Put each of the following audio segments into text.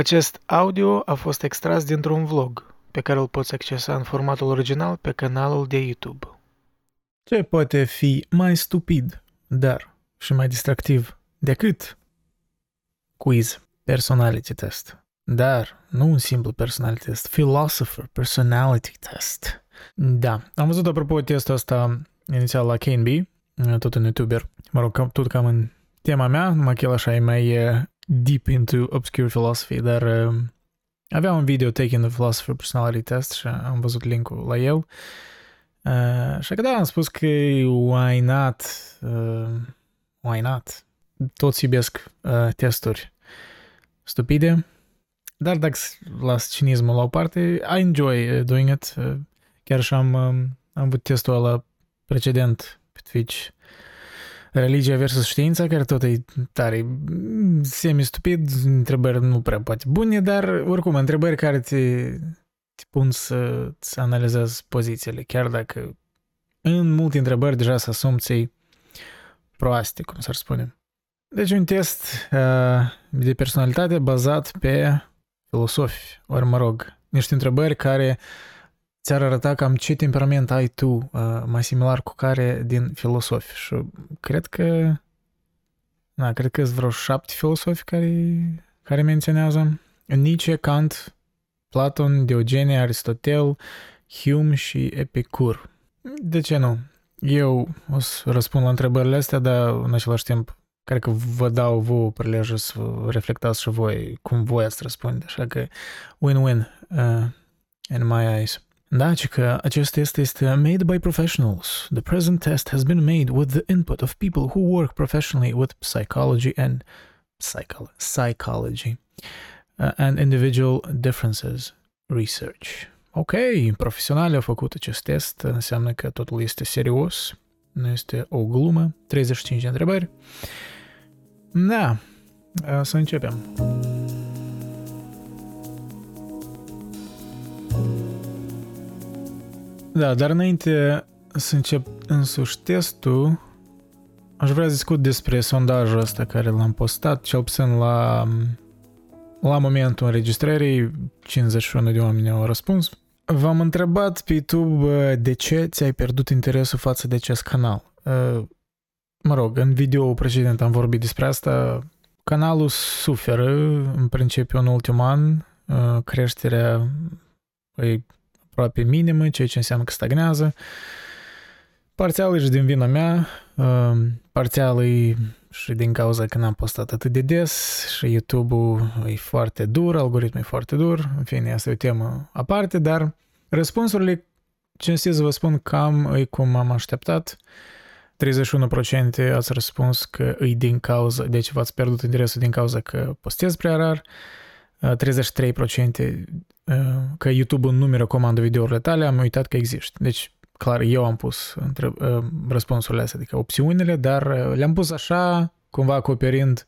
Acest audio a fost extras dintr-un vlog pe care îl poți accesa în formatul original pe canalul de YouTube. Ce poate fi mai stupid, dar și mai distractiv decât quiz, personality test. Dar nu un simplu personality test, philosopher personality test. Da, am văzut apropo testul ăsta inițial la KNB, tot un youtuber, mă rog, tot cam în tema mea, numai că el așa e mai deep into obscure philosophy, dar uh, avea un video taking the philosopher personality test și am văzut linkul la el. Uh, și că da, am spus că why not, uh, why not. Toți iubesc uh, testuri stupide, dar dacă las cinismul la o parte, I enjoy uh, doing it. Uh, chiar și am, um, am avut testul ăla precedent pe Twitch religia versus știința, care tot e tare semi-stupid, întrebări nu prea poate bune, dar oricum întrebări care te, te pun să, să analizezi pozițiile, chiar dacă în multe întrebări deja să asumți proaste, cum s-ar spune. Deci un test uh, de personalitate bazat pe filosofi, ori mă rog, niște întrebări care ți-ar arăta cam ce temperament ai tu, uh, mai similar cu care din filosofi. Și cred că, da, cred că sunt vreo șapte filosofi care, care menționează. Nietzsche, Kant, Platon, Diogene, Aristotel, Hume și Epicur. De ce nu? Eu o să răspund la întrebările astea, dar în același timp cred că vă dau vouă prilejul să reflectați și voi cum voi ați răspunde. Așa că win-win uh, in my eyes. Da, că acest test este made by professionals. The present test has been made with the input of people who work professionally with psychology and psycho- psychology uh, and individual differences research. Ok, profesionali au făcut acest test, înseamnă că totul este serios, nu este o glumă. 35 de întrebări. Da, să începem. Da, dar înainte să încep însuși testul, aș vrea să discut despre sondajul ăsta care l-am postat, cel puțin la, la momentul înregistrării, 51 de oameni au răspuns. V-am întrebat pe YouTube de ce ți-ai pierdut interesul față de acest canal. Mă rog, în video precedent am vorbit despre asta. Canalul suferă, în principiu, în ultimul an. Creșterea e aproape minimă, ceea ce înseamnă că stagnează. Parțial e și din vina mea, um, parțial e și din cauza că n-am postat atât de des și YouTube-ul e foarte dur, algoritmul e foarte dur, în fine, asta e o temă aparte, dar răspunsurile, cinstit să vă spun, cam e cum am așteptat. 31% ați răspuns că e din cauza, deci v-ați pierdut interesul din cauza că postez prea rar, 33% că YouTube nu mi recomandă videourile tale, am uitat că există. Deci, clar, eu am pus între, răspunsurile astea, adică opțiunile, dar le-am pus așa, cumva acoperind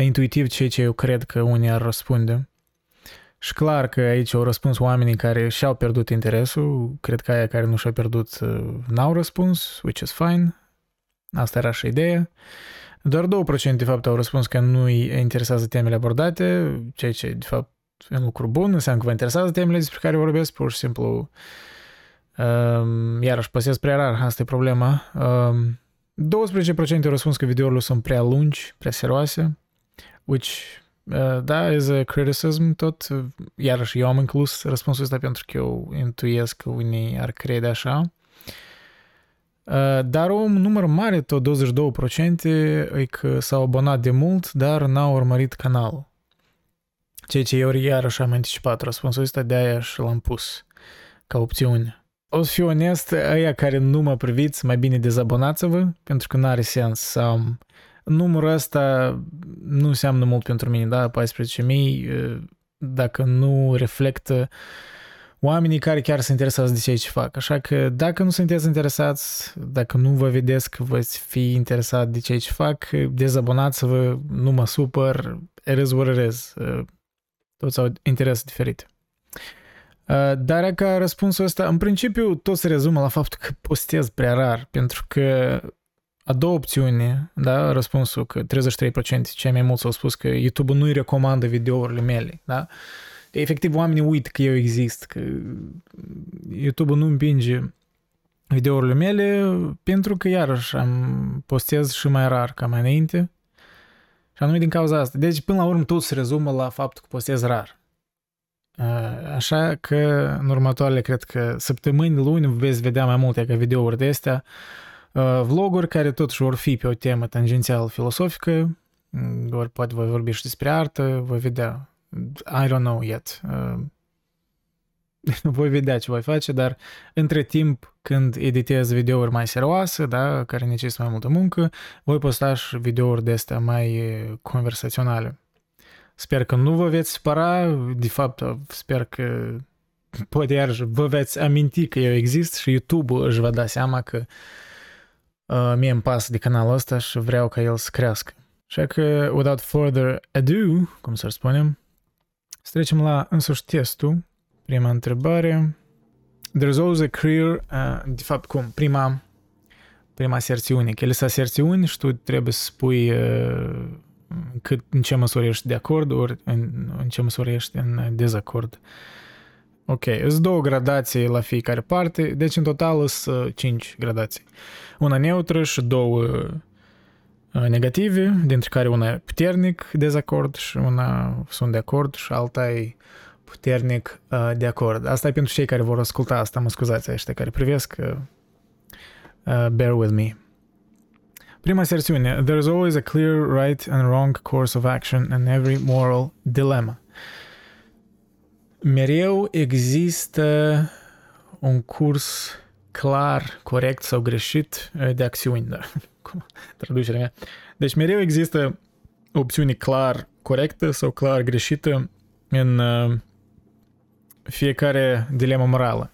intuitiv ceea ce eu cred că unii ar răspunde. Și clar că aici au răspuns oamenii care și-au pierdut interesul, cred că aia care nu și-au pierdut n-au răspuns, which is fine. Asta era și ideea. Doar 2% de fapt au răspuns că nu îi interesează temele abordate, ceea ce de fapt e un lucru bun, înseamnă că vă interesează temele despre care vorbesc, pur și simplu um, iarăși păsesc prea rar, asta e problema. Um, 12% au răspuns că videourile sunt prea lungi, prea serioase, which, uh, da, is a criticism tot, iarăși eu am inclus răspunsul ăsta pentru că eu intuiesc că unii ar crede așa. Uh, dar un număr mare, tot 22%, e că s-au abonat de mult, dar n-au urmărit canalul. Ceea ce eu iarăși am anticipat răspunsul ăsta, de aia și l-am pus ca opțiune. O să fiu onest, aia care nu mă priviți, mai bine dezabonați-vă, pentru că n-are sens să am... Numărul ăsta nu înseamnă mult pentru mine, da? 14.000, dacă nu reflectă oamenii care chiar sunt interesați de ceea ce fac. Așa că dacă nu sunteți interesați, dacă nu vă vedeți că veți fi interesat de ceea ce fac, dezabonați-vă, nu mă supăr, it is what it is. Toți au interese diferite. Uh, dar ca răspunsul ăsta, în principiu, tot se rezumă la faptul că postez prea rar, pentru că a doua opțiune, da, răspunsul că 33% cei mai mulți au spus că YouTube nu-i recomandă videourile mele, da? Efectiv, oamenii uit că eu exist, că YouTube nu împinge videourile mele pentru că iarăși am postez și mai rar ca mai înainte și anume din cauza asta. Deci, până la urmă, tot se rezumă la faptul că postez rar. Așa că în următoarele, cred că săptămâni, luni, veți vedea mai multe ca videouri de astea, vloguri care totuși vor fi pe o temă tangențial filosofică, ori poate voi vorbi și despre artă, voi vedea. I don't know yet. voi vedea ce voi face, dar între timp, când editez videouri mai serioase, da, care necesită mai multă muncă, voi posta și videouri de astea mai conversaționale. Sper că nu vă veți spăra, de fapt sper că poate iar vă veți aminti că eu exist și YouTube își va da seama că uh, mie îmi pasă de canalul ăsta și vreau ca el să crească. Așa că, without further ado, cum să spunem, să trecem la însuși testul. Prima întrebare. There's always a clear, uh, de fapt cum, prima, prima aserțiune, că ele sunt aserțiuni și tu trebuie să spui uh, cât, în ce măsură ești de acord ori în, în ce măsură ești în dezacord. Ok, sunt două gradații la fiecare parte, deci în total sunt cinci gradații. Una neutră și două uh, negative, dintre care una e puternic dezacord și una sunt de acord și alta e puternic uh, de acord. Asta e pentru cei care vor asculta asta, mă scuzați ăștia care privesc, uh, uh, bear with me. Prima aserțiune. There's always a clear right and wrong course of action in every moral dilemma. Mereu există un curs clar, corect sau greșit uh, de acțiuni. Da. Traducerea mea. Deci mereu există opțiune clar corectă sau clar greșită în uh, fiecare dilemă morală.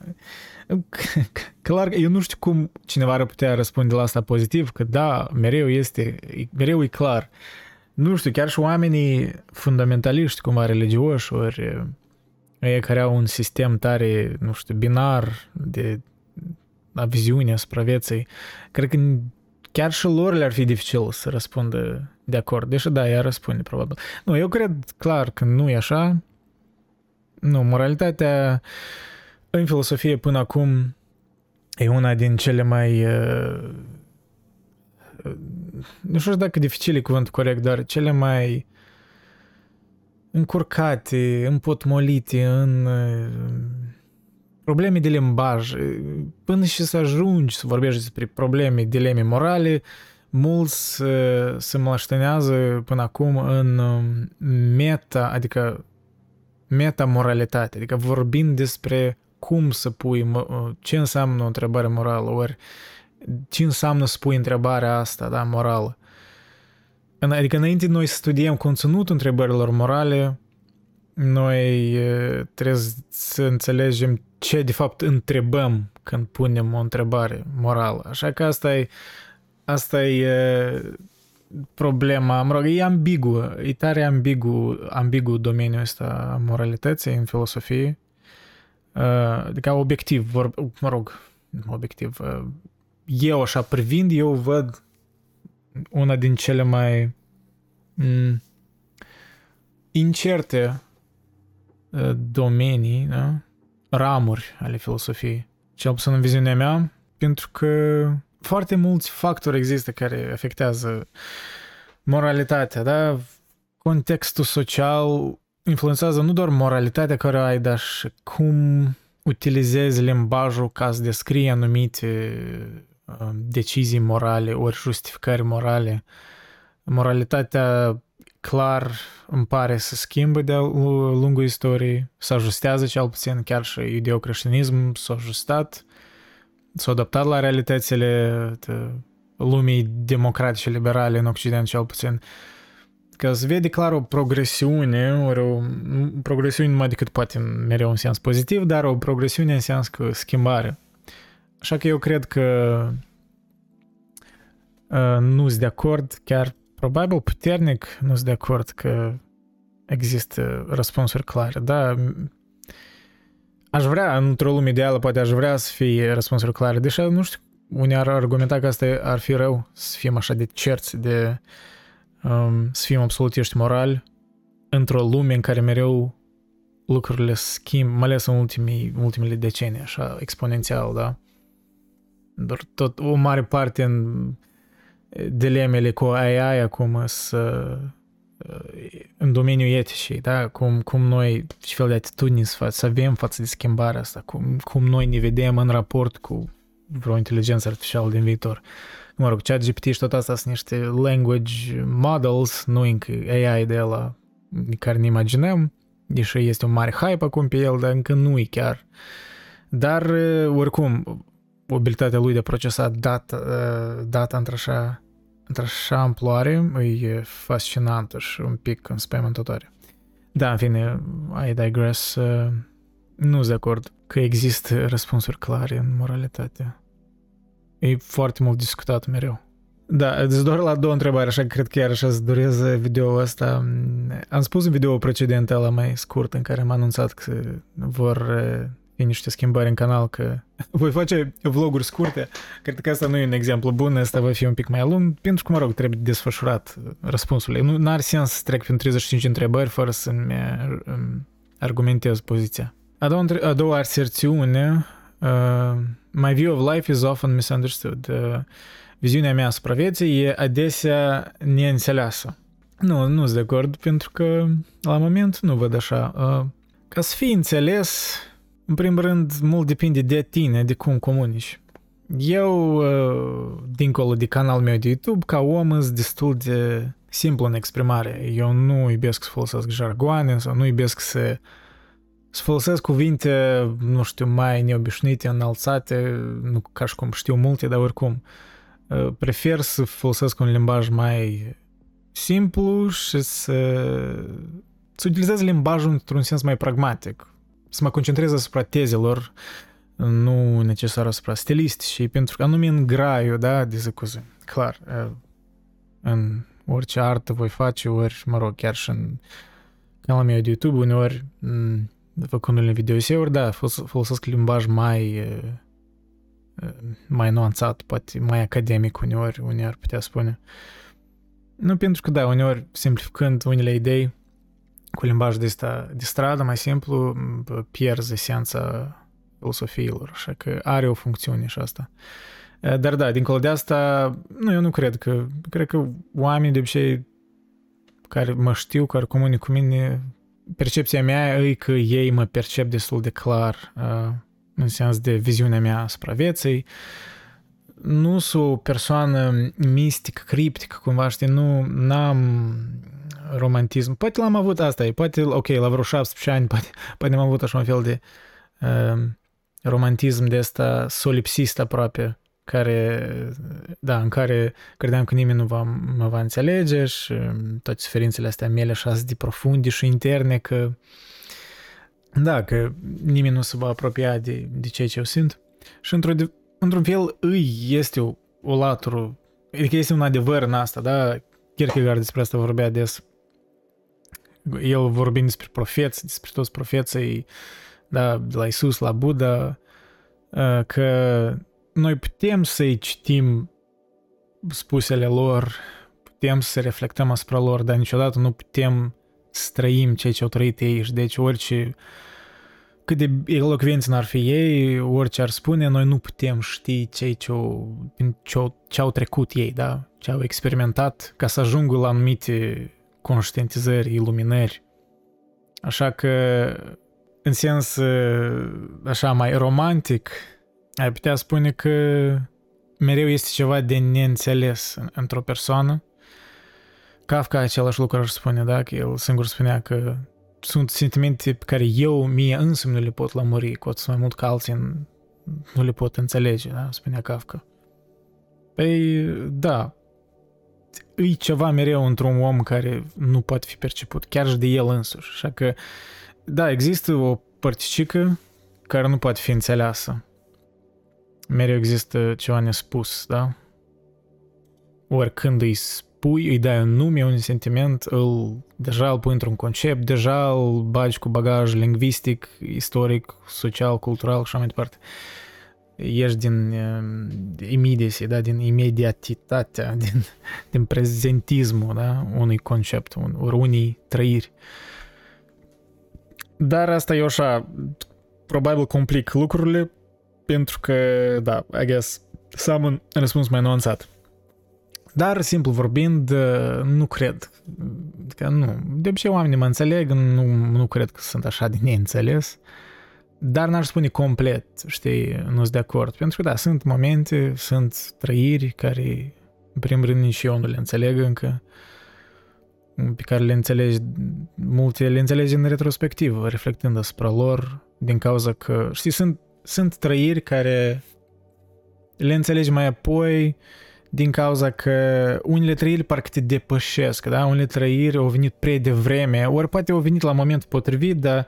Clar, eu nu știu cum cineva ar putea răspunde la asta pozitiv, că da, mereu este, mereu e clar. Nu știu, chiar și oamenii fundamentaliști, cum are religioși, ori ei care au un sistem tare, nu știu, binar de a viziune asupra vieții, cred că chiar și lor le-ar fi dificil să răspundă de acord, deși da, ea răspunde probabil. Nu, eu cred clar că nu e așa. Nu, moralitatea în filosofie până acum e una din cele mai uh, nu știu dacă dificil e cuvântul corect, dar cele mai încurcate, împotmolite în uh, probleme de limbaj. Până și să ajungi să vorbești despre probleme, dileme morale, mulți uh, se mlăștănează până acum în meta, adică meta-moralitate, adică vorbind despre cum să pui, ce înseamnă o întrebare morală, ori ce înseamnă să pui întrebarea asta, da, morală. Adică înainte noi să studiem conținutul întrebărilor morale, noi trebuie să înțelegem ce de fapt întrebăm când punem o întrebare morală. Așa că asta e, asta e problema, mă rog, e ambigu, e tare ambigu, ambigu domeniul ăsta a moralității în filosofie. Adică obiectiv, vor, mă rog, obiectiv, eu așa privind, eu văd una din cele mai m- incerte domenii, da? ramuri ale filosofiei. Cel puțin în viziunea mea, pentru că foarte mulți factori există care afectează moralitatea, da? Contextul social influențează nu doar moralitatea care ai, dar și cum utilizezi limbajul ca să descrie anumite uh, decizii morale ori justificări morale. Moralitatea clar îmi pare să schimbă de-a lungul istoriei, să ajustează cel puțin, chiar și iudeocreștinism s-a ajustat, s-a adaptat la realitățile lumii democratice liberale în Occident cel puțin. Uh, că se vede clar o progresiune, ori o progresiune numai decât poate mereu în sens pozitiv, dar o progresiune în sens că schimbare. Așa că eu cred că uh, nu sunt de acord, chiar probabil puternic nu sunt de acord că există răspunsuri clare. Da, aș vrea, într-o lume ideală, poate aș vrea să fie răspunsuri clare, deși nu știu unii ar argumenta că asta ar fi rău, să fim așa de cerți, de um, să fim absolutiști morali, într-o lume în care mereu lucrurile schimb, mai ales în ultimii, ultimele decenii, așa, exponențial, da? Doar tot o mare parte în dilemele cu AI acum să în domeniul eticii, da? cum, cum noi, ce fel de atitudini să, să avem față de schimbarea asta, cum, cum noi ne vedem în raport cu vreo inteligență artificială din viitor. Mă rog, chat GPT și tot asta sunt niște language models, nu încă AI de la care ne imaginăm, deși este un mare hype acum pe el, dar încă nu e chiar. Dar, oricum, abilitatea lui de a procesa data, data într-așa într-așa amploare, e fascinantă și un pic înspăimântătoare. Da, în fine, I digress. Nu sunt de acord că există răspunsuri clare în moralitate. E foarte mult discutat mereu. Da, îți doar la două întrebări, așa că cred că iar așa să dureze video ăsta. Am spus în video precedent, la mai scurt, în care am anunțat că vor fie niște schimbări în canal, că voi face vloguri scurte. Cred că asta nu e un exemplu bun, asta va fi un pic mai lung, pentru că, mă rog, trebuie desfășurat răspunsurile. Nu are sens să trec prin 35 întrebări fără să-mi argumentez poziția. A doua, a doua aserțiune, uh, my view of life is often misunderstood. Uh, viziunea mea asupra vieții e adesea neînțeleasă. Nu, nu sunt de acord, pentru că la moment nu văd așa. Uh, ca să fii înțeles, în primul rând, mult depinde de tine, de cum comunici. Eu, uh, dincolo de canalul meu de YouTube, ca om, sunt destul de simplu în exprimare. Eu nu iubesc să folosesc jargoane sau nu iubesc să, să folosesc cuvinte, nu știu, mai neobișnuite, înalțate, nu ca și cum știu multe, dar oricum. Uh, prefer să folosesc un limbaj mai simplu și să, să utilizez limbajul într-un sens mai pragmatic să mă concentrez asupra tezelor, nu necesar asupra și pentru că anume în graiul, da, de zicuze. Clar, în orice artă voi face, ori, mă rog, chiar și în canalul meu de YouTube, uneori, făcând unele videoseuri, da, folosesc limbaj mai mai nuanțat, poate mai academic uneori, uneori ar putea spune. Nu pentru că, da, uneori, simplificând unele idei, cu limbaj de, ăsta, de stradă, mai simplu, pierzi esența filosofiilor, așa că are o funcțiune și asta. Dar da, dincolo de asta, nu, eu nu cred că, cred că oamenii de obicei care mă știu, care comunic cu mine, percepția mea e că ei mă percep destul de clar în sens de viziunea mea asupra vieții. Nu sunt o persoană mistică, criptică, cumva, știi, nu am romantism. Poate l-am avut asta, e, poate, ok, la vreo 17 ani, poate, poate am avut așa un fel de uh, romantism de asta solipsist aproape, care, da, în care credeam că nimeni nu va, mă va înțelege și toate suferințele astea mele așa de profunde și interne că da, că nimeni nu se va apropia de, de ceea ce eu simt. Și într-o, într-un fel îi este o, o latură, adică este un adevăr în asta, da? Kierkegaard despre asta vorbea des el vorbind despre profeți, despre toți profeții, da, de la Isus la Buddha, uh, că noi putem să-i citim spusele lor, putem să reflectăm asupra lor, dar niciodată nu putem să trăim ceea ce au trăit ei și deci orice cât de elocvenți n-ar fi ei, orice ar spune, noi nu putem ști ceea ce au, ce au, ce au trecut ei, da? ce au experimentat ca să ajungă la anumite conștientizări, iluminări. Așa că, în sens așa mai romantic, ai putea spune că mereu este ceva de neînțeles într-o persoană. Kafka același lucru ar spune, da? Că el singur spunea că sunt sentimente pe care eu mie însumi nu le pot lămuri, cu atât mai mult ca alții nu le pot înțelege, da? Spunea Kafka. Păi, da, e ceva mereu într-un om care nu poate fi perceput, chiar și de el însuși. Așa că, da, există o părticică care nu poate fi înțeleasă. Mereu există ceva nespus, da? Oricând îi spui, îi dai un nume, un sentiment, îl, deja îl pui într-un concept, deja îl bagi cu bagaj lingvistic, istoric, social, cultural și așa mai departe. Ieși din uh, immediacy, da, din imediatitatea, din, din prezentismul da, unui concept, un, ori unei trăiri. Dar asta e așa, probabil complic lucrurile, pentru că, da, I guess, să am un răspuns mai nuanțat. Dar, simplu vorbind, nu cred. Că nu. De obicei oamenii mă înțeleg, nu, nu cred că sunt așa de neînțeles. Dar n-aș spune complet, știi, nu sunt de acord. Pentru că, da, sunt momente, sunt trăiri care, în primul rând, nici eu nu le înțeleg încă, pe care le înțelegi, multe le înțelegi în retrospectivă, reflectând asupra lor, din cauza că, știi, sunt, sunt trăiri care le înțelegi mai apoi, din cauza că unele trăiri parcă te depășesc, da? Unele trăiri au venit prea devreme, ori poate au venit la momentul potrivit, dar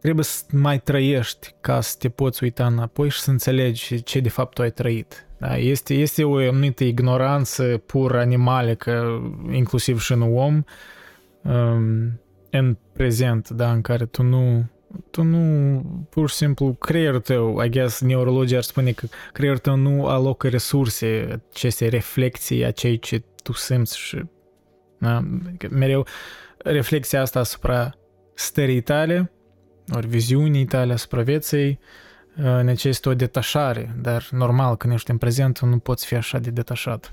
trebuie să mai trăiești ca să te poți uita înapoi și să înțelegi ce de fapt tu ai trăit. Da? Este, este o anumită ignoranță pur animalică, inclusiv și în om, um, în prezent, da? în care tu nu tu nu, pur și simplu, creierul tău, I guess, neurologia ar spune că creierul tău nu alocă resurse, aceste reflexii a ceea ce tu simți și da? Adică mereu reflexia asta asupra stării tale, ori viziunii tale asupra vieții, uh, necesită o detașare, dar normal, când ești în prezent, nu poți fi așa de detașat.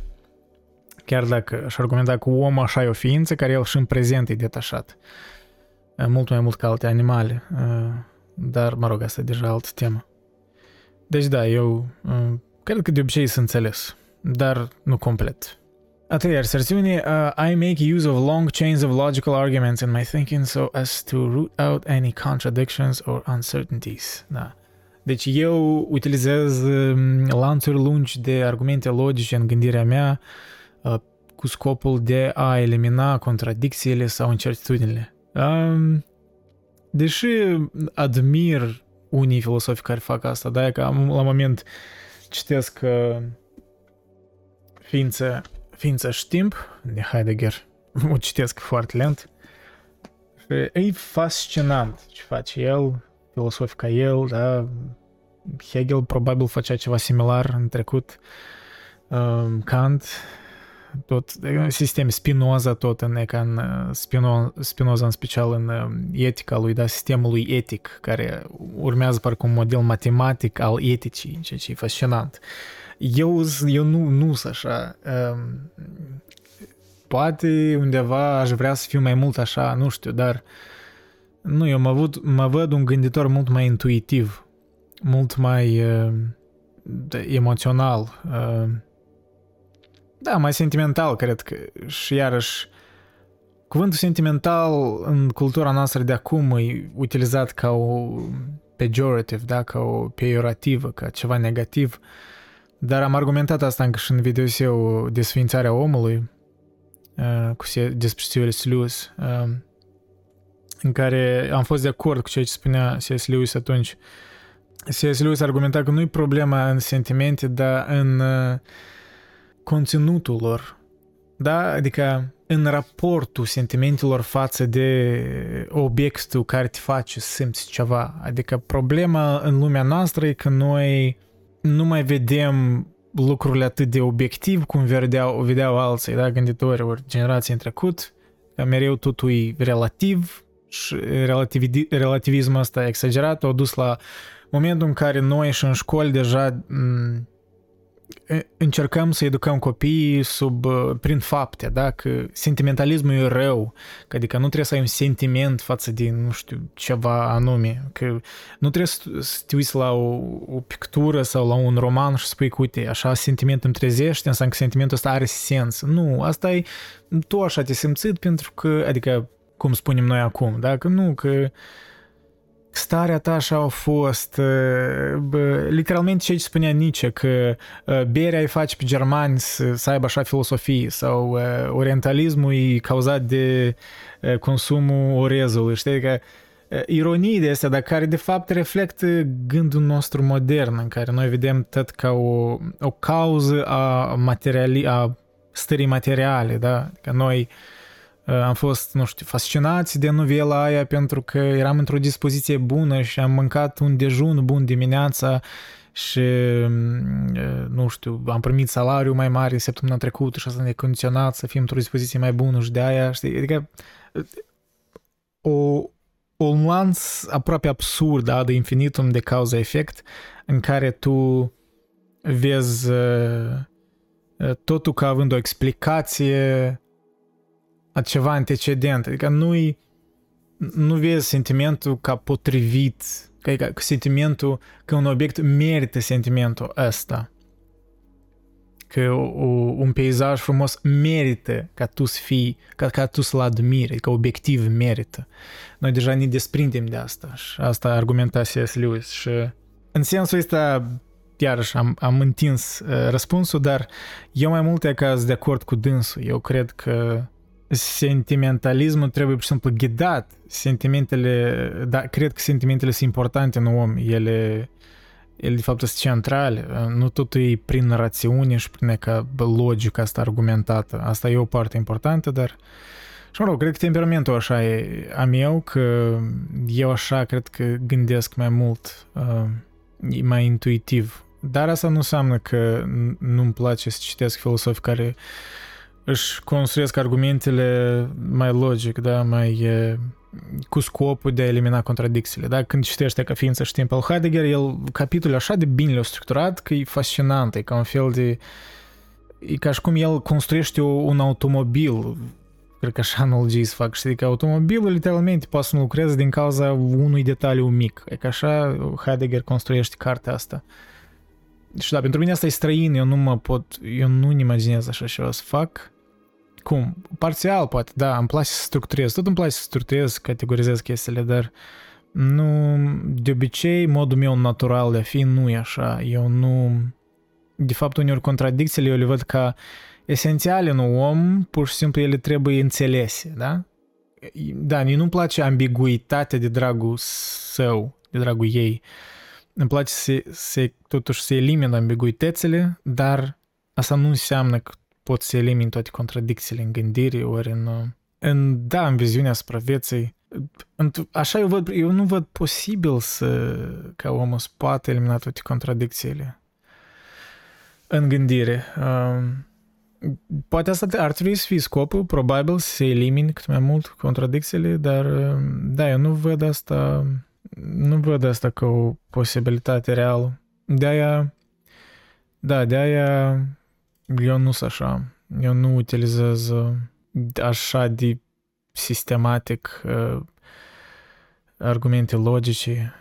Chiar dacă aș argumenta că omul așa e o ființă care el și în prezent e detașat mult mai mult ca alte animale, dar, mă rog, asta e deja altă temă. Deci da, eu cred că de obicei sunt înțeles, dar nu complet. A treia versiune, uh, I make use of long chains of logical arguments in my thinking so as to root out any contradictions or uncertainties. Da. Deci eu utilizez lanțuri lungi de argumente logice în gândirea mea uh, cu scopul de a elimina contradicțiile sau incertitudinile. Um, deși admir unii filosofi care fac asta, da, că am, la moment citesc uh, ființă, ființă și timp de Heidegger, o citesc foarte lent. Și e fascinant ce face el, filosofi ca el, da, Hegel probabil făcea ceva similar în trecut, um, Kant, tot sistem Spinoza tot în, ca în Spino, Spinoza în special în etica lui, da, sistemului etic, care urmează parcă un model matematic al eticii, ceea ce e fascinant. Eu, eu nu, nu sunt așa. Um, poate undeva aș vrea să fiu mai mult așa, nu știu, dar nu, eu mă văd, mă văd un gânditor mult mai intuitiv, mult mai uh, emoțional, uh, da, mai sentimental, cred că. Și iarăși, cuvântul sentimental în cultura noastră de acum e utilizat ca o pejorative, da, ca o peiorativă, ca ceva negativ. Dar am argumentat asta încă și în video Desfințarea omului, uh, cu despre C.S. Lewis, uh, în care am fost de acord cu ceea ce spunea C.S. Lewis atunci. C.S. Lewis argumenta că nu e problema în sentimente, dar în uh, conținutul lor, da? Adică în raportul sentimentelor față de obiectul care te face să simți ceva. Adică problema în lumea noastră e că noi nu mai vedem lucrurile atât de obiectiv cum vedeau, vedeau alții, da, gânditori ori generații în trecut, că mereu totul e relativ și relativi, relativismul ăsta exagerat a dus la momentul în care noi și în școli deja m- încercăm să educăm copiii sub, prin fapte, da? Că sentimentalismul e rău, că adică nu trebuie să ai un sentiment față de, nu știu, ceva anume, că nu trebuie să te uiți la o, o pictură sau la un roman și să spui că, uite, așa sentimentul îmi trezește, înseamnă că sentimentul ăsta are sens. Nu, asta e, tu așa te simțit pentru că, adică, cum spunem noi acum, da? Că nu, că starea ta așa a fost, bă, literalmente ce spunea Nietzsche, că berea îi face pe germani să, să aibă așa filosofie sau orientalismul e cauzat de consumul orezului, știi, că ironii de astea, dar care de fapt reflectă gândul nostru modern, în care noi vedem tot ca o, o cauză a, materiali, a stării materiale, da? Că noi am fost, nu știu, fascinați de novela aia pentru că eram într-o dispoziție bună și am mâncat un dejun bun dimineața și, nu știu, am primit salariu mai mare săptămâna trecută și asta ne condiționat să fim într-o dispoziție mai bună și de aia, știi, adică o, o nuanț aproape absurd da, de infinitum de cauza-efect în care tu vezi uh, totul ca având o explicație a ceva antecedent. Adică nu nu vezi sentimentul ca potrivit, ca, ca sentimentul că un obiect merită sentimentul ăsta. Că o, un peisaj frumos merită ca tu să fii, ca, ca tu să-l admiri, adică obiectiv merită. Noi deja ne desprindem de asta și asta argumenta C.S. Lewis și în sensul ăsta iarăși am, am întins uh, răspunsul, dar eu mai mult e ca de acord cu dânsul. Eu cred că sentimentalismul trebuie pur și simplu ghidat. Sentimentele, da, cred că sentimentele sunt importante în om. Ele, ele de fapt sunt centrale. Nu totul e prin rațiune și prin ca logica asta argumentată. Asta e o parte importantă, dar și mă rog, cred că temperamentul așa e a meu, că eu așa cred că gândesc mai mult, uh, mai intuitiv. Dar asta nu înseamnă că nu-mi place să citesc filosofi care își construiesc argumentele mai logic, da, mai e, cu scopul de a elimina contradicțiile. Da? Când citește ca ființă și timp al Heidegger, el capitolul așa de bine le-a structurat că e fascinant, e ca un fel de... E ca și cum el construiește un automobil, cred că așa analogii să fac, știi, că automobilul literalmente poate să nu lucreze din cauza unui detaliu mic. E ca așa Heidegger construiește cartea asta. Și da, pentru mine asta e străin, eu nu mă pot, eu nu-mi imaginez așa ceva să fac. Cum? Parțial, poate, da, îmi place să structurez. Tot îmi place să structurez, să categorizez chestiile, dar nu, de obicei, modul meu natural de a fi nu e așa. Eu nu... De fapt, uneori contradicțiile eu le văd ca esențiale în om, pur și simplu ele trebuie înțelese, da? Da, mie nu-mi place ambiguitatea de dragul său, de dragul ei. Îmi place să, să totuși să elimin ambiguitățile, dar asta nu înseamnă că pot să elimin toate contradicțiile în gândire ori în, în da, în viziunea asupra vieții. Așa eu, văd, eu nu văd posibil să, ca omul să poată elimina toate contradicțiile în gândire. Um, poate asta ar trebui să fie scopul, probabil să elimini cât mai mult contradicțiile, dar um, da, eu nu văd asta nu văd asta ca o posibilitate reală. De-aia, da, de-aia eu nu sunt așa. Eu nu utilizez uh, așa de sistematic uh, argumente logice.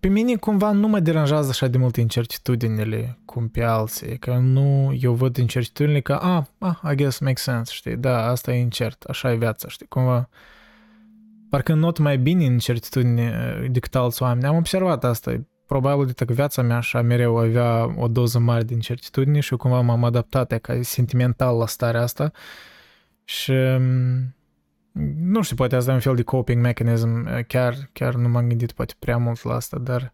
Pe mine cumva nu mă deranjează așa de mult incertitudinile cum pe alții, că nu, eu văd incertitudinile ca, ah, ah, I guess makes sense, știi, da, asta e incert, așa e viața, știi, cumva, parcă not mai bine incertitudine uh, decât alți oameni. Am observat asta, probabil de că viața mea așa mereu avea o doză mare de incertitudine și cumva m-am adaptat ca sentimental la starea asta. Și mm, nu știu, poate asta e un fel de coping mechanism, chiar, chiar nu m-am gândit poate prea mult la asta, dar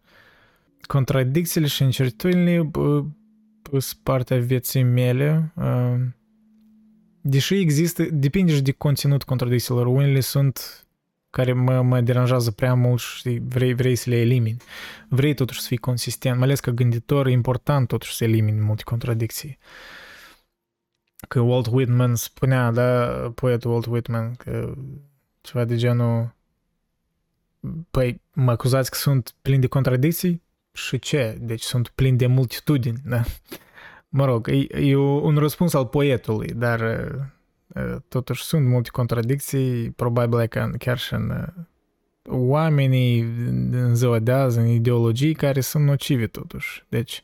contradicțiile și incertitudinile sunt partea vieții mele, deși există, depinde și de conținut contradicțiilor, unele sunt care mă, mă deranjează prea mult și vrei, vrei să le elimini. Vrei totuși să fii consistent, mai ales că gânditor e important totuși să elimini multe contradicții. Că Walt Whitman spunea, da, poetul Walt Whitman, că ceva de genul păi mă acuzați că sunt plin de contradicții? Și ce? Deci sunt plin de multitudini, da? Mă rog, e, e un răspuns al poetului, dar totuși sunt multe contradicții, probabil că chiar și în oamenii în ziua de azi, în ideologii care sunt nocive totuși. Deci,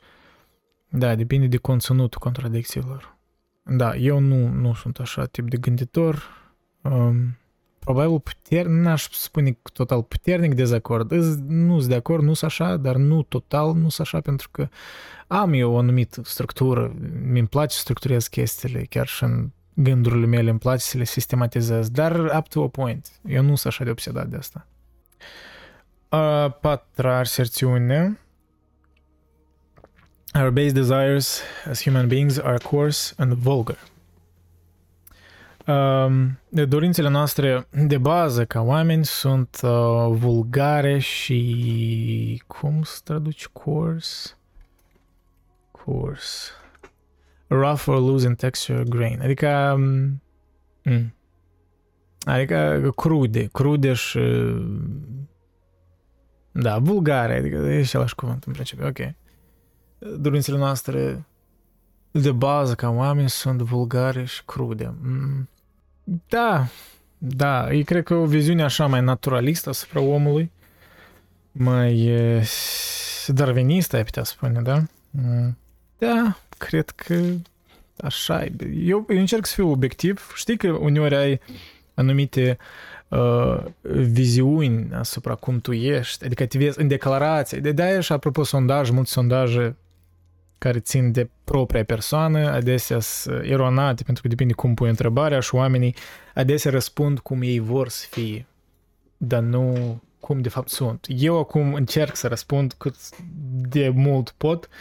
da, depinde de conținutul contradicțiilor. Da, eu nu, nu sunt așa tip de gânditor. Um, probabil puternic, n-aș spune total puternic dezacord. Nu sunt de acord, nu sunt așa, dar nu total nu sunt așa, pentru că am eu o anumită structură, mi-mi place să structurez chestiile, chiar și în gândurile mele, îmi place să le sistematizez, dar up to a point. Eu nu sunt așa de obsedat de asta. A patra aserțiune. Our base desires as human beings are coarse and vulgar. Um, dorințele noastre de bază ca oameni sunt uh, vulgare și... Cum să traduci coarse? Coarse. Rough or loose in texture grain. Adică... Mm, adică crude. Crude și... Da, vulgare. Adică e același cuvânt în principiu. Ok. Dorințele noastre de bază ca oameni sunt vulgare și crude. Mm. Da, da, e cred că o viziune așa mai naturalistă asupra omului, mai darwinistă, ai putea spune, da? Mm. Da, cred că așa e. Eu, eu încerc să fiu obiectiv. Știi că uneori ai anumite uh, viziuni asupra cum tu ești, adică te vezi în declarație. De aia și apropo sondaj, multe sondaje care țin de propria persoană, adesea sunt eronate, pentru că depinde cum pui întrebarea și oamenii adesea răspund cum ei vor să fie, dar nu cum de fapt sunt. Eu acum încerc să răspund cât de mult pot, uh,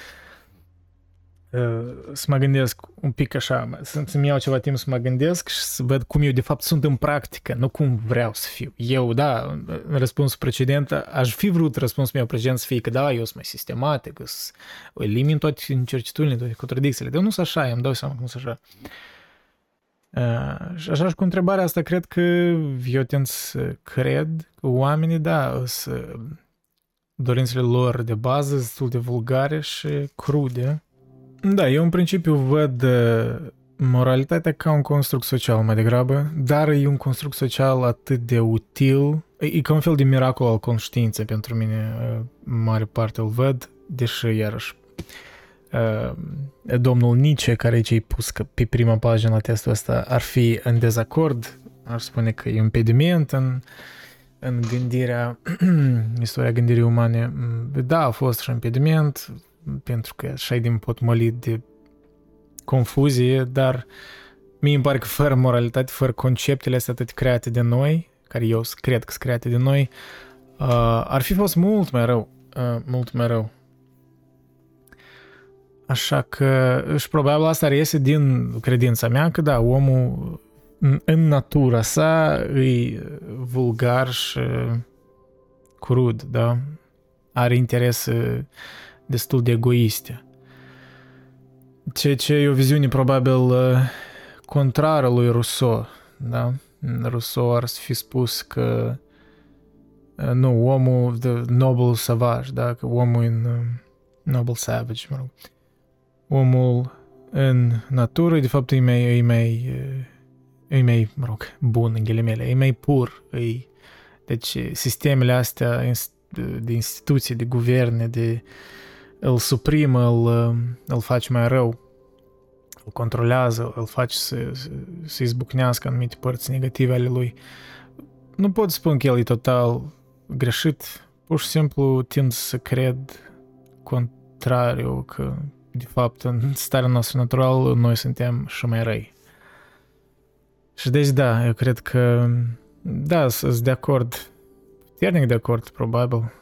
să mă gândesc un pic așa, să, să-mi iau ceva timp să mă gândesc și să văd cum eu de fapt sunt în practică, nu cum vreau să fiu. Eu, da, în răspunsul precedent, aș fi vrut răspunsul meu precedent să fie că da, eu sunt mai sistematic, să elimin toate incertitudinile, toate contradicțiile, dar nu sunt așa, îmi dau seama că nu sunt așa. Uh, și așa și cu întrebarea asta, cred că eu tind să cred că oamenii, da, să dorințele lor de bază destul de vulgare și crude, da, eu în principiu văd uh, moralitatea ca un construct social mai degrabă, dar e un construct social atât de util, e ca un fel de miracol al conștiinței pentru mine, uh, mare parte îl văd, deși iarăși uh, domnul Nietzsche, care aici e pus că pe prima pagină la testul ăsta, ar fi în dezacord, ar spune că e un impediment în, în gândirea, istoria gândirii umane. Da, a fost și impediment, pentru că așa e din potmolit de confuzie, dar mie îmi pare că fără moralitate, fără conceptele astea atât create de noi, care eu cred că sunt create de noi, uh, ar fi fost mult mai rău, uh, mult mai rău. Așa că, și probabil asta reiese din credința mea că da, omul în natura sa e vulgar și crud, da? Are interese destul de egoiste. Ceea ce e o viziune probabil uh, contrară lui Rousseau, da? Rousseau ar fi spus că uh, nu, omul, the noble savage, da? Că omul în uh, noble savage, mă rog. Omul în natură, de fapt, e mai, e mai, e mai, mă rog, bun în ghilimele, e mai pur, e, deci sistemele astea de instituții, de guverne, de îl suprimă, îl, îl face mai rău, îl controlează, îl face să, să izbucnească anumite părți negative ale lui. Nu pot spune că el e total greșit, pur și simplu tind să cred contrariu că de fapt în starea noastră naturală noi suntem și mai răi. Și deci da, eu cred că da, sunt de acord, puternic de acord probabil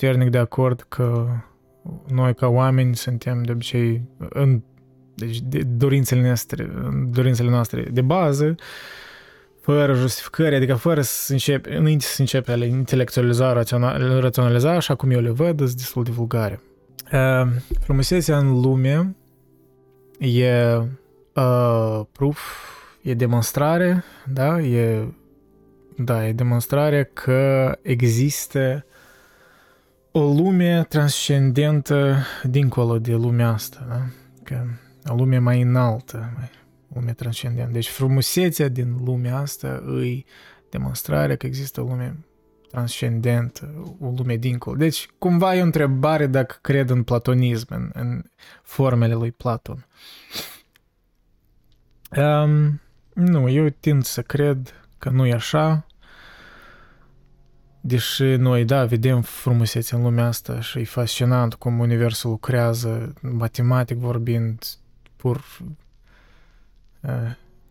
puternic de acord că noi ca oameni suntem de obicei în deci de dorințele noastre, dorințele noastre de bază, fără justificări, adică fără să începe, înainte să începe a le intelectualiza, raționaliza, raționaliza, așa cum eu le văd, sunt destul de vulgare. Uh, frumusețea în lume e uh, proof, e demonstrare, da, e da, e demonstrare că există o lume transcendentă dincolo de lumea asta, da? Că o lume mai înaltă, mai, lume transcendentă. Deci frumusețea din lumea asta îi demonstrarea că există o lume transcendentă, o lume dincolo. Deci, cumva e o întrebare dacă cred în platonism, în, în formele lui Platon. Um, nu, eu tind să cred că nu e așa, Deși noi, da, vedem frumusețe în lumea asta și e fascinant cum universul lucrează, matematic vorbind, pur uh,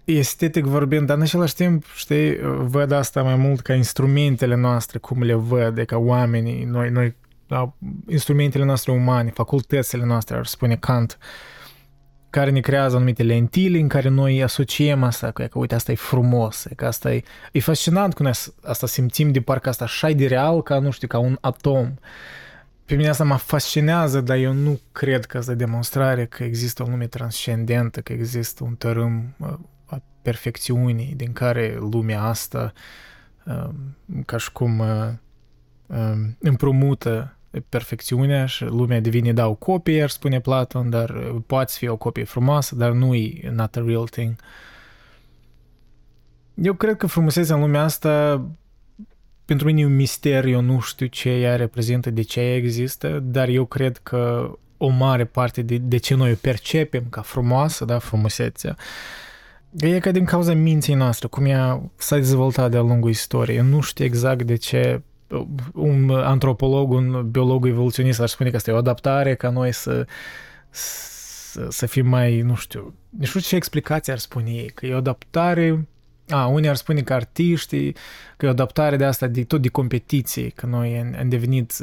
estetic vorbind, dar în același timp, știi, văd asta mai mult ca instrumentele noastre, cum le văd, ca oamenii, noi, noi da, instrumentele noastre umane, facultățile noastre, ar spune Kant, care ne creează anumite lentile în care noi asociem asta, că, că uite, asta e frumos, că asta e, e fascinant cum asta simțim de parcă asta așa de real ca, nu știu, ca un atom. Pe mine asta mă fascinează, dar eu nu cred că asta demonstrare că există o lume transcendentă, că există un tărâm uh, a perfecțiunii din care lumea asta um, ca și cum uh, um, împrumută perfecțiunea și lumea devine, da, o copie, ar spune Platon, dar poate fi o copie frumoasă, dar nu e not a real thing. Eu cred că frumusețea în lumea asta pentru mine e un mister, eu nu știu ce ea reprezintă, de ce ea există, dar eu cred că o mare parte de, de ce noi o percepem ca frumoasă, da, frumusețea, e ca din cauza minții noastre, cum ea s-a dezvoltat de-a lungul istoriei. Eu nu știu exact de ce un antropolog, un biolog evoluționist ar spune că asta e o adaptare ca noi să, să, să fim mai, nu știu, nu știu ce explicație ar spune ei, că e o adaptare a, unii ar spune că artiștii, că e o adaptare de asta, de, tot de competiție, că noi am devenit,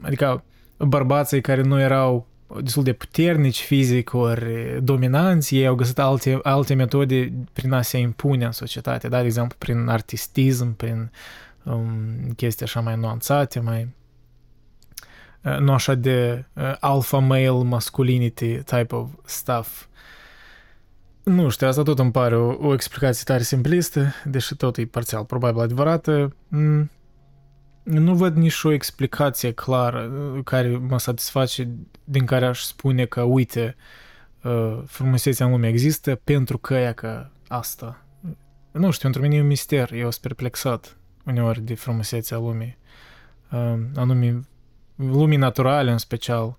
adică bărbații care nu erau destul de puternici fizic ori dominanți, ei au găsit alte, alte metode prin a se impune în societate, da? de exemplu prin artistism, prin um, chestii așa mai nuanțate, mai uh, nu așa de uh, alpha male masculinity type of stuff. Nu știu, asta tot îmi pare o, o explicație tare simplistă, deși tot e parțial probabil adevărată. Mm, nu văd nici o explicație clară uh, care mă satisface, din care aș spune că, uite, uh, frumusețea în lume există pentru că e că asta. Nu știu, pentru mine e un mister, eu sunt perplexat uneori de frumusețea lumii, um, anume lumii naturale în special.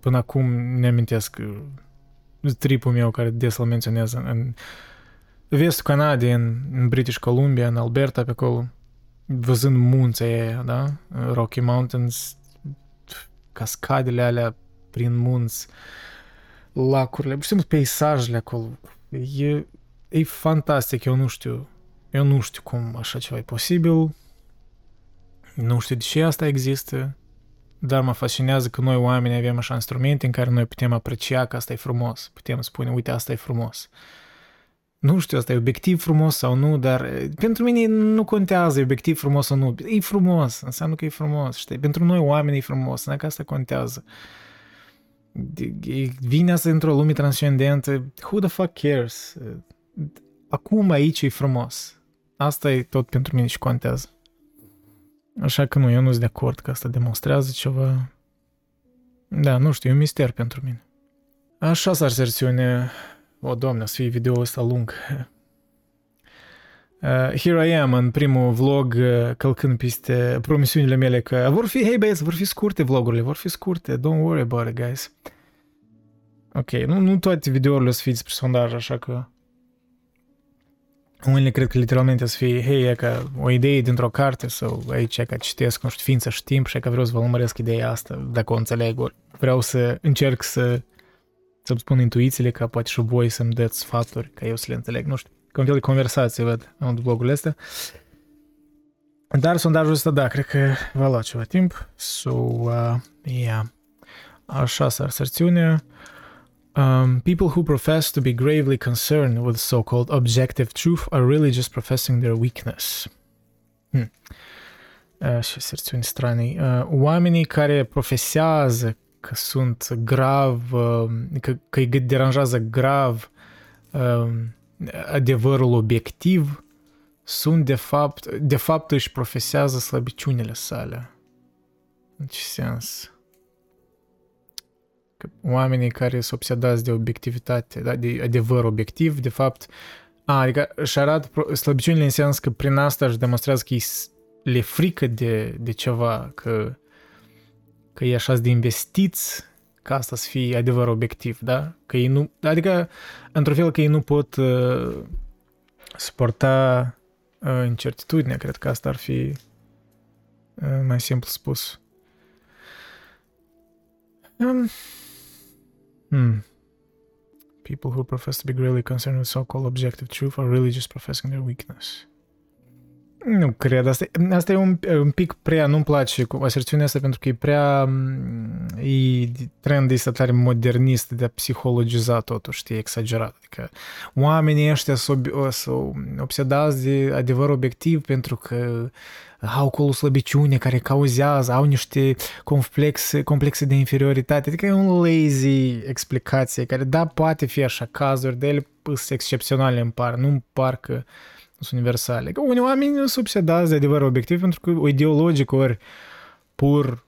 Până acum ne amintesc uh, tripul meu care des îl menționez în vestul Canadei, în, în British Columbia, în Alberta, pe acolo, văzând munții aia, da? Rocky Mountains, cascadele alea prin munți, lacurile, pur și simplu peisajele acolo. E, e fantastic, eu nu știu eu nu știu cum așa ceva e posibil, nu știu de ce asta există, dar mă fascinează că noi oameni avem așa instrumente în care noi putem aprecia că asta e frumos, putem spune, uite, asta e frumos. Nu știu, asta e obiectiv frumos sau nu, dar pentru mine nu contează obiectiv frumos sau nu. E frumos, înseamnă că e frumos, știi? Pentru noi oameni e frumos, nu că asta contează. Vine asta într-o lume transcendentă, who the fuck cares? Acum aici e frumos. Asta e tot pentru mine și contează. Așa că nu, eu nu sunt de acord că asta demonstrează ceva. Da, nu știu, e un mister pentru mine. Așa s-ar versiune. O, doamne, să fie video ăsta lung. Uh, here I am în primul vlog uh, călcând peste promisiunile mele că vor fi, hey băieți, vor fi scurte vlogurile, vor fi scurte, don't worry about it, guys. Ok, nu, nu toate videourile o să fie despre sondaj, așa că unele cred că literalmente să fie, hei, e ca o idee dintr-o carte sau aici ca citesc, nu știu, ființă și timp și că vreau să vă lămăresc ideea asta, dacă o înțeleg. Vreau să încerc să să-mi spun intuițiile ca poate și voi să-mi dați sfaturi ca eu să le înțeleg. Nu știu, ca un fel de conversație, văd, în vlogurile astea. Dar sondajul ăsta, da, cred că va lua ceva timp. So, uh, yeah. Așa s-ar sărțiune. Um, people who profess to be gravely concerned with so called objective truth are really just professing their weakness. Hmm. Uh, și serțiuni stranii. Uh, oamenii care profesează că sunt grav, uh, că, că îi deranjează grav uh, adevărul obiectiv, sunt de fapt, de fapt își profesează slăbiciunile sale. În ce sens? Că oamenii care sunt obsedați de obiectivitate, da, de adevăr obiectiv, de fapt, a, adică își arată slăbiciunile în sens că prin asta își demonstrează că le frică de, de ceva, că, că e așa de investiți ca asta să fie adevăr obiectiv, da? Că ei nu, adică, într-un fel că ei nu pot uh, suporta uh, incertitudinea, cred că asta ar fi uh, mai simplu spus. Um, Hmm. People who profess to be really concerned with so-called objective truth are really just professing their weakness. Nu cred. Asta, asta e un, un pic prea, nu-mi place cu aserțiunea asta pentru că e prea e trend ăsta tare modernist de a psihologiza totul, știi, exagerat. Adică oamenii ăștia sunt obsedați de adevăr obiectiv pentru că au acolo slăbiciune care cauzează, au niște complexe, complexe de inferioritate. Adică e un lazy explicație care, da, poate fi așa cazuri, de ele sunt excepționale în par, nu par că sunt universale. Că unii oameni sunt obsedați de adevăr obiectiv pentru că o ideologic ori pur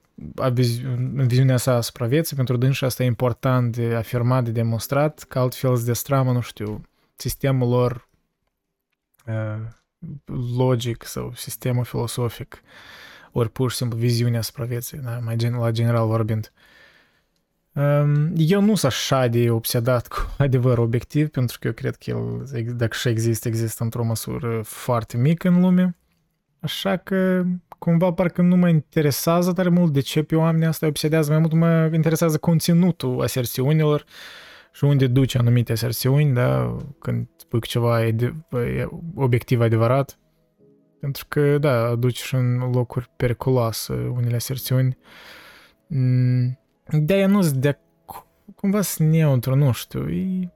în viziunea sa asupra vieții, pentru dânsa asta e important de afirmat, de demonstrat, că altfel se destramă, nu știu, sistemul lor uh, logic sau sistemul filosofic, ori pur și simplu viziunea asupra vieții, da? mai gen, la general vorbind. Um, eu nu sunt așa de obsedat cu adevăr obiectiv, pentru că eu cred că el, dacă și există, există într-o măsură foarte mică în lume. Așa că cumva parcă nu mă interesează tare mult de ce pe oamenii asta obsedează, mai mult mă interesează conținutul aserțiunilor și unde duce anumite aserțiuni, da, când spui ceva e obiectiv adevărat. Pentru că, da, aduci și în locuri periculoase unele aserțiuni. Mm, de-aia nu sunt de cumva sunt neutru, nu știu. E...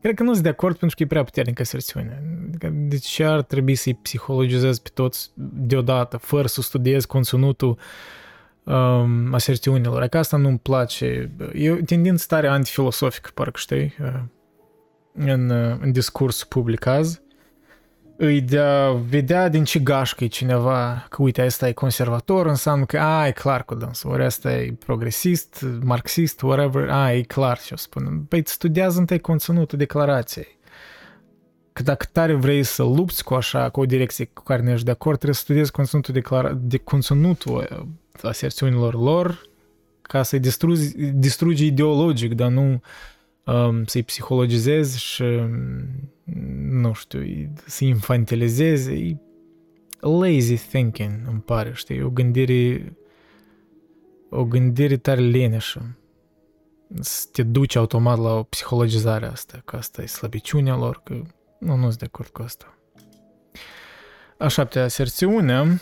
Cred că nu sunt de acord pentru că e prea puternică aserțiunea. Adică de ce ar trebui să-i psihologizez pe toți deodată, fără să studiez conținutul um, aserțiunilor? Că asta nu-mi place. E o tendință tare antifilosofică, parcă știi, uh, în, uh, în discurs public azi îi de a vedea din ce gașcă e cineva, că uite, asta e conservator, înseamnă că, a, e clar cu dânsul, ori asta e progresist, marxist, whatever, a, e clar ce o spun. Păi studiază întâi conținutul declarației. Că dacă tare vrei să lupți cu așa, cu o direcție cu care nu ești de acord, trebuie să studiezi conținutul, declara- de conținutul uh, aserțiunilor lor ca să-i distrugi, distrugi ideologic, dar nu um, să-i psihologizezi și nu știu, să infantilizeze, e lazy thinking, îmi pare, știi, o gândire o gândire tare leneșă. Să te duci automat la o psihologizare asta, că asta e slăbiciunea lor, că nu, nu sunt de acord cu asta. A șaptea aserțiune,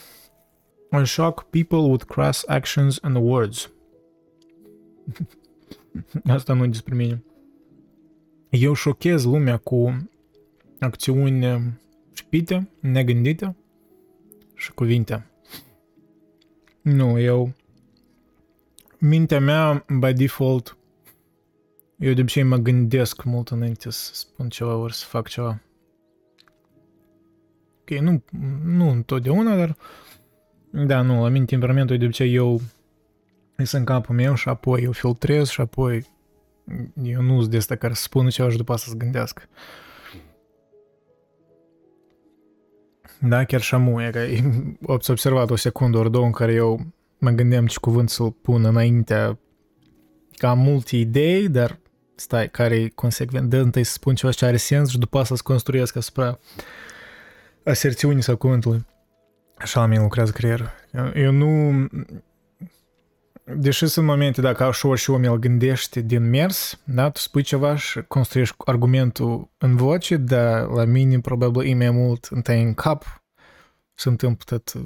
I shock people with crass actions and words. asta nu e despre mine. Eu șochez lumea cu acțiuni șpite, negândite și cuvinte. Nu, eu... Mintea mea, by default, eu de obicei mă gândesc mult înainte să spun ceva ori să fac ceva. Ok, nu, nu întotdeauna, dar... Da, nu, la mine temperamentul de obicei eu sunt în capul meu și apoi eu filtrez și apoi eu nu sunt de asta care să spună ceva și după asta să gândească. Da, chiar și amu, e că ați observat o secundă ori două în care eu mă gândeam ce cuvânt să-l pun înaintea ca am multe idei, dar stai, care e consecvent, dă întâi să spun ceva ce are sens și după asta să construiesc asupra aserțiunii sau cuvântului. Așa la mine lucrează creierul. Eu nu... Deși sunt momente, dacă și ori și om el gândește din mers, da, tu spui ceva și construiești argumentul în voce, dar la mine probabil e mai mult întâi în cap se întâmplă tot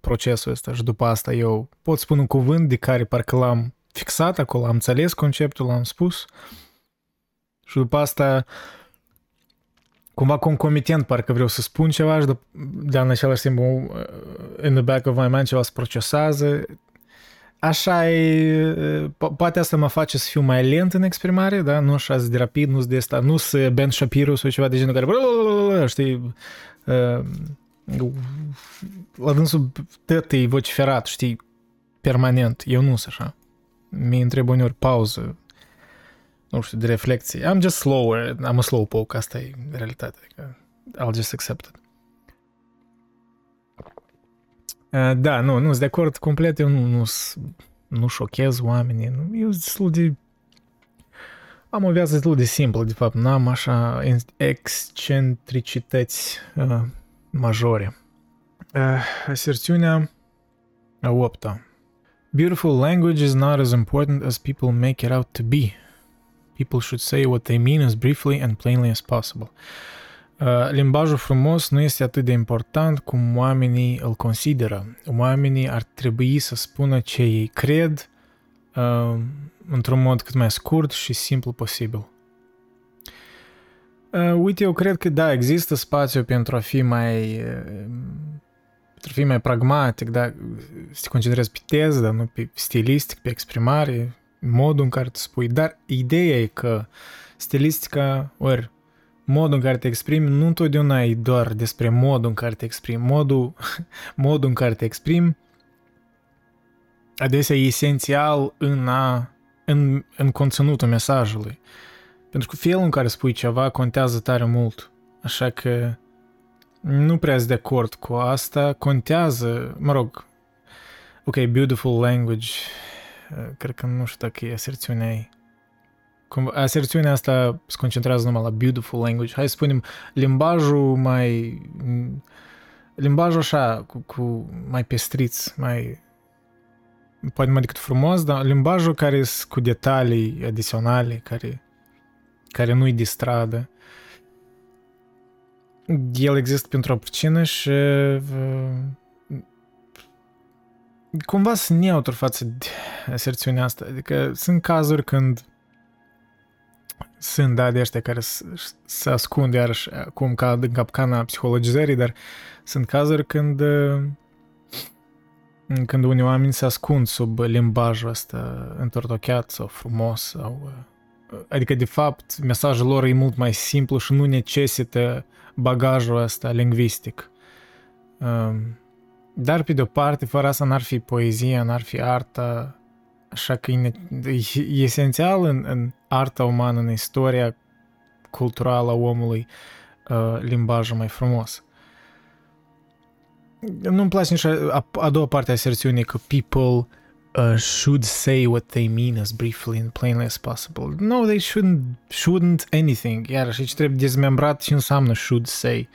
procesul ăsta și după asta eu pot spune un cuvânt de care parcă l-am fixat acolo, am înțeles conceptul, l-am spus și după asta cumva concomitent parcă vreau să spun ceva și de în același timp in the back of my mind ceva se procesează Așa e, poate asta mă face să fiu mai lent în exprimare, da? Nu așa de rapid, nu de asta, nu să Ben Shapiro sau ceva de genul care, știi, la dânsul tot e vociferat, știi, permanent. Eu nu sunt așa. Mi întreb uneori pauză, nu știu, de reflexie. I'm just slower, I'm a slow poke, asta e realitatea. Adică I'll just accept it. Da, nu, nu sunt de acord complet, eu nu, nu, nu șochez oamenii, nu, eu sunt destul de... Am o viață destul de simplă, de fapt, n-am așa excentricități uh, majore. Uh, aserțiunea a opta. Beautiful language is not as important as people make it out to be. People should say what they mean as briefly and plainly as possible. Uh, limbajul frumos nu este atât de important cum oamenii îl consideră. Oamenii ar trebui să spună ce ei cred uh, într-un mod cât mai scurt și simplu posibil. Uh, uite, eu cred că da, există spațiu pentru a fi mai uh, pentru a fi mai pragmatic, da, să te concentrezi pe teză, dar nu pe stilistic, pe exprimare, modul în care tu spui. Dar ideea e că stilistica, ori modul în care te exprimi, nu întotdeauna e doar despre modul în care te exprimi. Modul, modul în care te exprimi adesea e esențial în, a, în, în conținutul mesajului. Pentru că felul în care spui ceva contează tare mult. Așa că nu prea sunt de acord cu asta. Contează, mă rog, ok, beautiful language, cred că nu știu dacă e aserțiunea ei. Cum, aserțiunea asta se concentrează numai la beautiful language. Hai să spunem limbajul mai... Limbajul așa, cu, cu mai pestriț, mai... Poate mai decât frumos, dar limbajul care sunt cu detalii adiționale, care, care nu-i de stradă. El există pentru o pricină și cumva sunt neutru față de aserțiunea asta. Adică sunt cazuri când sunt, da, de ăștia care se ascund iarăși cum ca în capcana psihologizării, dar sunt cazuri când când unii oameni se ascund sub limbajul ăsta întortocheat sau frumos sau adică de fapt mesajul lor e mult mai simplu și nu necesită bagajul ăsta lingvistic. Dar pe de o parte, fără asta n-ar fi poezia, n-ar fi arta, așa că e, e esențial în, în arta umană, în istoria culturală a omului, uh, limbajul mai frumos. Nu-mi place nici a, a doua parte a aserțiunii că people uh, should say what they mean as briefly and plainly as possible. No, they shouldn't, shouldn't anything. Iarăși aici trebuie dezmembrat ce înseamnă should say.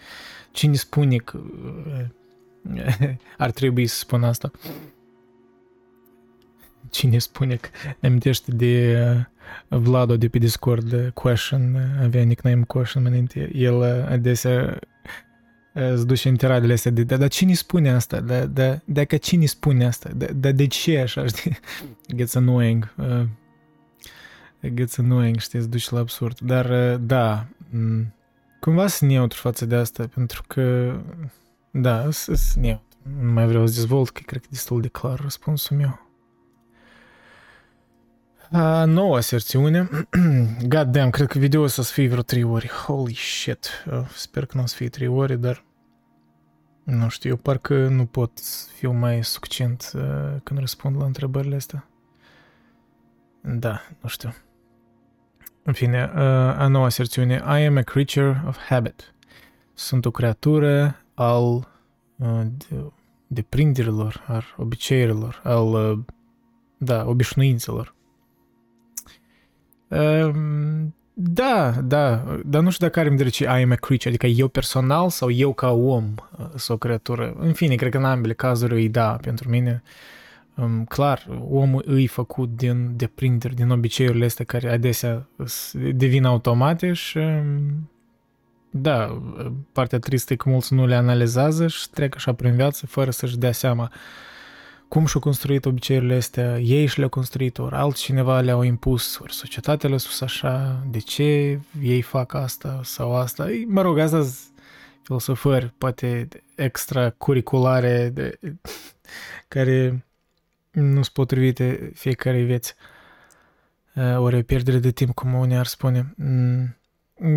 Cine spune că uh, ar trebui să spun asta? Cine spune că ne amintește de uh, Vlado de pe Discord, uh, Question, uh, avea nickname Question înainte, el adesea îți duce în tiradele astea de, dar cine spune asta? Da, da, dacă cine spune asta? Da, da de ce așa, știi? Gets annoying. Uh, gets annoying, știi, îți duce la absurd. Dar, uh, da, cumva sunt neutru față de asta, pentru că, da, sunt neutru. Nu mai vreau să dezvolt, că cred că e destul de clar răspunsul meu. A noua aserțiune. God damn, cred că video o să fie vreo 3 ori. Holy shit. Uh, sper că nu o să fie 3 ori, dar nu știu, eu parcă nu pot fiu mai succint uh, când răspund la întrebările astea. Da, nu știu. În fine, uh, a noua aserțiune. I am a creature of habit. Sunt o creatură al uh, de, deprinderilor, al obiceiurilor, al, uh, da, obișnuințelor. Ehm, da, da, dar nu știu dacă are în vedere ce I am a creature, adică eu personal sau eu ca om uh, sau o creatură. În fine, cred că în ambele cazuri e da pentru mine. Um, clar, omul îi făcut din deprinderi, din obiceiurile astea care adesea devin automate și um, da, partea tristă e că mulți nu le analizează și trec așa prin viață fără să-și dea seama cum și-au construit obiceiurile astea, ei și le-au construit, ori altcineva le-au impus, ori societatea le-a spus așa, de ce ei fac asta sau asta. Mă rog, asta filosofări, poate extracurriculare, de, care nu sunt potrivite fiecare vieți. Ori o pierdere de timp, cum unii ar spune. Mm,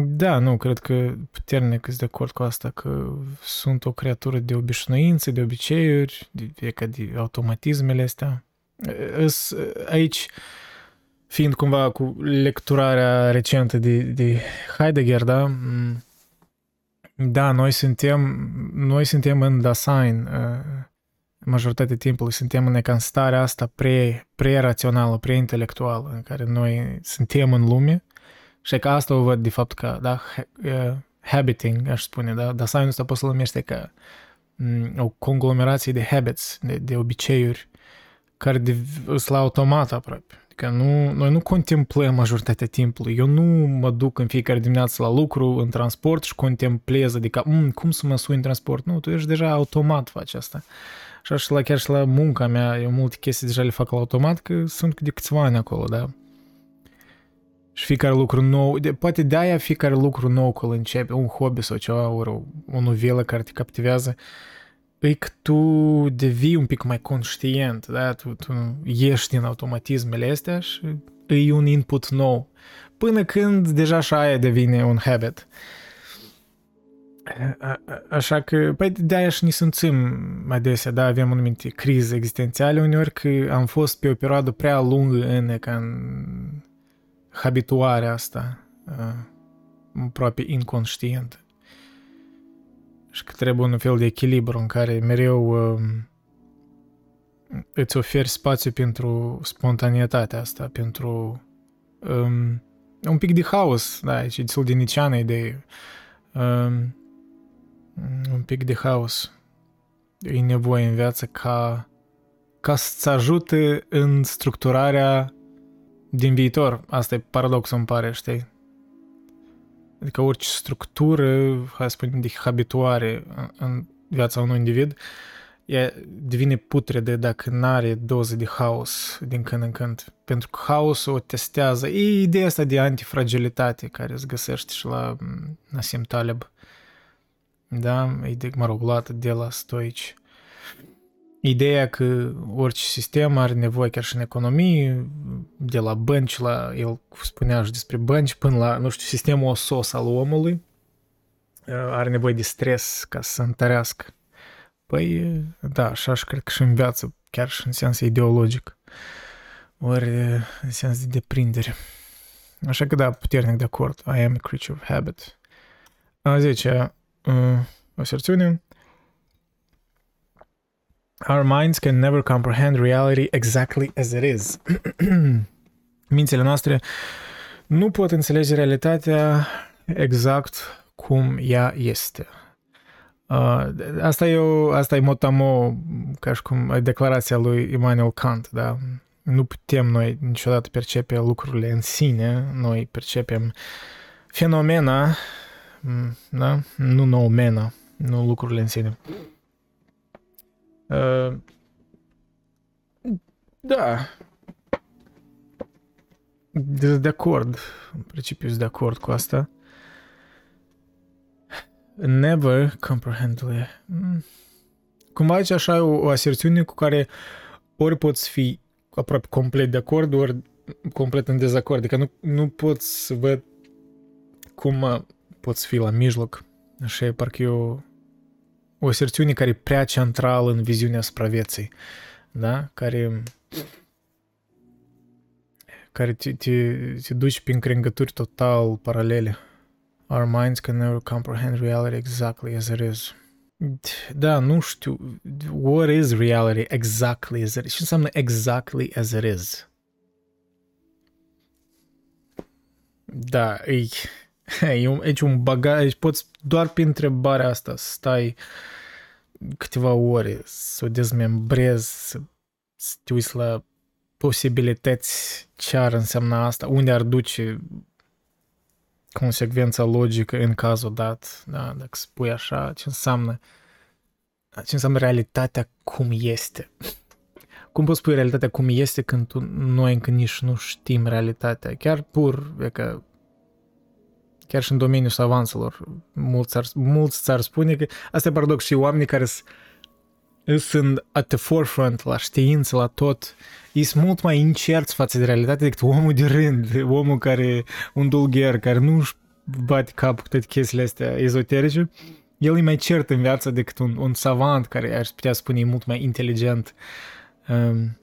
da, nu, cred că puternic sunt de acord cu asta, că sunt o creatură de obișnuințe, de obiceiuri, de, ca de automatismele astea. Aici, fiind cumva cu lecturarea recentă de, de Heidegger, da, da, noi suntem, noi suntem în Dasein, majoritatea timpului suntem în, în starea asta pre, pre-rațională, pre-intelectuală, în care noi suntem în lume, și că asta o văd de fapt că, da, habiting, aș spune, da, dar science ăsta poți să-l numește ca o conglomerație de habits, de, de obiceiuri, care de, sunt la automat aproape. Că nu, noi nu contemplăm majoritatea timpului. Eu nu mă duc în fiecare dimineață la lucru, în transport și contemplez, adică mm, cum să mă sui în transport. Nu, tu ești deja automat faci asta. Așa și la, chiar și la munca mea, eu multe chestii deja le fac la automat, că sunt de câțiva ani acolo, da? Și fiecare lucru nou, de, poate de-aia fiecare lucru nou când începe, un hobby sau ceva, ori o, o novelă care te captivează, e că tu devii un pic mai conștient, da? Tu, tu ieși din automatismele astea și e un input nou. Până când deja și aia devine un habit. Așa că, păi de-aia și ne simțim adesea, da, avem anumite crize existențiale uneori că am fost pe o perioadă prea lungă în, ca în habituarea asta aproape inconștientă. Și că trebuie un fel de echilibru în care mereu um, îți oferi spațiu pentru spontaneitatea asta, pentru um, un pic de haos, da, și destul de niciană idee. Um, un pic de haos. E nevoie în viață ca, ca să-ți ajute în structurarea din viitor. Asta e paradoxul, îmi pare, știi? Adică orice structură, hai să spunem, de habituare în viața unui individ, ea devine putredă dacă nu are doză de haos din când în când. Pentru că haosul o testează. E ideea asta de antifragilitate care se găsește și la Nassim Taleb. Da? E de, mă rog, luată de la stoici. Ideea că orice sistem are nevoie chiar și în economie, de la bănci la, el spunea și despre bănci, până la, nu știu, sistemul osos al omului, are nevoie de stres ca să se întărească. Păi, da, așa și cred că și în viață, chiar și în sens ideologic, ori în sens de deprindere. Așa că da, puternic de acord. I am a creature of habit. A 10. Uh, o serțiune. Our minds can never comprehend reality exactly as it is. Mințile noastre nu pot înțelege realitatea exact cum ea este. Uh, asta e, o, asta e motamo, ca și cum e declarația lui Immanuel Kant, da? Nu putem noi niciodată percepe lucrurile în sine, noi percepem fenomena, da? Nu noumena, nu lucrurile în sine. Uh, da. De, de acord. În principiu sunt de acord cu asta. Never comprehend. Mm. Cumva aici așa o, o aserțiune cu care ori poți fi aproape complet de acord, ori complet în dezacord. Adică nu, nu poți să văd cum poți fi la mijloc. Așa e parcă eu o serțiune care e prea centrală în viziunea asupra vieții, da? Care care te, te, te duci prin crengături total paralele. Our minds can never comprehend reality exactly as it is. Da, nu știu. What is reality exactly as it is? Ce înseamnă exactly as it is? Da, e, e un, e un bagaj, poți doar prin întrebarea asta să stai câteva ore, să o dezmembrezi, să, să te uiți la posibilități ce ar însemna asta, unde ar duce consecvența logică în cazul dat, da, dacă spui așa, ce înseamnă ce înseamnă realitatea cum este. Cum poți spui realitatea cum este când tu, noi încă nici nu știm realitatea? Chiar pur, e că chiar și în domeniul savanțelor, mulți ar, mulți ți-ar spune că asta e paradox și oamenii care sunt at the forefront la știință, la tot, sunt mult mai incerți față de realitate decât omul de rând, omul care, un dulgher, care nu își bate capul cu toate chestiile astea ezoterice, el e mai cert în viață decât un, un savant care aș putea spune e mult mai inteligent, um,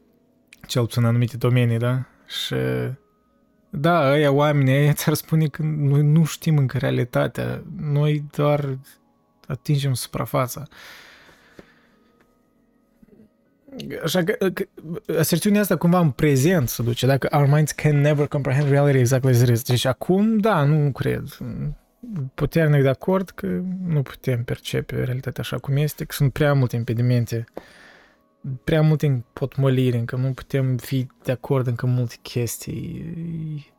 cel puțin în anumite domenii, da? Și da, ăia oamenii, ăia ți-ar spune că noi nu știm încă realitatea, noi doar atingem suprafața. Așa că, că aserțiunea asta cumva în prezent se duce, dacă our minds can never comprehend reality exactly as it is. Deci acum, da, nu cred. Puternic de acord că nu putem percepe realitatea așa cum este, că sunt prea multe impedimente prea multe potmoliri, încă nu putem fi de acord încă multe chestii.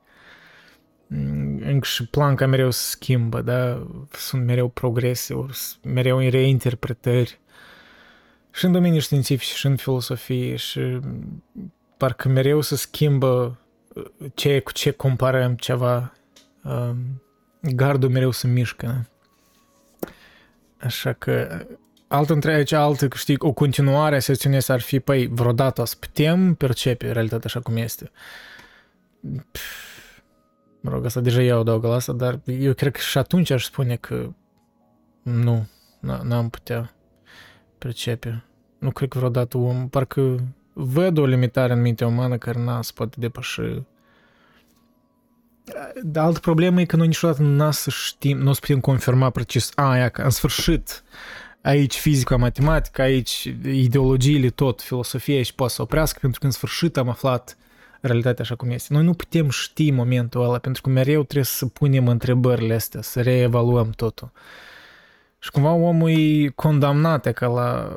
Încă și planca mereu se schimbă, da? Sunt mereu progrese, mereu în reinterpretări. Și în domeniul științific, și în filosofie, și parcă mereu se schimbă ce cu ce comparăm ceva. Gardul mereu se mișcă. Așa că altă întrebare, altă, știi, o continuare a sesiunii ar fi, păi, vreodată să putem percepe realitatea așa cum este. Pff, mă rog, asta deja eu adaug la asta, dar eu cred că și atunci aș spune că nu, n-am putea percepe. Nu cred că vreodată om, parcă văd o limitare în mintea umană care n-a se poate depăși. De altă problemă e că noi niciodată n-a să știm, nu o să putem confirma precis, a, ia, că în sfârșit aici fizica, matematică, aici ideologiile, tot, filosofia și poate să oprească, pentru că în sfârșit am aflat realitatea așa cum este. Noi nu putem ști momentul ăla, pentru că mereu trebuie să punem întrebările astea, să reevaluăm totul. Și cumva omul e condamnat ca la,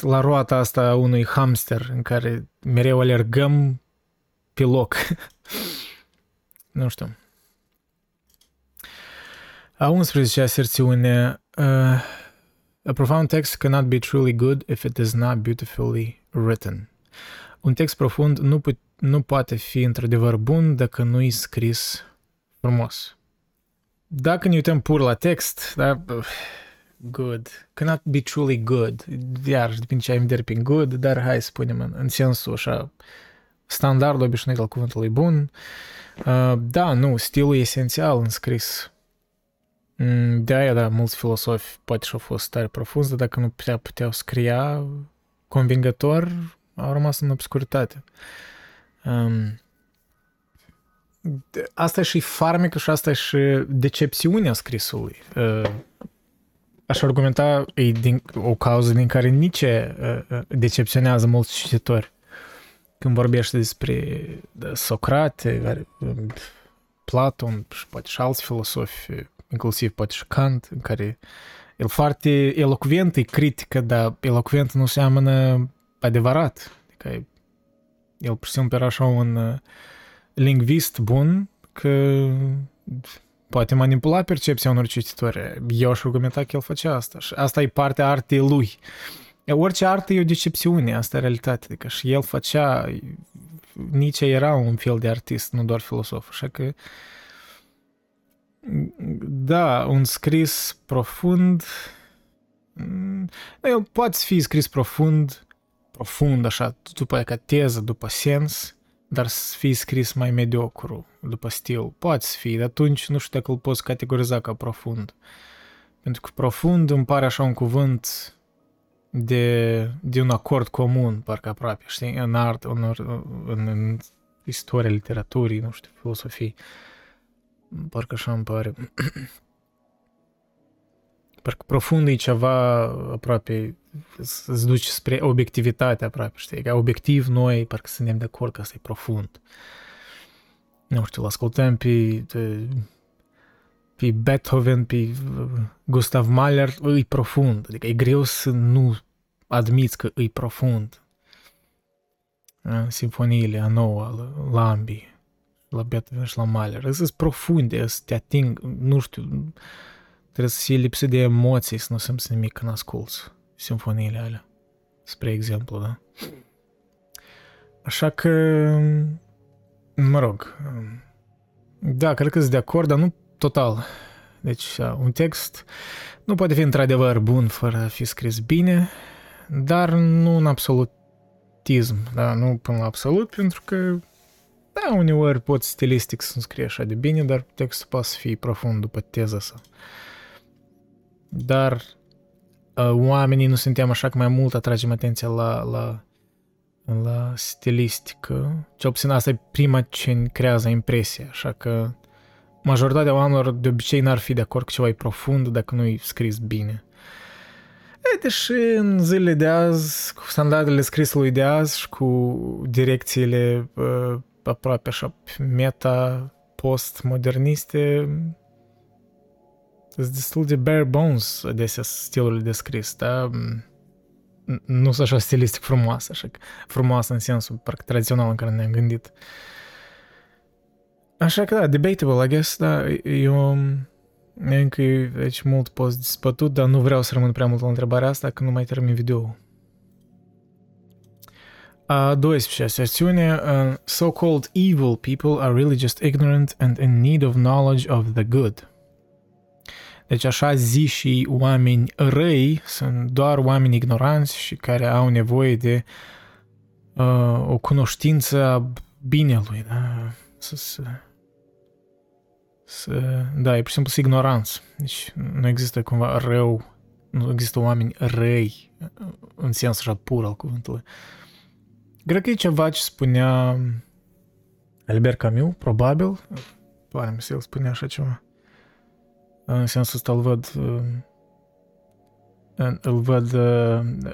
la roata asta a unui hamster în care mereu alergăm pe loc. nu știu. A 11 aserțiune Uh, a profound text cannot be truly good if it is not beautifully written. Un text profund nu, pu- nu poate fi într-adevăr bun dacă nu e scris frumos. Dacă ne uităm pur la text, da, good, cannot be truly good, iar depinde ce ai în vedere prin good, dar hai să spunem în, în sensul așa, standard obișnuit al cuvântului bun. Uh, da, nu, stilul esențial în scris de aia, da, mulți filosofi poate și-au fost tare profunzi, dar dacă nu prea puteau scria convingător, au rămas în obscuritate. Um, asta e și farmecă și asta e și decepțiunea scrisului. Uh, aș argumenta e din, o cauză din care nici uh, decepționează mulți cititori. Când vorbește despre Socrate, Platon și poate și alți filosofi inclusiv poate și Kant, în care el foarte elocvent, e critică, dar elocvent nu seamănă adevărat. Adică el pur și simplu era așa un uh, lingvist bun că poate manipula percepția unor cititori. Eu aș argumenta că el făcea asta. Și asta e partea artei lui. Orice artă e o decepțiune, asta e realitatea. Adică și el făcea, nici era un fel de artist, nu doar filosof. Așa că da, un scris profund. Mm, el poate fi scris profund, profund, așa, după ca teză, după sens, dar să fie scris mai mediocru, după stil. Poate fi, dar atunci nu știu dacă îl poți categoriza ca profund. Pentru că profund îmi pare așa un cuvânt de, de un acord comun, parcă aproape, știi, în art, în, în, în istoria literaturii, nu știu, filosofii. Parcă așa îmi pare. Parcă profund e ceva aproape, îți duce spre obiectivitate aproape, știi? Ca obiectiv noi, parcă suntem de acord că asta e profund. Nu știu, ascultăm pe, pe, pe Beethoven, pe Gustav Mahler, e profund. Adică e greu să nu admiți că e profund. Simfoniile a noua, Lambi, la Beethoven și la Mahler. Sunt profunde, să te ating, nu știu, trebuie să fie lipsit de emoții, să nu simți nimic când asculți simfoniile alea, spre exemplu, da? Așa că, mă rog, da, cred că sunt de acord, dar nu total. Deci, un text nu poate fi într-adevăr bun fără a fi scris bine, dar nu în absolutism, da, nu până la absolut, pentru că da, uneori pot stilistic să nu scrie așa de bine, dar textul poate să fie profund după teza sa. Dar uh, oamenii nu suntem așa că mai mult atragem atenția la, la, la stilistică. Cel puțin asta e prima ce creează impresia, așa că majoritatea oamenilor de obicei n-ar fi de acord că ceva e profund dacă nu e scris bine. E, deși în zilele de azi, cu standardele scrisului de azi și cu direcțiile uh, aproape așa meta post-moderniste sunt destul de bare bones adesea stilurile de scris, da? nu sunt așa stilistic frumoasă, așa frumoasă în sensul parcă tradițional în care ne-am gândit. Așa că da, debatable, I guess, da, eu încă e aici mult post dispătut, dar nu vreau să rămân prea mult la întrebarea asta, că nu mai termin video A 12 secțiune, uh, so-called evil people are really just ignorant and in need of knowledge of the good. Deci așa zi și oameni răi sunt doar oameni ignoranți și care au nevoie de uh, o cunoștință a binelui, da? Să, să, să, da, e pur și simplu ignoranță. Deci nu există cumva rău, nu există oameni răi în sens așa pur al cuvântului. Cred că e ceva ce spunea Albert Camus, probabil. Pare mi se el spunea așa ceva. În sensul ăsta îl văd îl văd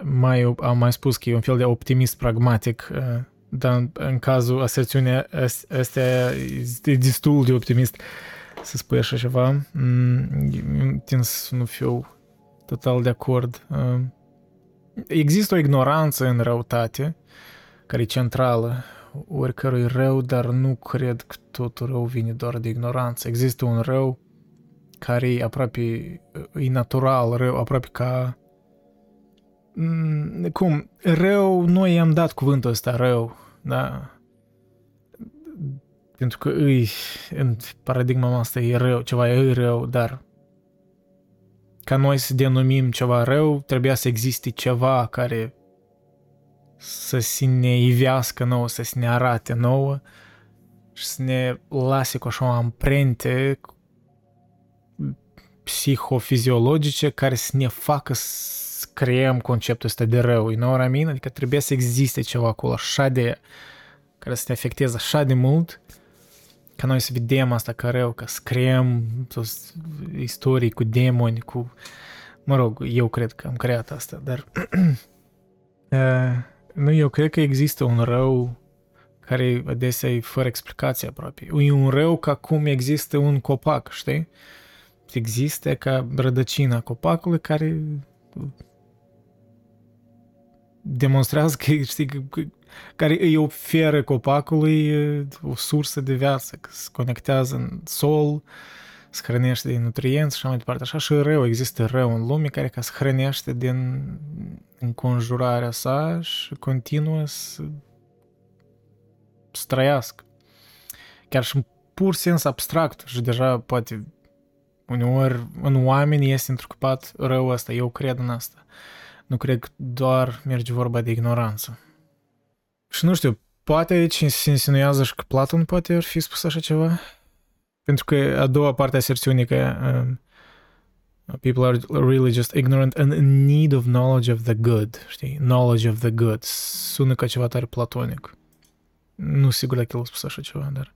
mai, am mai spus că e un fel de optimist pragmatic, dar în cazul aserțiunea asta este destul de optimist să spui așa ceva. Mm, tind să nu fiu total de acord. Există o ignoranță în răutate, care e centrală oricărui rău, dar nu cred că totul rău vine doar de ignoranță. Există un rău care e aproape, e natural, rău, aproape ca... Mm, cum? Rău, noi i-am dat cuvântul ăsta, rău, da? Pentru că îi, în paradigma asta e rău, ceva e rău, dar ca noi să denumim ceva rău, trebuia să existe ceva care să se ne ivească nouă, să se ne arate nouă și să ne lase cu așa o amprente psihofiziologice care să ne facă să creăm conceptul ăsta de rău, you know what I mean? Adică trebuie să existe ceva acolo așa de, care să te afecteze așa de mult ca noi să vedem asta ca rău, ca să creăm istorii cu demoni, cu... Mă rog, eu cred că am creat asta, dar... uh, nu, eu cred că există un rău care adesea e fără explicație aproape. E un rău ca cum există un copac, știi? Există ca rădăcina copacului care demonstrează că, știi, care îi oferă copacului o sursă de viață, că se conectează în sol, se hrănește din nutrienți și așa mai departe. Așa și rău, există rău în lume care ca să hrănește din înconjurarea sa și continuă să, să trăiască. Chiar și în pur sens abstract și deja poate uneori în oameni este întrucupat rău ăsta. Eu cred în asta. Nu cred că doar merge vorba de ignoranță. Și nu știu, poate aici se insinuează și că Platon poate ar fi spus așa ceva? Pentru că a doua parte a serțiunii că um, people are really just ignorant and in need of knowledge of the good, știi? Knowledge of the good. Sună ca ceva tare platonic. Nu sigur dacă el a spus așa ceva, dar...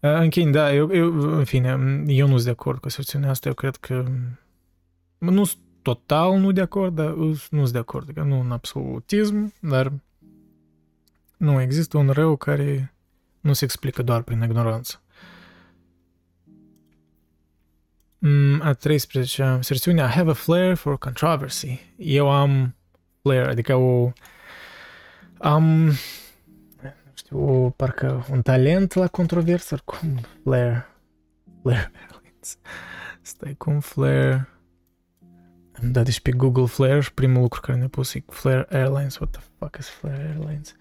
Uh, închei, da, eu, eu, în fine, eu nu sunt de acord cu serțiunea asta, eu cred că... Nu sunt total nu de acord, dar nu sunt de acord, că nu în absolutism, dar nu există un rău care nu se explică doar prin ignoranță. A 13 versiune, I have a flair for controversy. Eu am flair, adică o... Am... Nu știu, o, parcă un talent la controversă, cum flair. Flair Airlines. Stai, cum flair... Am dat și pe Google Flair și primul lucru care ne-a pus e Flair Airlines. What the fuck is Flair Airlines?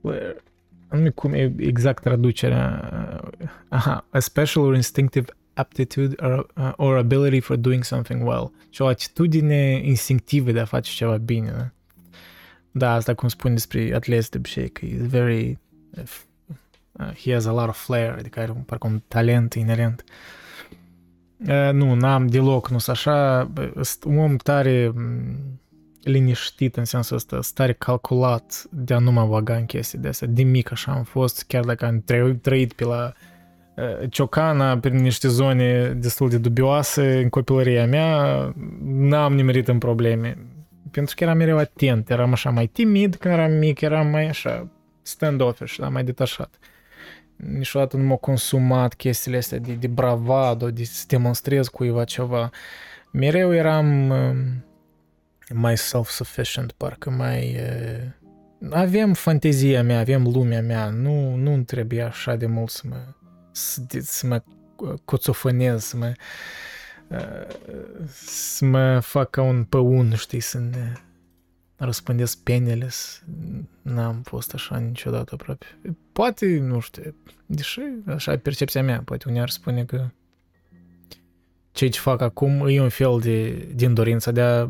Flair... Nu cum e exact traducerea. Aha, a special or instinctive aptitude or, uh, or ability for doing something well. Și o atitudine instinctivă de a face ceva bine. Da, da asta cum spun despre atleți de obicei, că e very... Uh, he has a lot of flair, adică are un, parcă un talent inerent. Uh, nu, n-am deloc, nu sunt așa. Un om tare liniștit în sensul ăsta, stare calculat de a nu mă băga în chestii de astea. De mic așa am fost, chiar dacă am trăit pe la Ciocana prin niște zone destul de dubioase în copilăria mea, n-am nimerit în probleme. Pentru că eram mereu atent, eram așa mai timid când eram mic, eram mai așa stand-offish, da, mai detașat. Niciodată nu m-au consumat chestiile astea de, de bravado, de să demonstrez cuiva ceva. Mereu eram mai self-sufficient, parcă mai... Uh, avem fantezia mea, avem lumea mea, nu, nu trebuie așa de mult să mă, să, să mă coțofănez, să mă, uh, să mă fac ca un păun, știi, să ne răspândesc penele, n-am fost așa niciodată aproape. Poate, nu știu, deși așa e percepția mea, poate unii ar spune că ceea ce fac acum e un fel de, din dorința de a,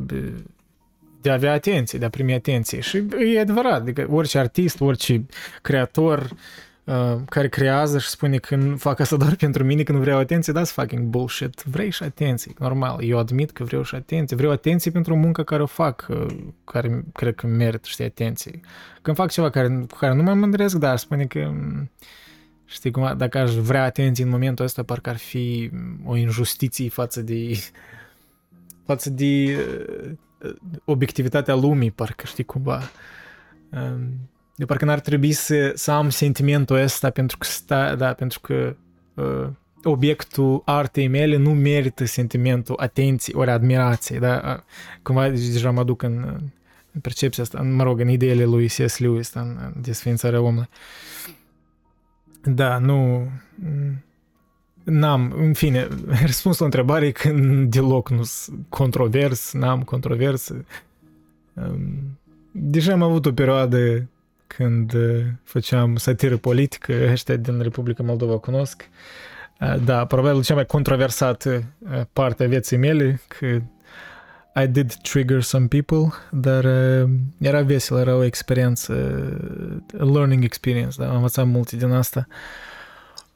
de a avea atenție, de a primi atenție. Și e adevărat, adică orice artist, orice creator uh, care creează și spune că fac asta doar pentru mine, că nu vreau atenție, that's fucking bullshit. Vrei și atenție, normal. Eu admit că vreau și atenție. Vreau atenție pentru munca care o fac, uh, care cred că merită, știi, atenție. Când fac ceva care, cu care nu mă mândresc, dar spune că Știi cum, dacă aș vrea atenție în momentul ăsta, parcă ar fi o injustiție față de față de uh, obiectivitatea lumii, parcă știi cumva. Um, de parcă n-ar trebui să, să am sentimentul ăsta pentru că, sta, da, pentru că uh, obiectul artei mele nu merită sentimentul atenției ori admirației, da? Cumva deja mă duc în, în percepția asta, mă rog, în ideile lui C.S. Lewis, în, în desfințarea omului. Da, nu... N-am, în fine, răspunsul la întrebare e că deloc nu controvers, n-am controversă. Deja am avut o perioadă când uh, făceam satiră politică, ăștia din Republica Moldova cunosc. Uh, da, probabil cea mai controversată uh, parte a vieții mele, că I did trigger some people, dar uh, era vesel, era o experiență, a learning experience, da? am învățat multe din asta.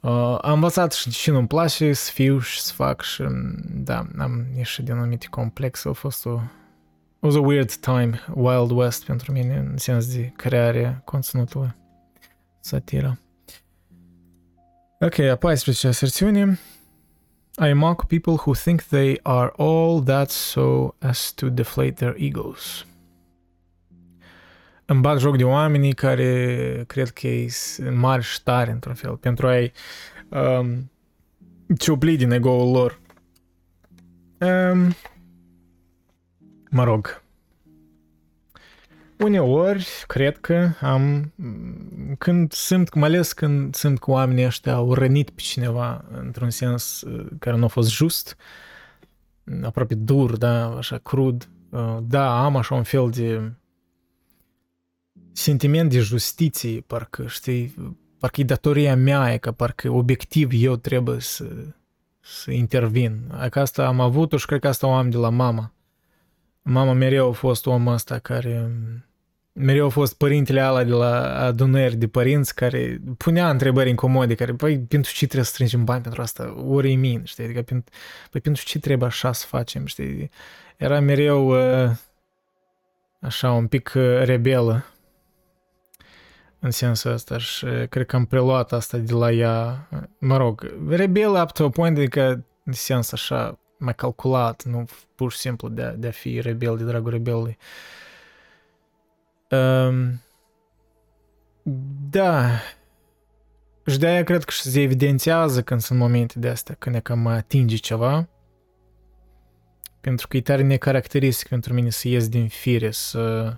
Uh, am învățat și, și nu-mi place să fiu și să fac și da, am ieșit din anumite complexe, a fost o It was a weird time, Wild West pentru mine, în sens de creare conținutului satira. Ok, a 14 aserțiune. I mock people who think they are all that so as to deflate their egos. Îmi bat joc de oamenii care cred că e mari și ștari într-un fel, pentru a-i um, ciupli din ego-ul lor. Um, mă rog, uneori cred că am, când simt, mai ales când simt că oamenii ăștia au rănit pe cineva într-un sens uh, care nu a fost just, aproape dur, da, așa crud, uh, da, am așa un fel de sentiment de justiție, parcă, știi, parcă e datoria mea, e că parcă obiectiv eu trebuie să, să intervin. Că asta am avut-o și cred că asta o am de la mama. Mama mereu a fost omul ăsta care mereu a fost părintele ala de la adunări de părinți care punea întrebări incomode, care, păi, pentru ce trebuie să strângem bani pentru asta? Ori e min, știi? Adică, pentru, păi, pentru ce trebuie așa să facem, știi? Era mereu uh, așa un pic uh, rebelă în sensul ăsta și uh, cred că am preluat asta de la ea, mă rog, rebelă up to a point, adică în sens așa mai calculat, nu pur și simplu de a, de a fi rebel de dragul rebelului. Uh, Um, da. Și de aia cred că se evidențiază când sunt momente de astea, când e cam atinge ceva. Pentru că e tare necaracteristic pentru mine să ies din fire, să,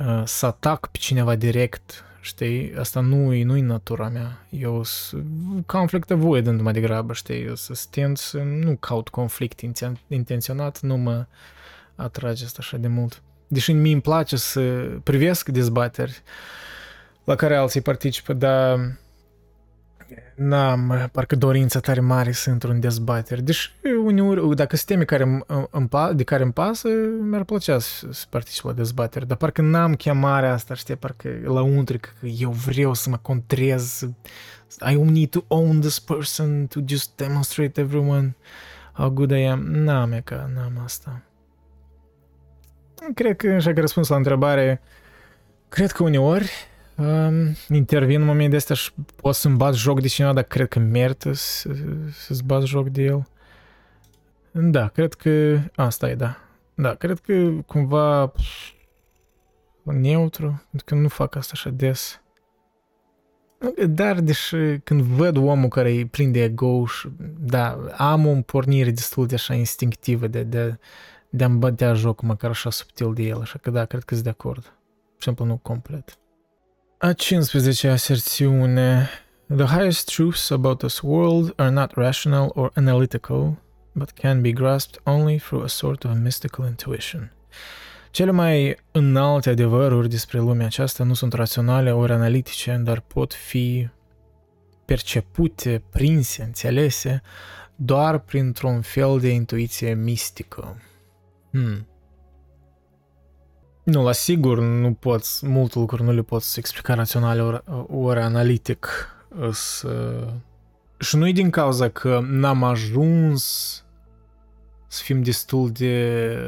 uh, să atac pe cineva direct, știi? Asta nu e, nu e natura mea. Eu sunt conflict avoidant mai degrabă, știi? Eu să tind să nu caut conflict intenționat, nu mă atrage asta așa de mult deși mie îmi place să privesc dezbateri la care alții participă, dar n-am parcă dorința tare mare să intru în dezbateri. Deși uneori, dacă sunt teme care îmi, de care îmi pasă, mi-ar plăcea să, să particip la dezbateri, dar parcă n-am chemarea asta, știi, parcă la untric că eu vreau să mă contrez, I need to own this person to just demonstrate everyone how good I am. N-am e că n-am asta. Cred că, așa că răspuns la întrebare, cred că uneori um, intervin în momentul ăsta și pot să-mi bat joc de cineva, dar cred că merită să, să-ți bat joc de el. Da, cred că asta e, da. Da, cred că cumva neutru, pentru că nu fac asta așa des. Dar, deși când văd omul care îi prinde ego și, da, am o pornire destul de așa instinctivă de, de de a-mi bătea joc măcar așa subtil de el, așa că da, cred că sunt de acord. Simplu nu complet. A 15 aserțiune. The highest truths about this world are not rational or analytical, but can be grasped only through a sort of mystical intuition. Cele mai înalte adevăruri despre lumea aceasta nu sunt raționale ori analitice, dar pot fi percepute, prinse, înțelese doar printr-un fel de intuiție mistică. Hmm. Nu, la sigur nu poți, multe lucruri nu le poți explica rațional ori, ori analitic. Să... Și nu e din cauza că n-am ajuns să fim destul de...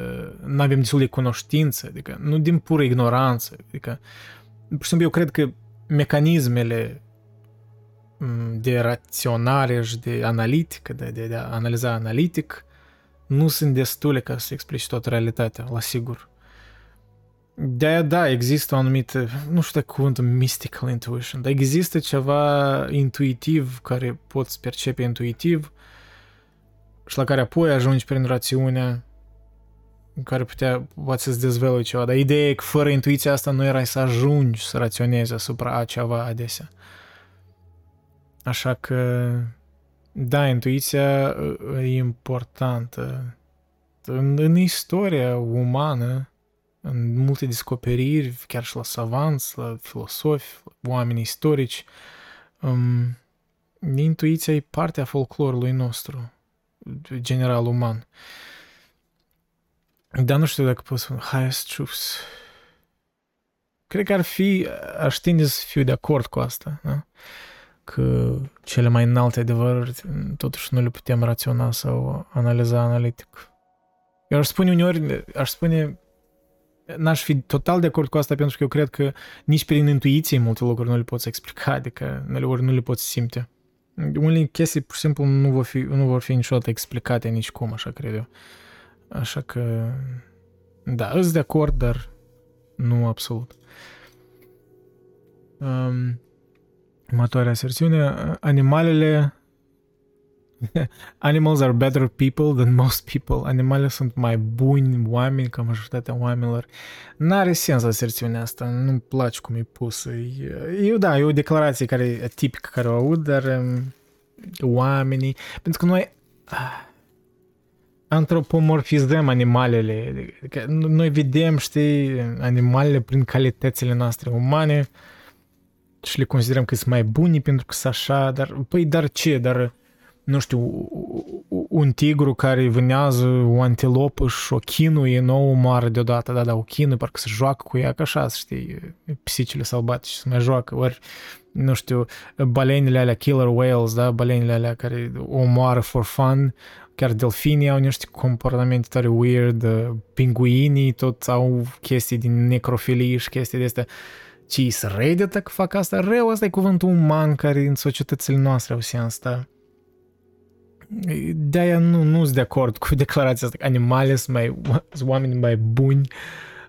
nu avem destul de cunoștință, adică nu din pură ignoranță, adică pur și simplu eu cred că mecanismele de raționare și de analitică, de, de, de a analiza analitic, nu sunt destule ca să explici toată realitatea, la sigur. De-aia, da, există o anumită, nu știu dacă cuvântul mystical intuition, dar există ceva intuitiv care poți percepe intuitiv și la care apoi ajungi prin rațiunea în care putea, poate să-ți dezvălui ceva. Dar ideea e că fără intuiția asta nu erai să ajungi să raționezi asupra a ceva adesea. Așa că, da, intuiția e importantă. În, în istoria umană, în multe descoperiri, chiar și la savanți, la filosofi, la oameni istorici, um, intuiția e partea folclorului nostru, general uman. Dar nu știu dacă pot spune highest truths. Cred că ar fi, aș tinde să fiu de acord cu asta, da? că cele mai înalte adevăruri totuși nu le putem raționa sau analiza analitic. Eu aș spune uneori, aș spune n-aș fi total de acord cu asta pentru că eu cred că nici prin intuiție multe lucruri nu le poți explica, adică ori nu le poți simte. Unele chestii pur și simplu nu vor fi, nu vor fi niciodată explicate nici cum, așa cred eu. Așa că, da, îs de acord, dar nu absolut. Um, următoarea aserțiune, animalele Animals are better people than most people. Animalele sunt mai buni oameni ca majoritatea oamenilor. N-are sens aserțiunea asta. Nu-mi place cum e pusă. Eu, da, e o declarație care e tipică care o aud, dar um, oamenii... Pentru că noi ah, antropomorfizăm animalele. Adică noi vedem, știi, animalele prin calitățile noastre umane și le considerăm că sunt mai buni pentru că sunt așa, dar, păi, dar ce? Dar nu știu, un tigru care vânează o antilopă și o chinuie, nu o moară deodată, da, da, o chinuie, parcă se joacă cu ea, ca așa, știi, pisicile sălbatice se mai joacă, ori, nu știu, balenile alea, killer whales, da, balenile alea care o moară for fun, chiar delfinii au niște comportamente tare weird, pinguinii tot au chestii din necrofilie și chestii de astea. Ce să Reddit că fac asta? Rău, asta e cuvântul uman care în societățile noastre au sens, da de-aia nu, nu sunt de acord cu declarația asta că animale sunt, mai, sunt oameni mai buni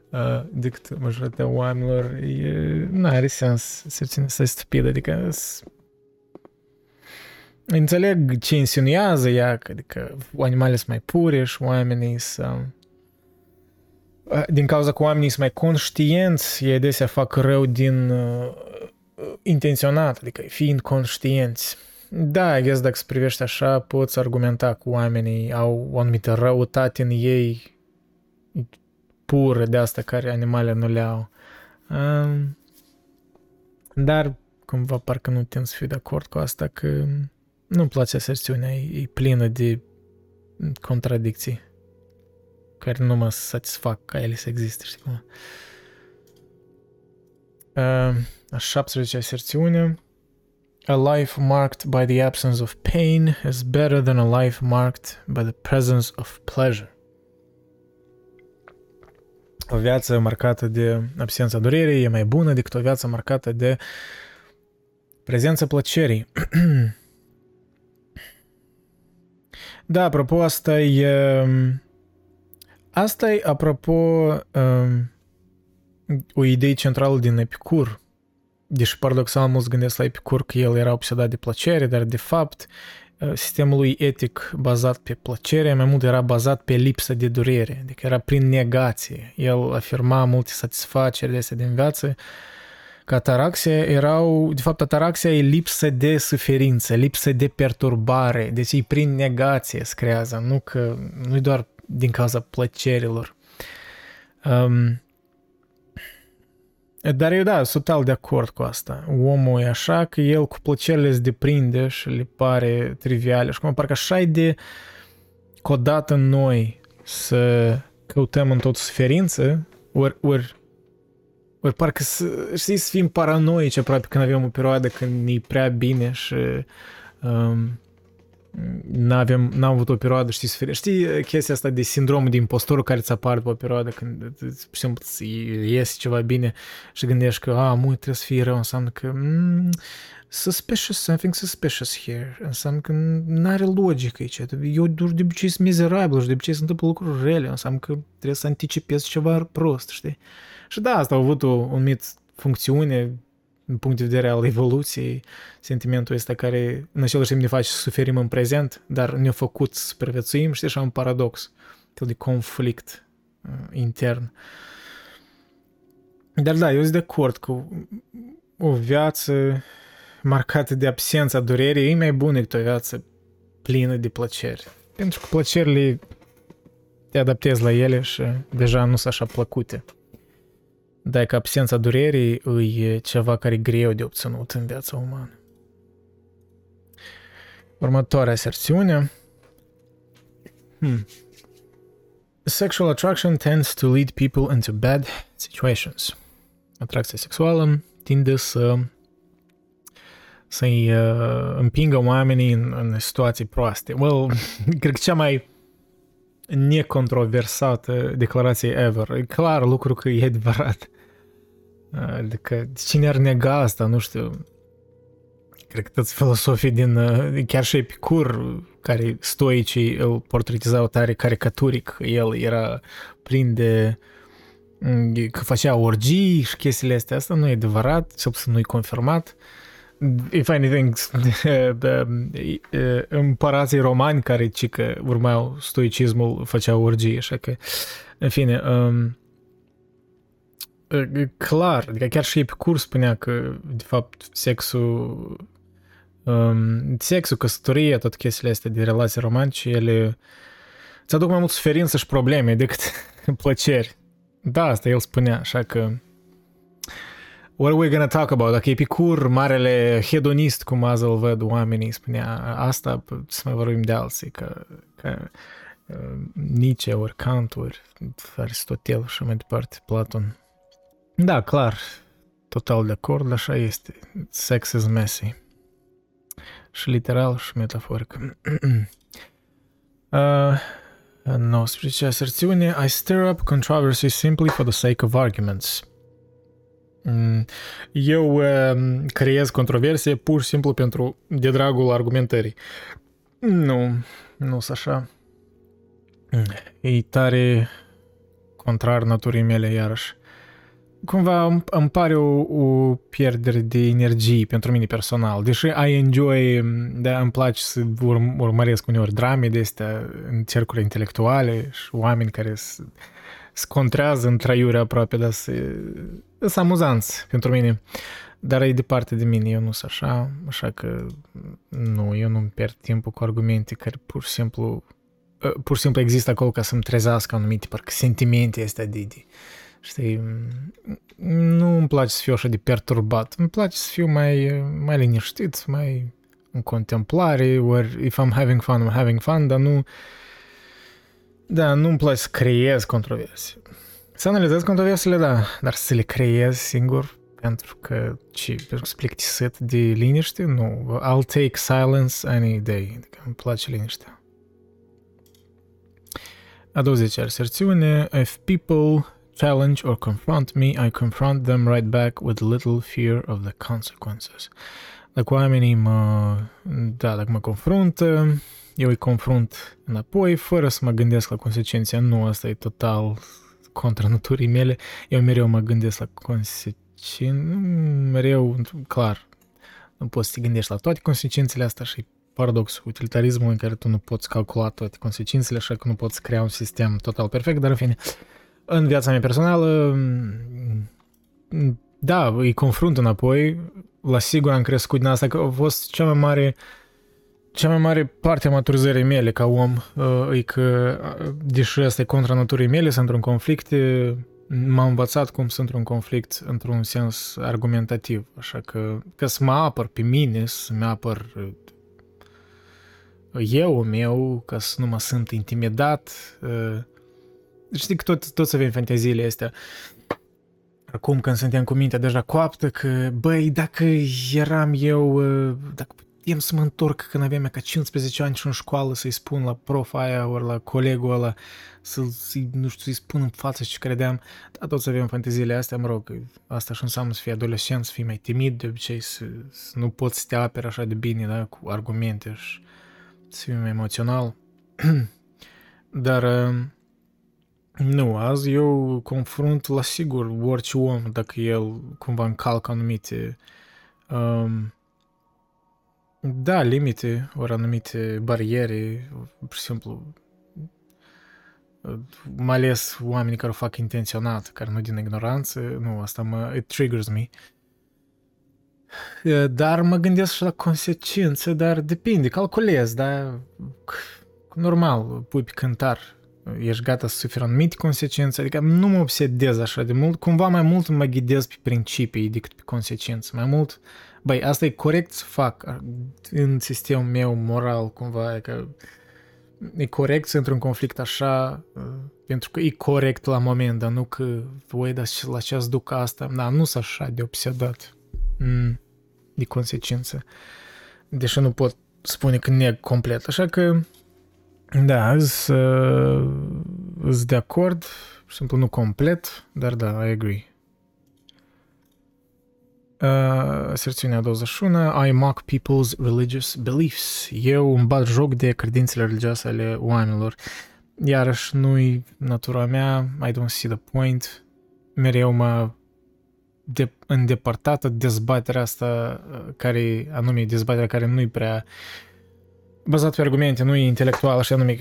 uh, decât majoritatea oamenilor. E, nu are sens să ține să stupid, adică înțeleg ce insinuează ea, că adică animalele sunt mai pure și oamenii sunt din cauza că oamenii sunt mai conștienți, ei adesea fac rău din uh, intenționat, adică fiind conștienți. Da, I guess dacă se privește așa, poți argumenta cu oamenii au o anumită răutate în ei pură de asta care animalele nu le au. Um, dar cumva parcă nu tind să fiu de acord cu asta că nu-mi place aserțiunea, e, e plină de contradicții care nu mă satisfac ca ele să existe, știi cum? Uh, a 17 aserțiune A life marked by the absence of pain is better than a life marked by the presence of pleasure. O viață marcată de absența durerii e mai bună decât o viață marcată de prezența plăcerii. da, apropo, asta e... Asta e, apropo, um, o idee centrală din Epicur, Deși paradoxal mulți gândesc la Epicur că el era obsedat de plăcere, dar de fapt uh, sistemului etic bazat pe plăcere, mai mult era bazat pe lipsă de durere, adică era prin negație. El afirma multe satisfaceri de astea din viață, că ataraxia erau, de fapt ataraxia e lipsă de suferință, lipsă de perturbare, deci e prin negație se creează, nu că nu doar din cauza plăcerilor. Um, dar eu da, sunt total de acord cu asta. Omul e așa că el cu plăcerile se deprinde și le pare triviale și cum parcă așa e de codat în noi să căutăm în tot suferință, ori, ori, ori parcă să, știi, să fim paranoici aproape când avem o perioadă când e prea bine și um, n-avem, n-am avut o perioadă, știi, să Știi chestia asta de sindromul de impostorul care ți apare pe o perioadă când, de exemplu, iese ceva bine și gândești că, a, mult trebuie să fie rău, înseamnă că mm, suspicious, something suspicious here. Înseamnă că nu are logică aici. Eu de obicei sunt mizerabil și de obicei se întâmplă lucruri rele. Înseamnă că trebuie să anticipez ceva prost, știi? Și da, asta a avut o, un mit funcțiune din punct de vedere al evoluției, sentimentul ăsta care în același timp ne face să suferim în prezent, dar ne-a făcut să supraviețuim, știi, așa un paradox, fel de conflict uh, intern. Dar da, eu sunt de acord cu o viață marcată de absența durerii e mai bună decât o viață plină de plăceri. Pentru că plăcerile te adaptezi la ele și deja nu sunt așa plăcute. Dar că absența durerii e ceva care e greu de obținut în viața umană. Următoarea aserțiune. Hmm. Sexual attraction tends to lead people into bad situations. Atracția sexuală tinde să să-i uh, împingă oamenii în, în situații proaste. Well, cred că cea mai necontroversată declarație ever. E clar lucru că e adevărat. Adică cine ar nega asta, nu știu. Cred că toți filosofii din, chiar și Epicur, care stoicii îl portretizau tare caricaturic, el era plin de că făcea orgii și chestiile astea, asta nu e adevărat, cel puțin nu e confirmat. If anything, împărații romani care ci că urmau stoicismul făceau orgii, așa că, în fine, um, clar, adică chiar și Epicur spunea că, de fapt, sexul, um, sexul, căsătoria, tot chestiile astea de relații romantice, ele îți aduc mai mult suferință și probleme decât plăceri. Da, asta el spunea, așa că What are we gonna talk about? Dacă Epicur, marele hedonist, cum azi îl văd oamenii, spunea asta, să mai vorbim de alții, că, că uh, Nietzsche, ori Kant, ori Aristotel și mai departe, Platon. Da, clar, total de acord, așa este. Sex is messy. Și literal și metaforic. uh, 19 aserțiune. I stir up controversy simply for the sake of arguments. Mm, eu uh, creez controversie pur și simplu pentru de dragul argumentării. Nu, nu sunt așa. E tare contrar naturii mele, iarăși cumva îmi pare o, o pierdere de energie pentru mine personal. Deși I enjoy, da, îmi place să urm- urmăresc uneori drame de astea în cercuri intelectuale și oameni care se contrează în traiuri aproape, dar sunt amuzanți pentru mine. Dar e departe de mine, eu nu sunt așa, așa că nu, eu nu-mi pierd timpul cu argumente care pur și simplu pur și simplu există acolo ca să-mi trezească anumite parcă sentimente astea de, de Știi, nu îmi place să fiu așa de perturbat. Îmi place să fiu mai, mai liniștit, mai în contemplare, ori if I'm having fun, I'm having fun, dar nu... Da, nu îmi place să creez controverse. Să analizez controversele, da, dar să le creez singur, pentru că, ce, pentru că sunt plictisit de liniște, nu. I'll take silence any day. Adică îmi place liniștea. A 20 aserțiune, if people challenge or confront me, I confront them right back with little fear of the consequences. Dacă oamenii mă, da, dacă mă confruntă, eu îi confrunt înapoi, fără să mă gândesc la consecințe. Nu, asta e total contra naturii mele. Eu mereu mă gândesc la consecințe, mereu, clar, nu poți să te gândești la toate consecințele astea și paradox, utilitarismul în care tu nu poți calcula toate consecințele, așa că nu poți crea un sistem total perfect, dar în fine, în viața mea personală, da, îi confrunt înapoi, la sigur am crescut din asta, că a fost cea mai mare cea mai mare parte a maturizării mele ca om uh, e că, uh, deși asta e contra naturii mele, sunt într-un conflict, m-am învățat cum sunt într-un conflict într-un sens argumentativ. Așa că, că să mă apăr pe mine, să mă apăr uh, eu meu, ca să nu mă sunt intimidat. Știi că tot, toți avem fanteziile astea. Acum când suntem cu mintea deja coaptă că, băi, dacă eram eu, dacă putem să mă întorc când aveam ca 15 ani și în școală să-i spun la prof aia ori la colegul ăla, să nu știu, să-i spun în față ce credeam. Dar toți avem fanteziile astea, mă rog, asta și înseamnă să fii adolescent, să fii mai timid de obicei, să, să nu poți să te aperi așa de bine, da, cu argumente și să fii mai emoțional. Dar nu, azi eu confrunt la sigur orice om dacă el cumva încalcă anumite um, da, limite, ori anumite bariere, pur și simplu, mai ales oamenii care o fac intenționat, care nu din ignoranță, nu, asta mă, it triggers me. Dar mă gândesc și la consecințe, dar depinde, calculez, da, normal, pui pe cântar, ești gata să suferi anumite consecințe, adică nu mă obsedez așa de mult, cumva mai mult mă ghidez pe principii decât pe consecințe, mai mult băi, asta e corect să fac în sistemul meu moral, cumva, e că e corect să intru în conflict așa, pentru că e corect la moment, dar nu că, voi, dar la ce ați duc asta, da, nu sunt așa de obsedat mm, de consecință. Deși nu pot spune că neg complet, așa că, da, sunt de acord, simplu nu complet, dar da, I agree. Uh, secțiunea 21, I mock people's religious beliefs. Eu îmi bat joc de credințele religioase ale oamenilor. Iarăși nu-i natura mea, I don't see the point. Mereu mă de, îndepărtată dezbaterea asta, care, anume dezbaterea care nu-i prea bazat pe argumente, nu e intelectual, așa nume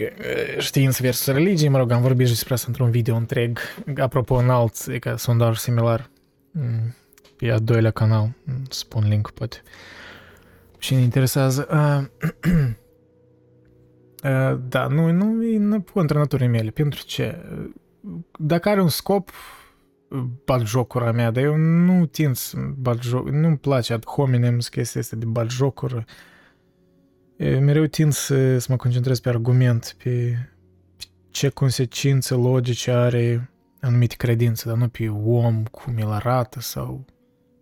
știință versus religie, mă rog, am vorbit despre asta într-un video întreg, apropo în alt, e ca sondaj similar. Mm pe a doilea canal. Spun link poate. Și ne interesează. Uh, uh, da, nu, nu e contra naturii mele. Pentru ce? Dacă are un scop, bat jocura mea, dar eu nu tind să bat joc, nu-mi place ad hominem chestia asta de bat jocură. Mereu tind să, să mă concentrez pe argument, pe, pe ce consecințe logice are anumite credințe, dar nu pe om, cum el arată sau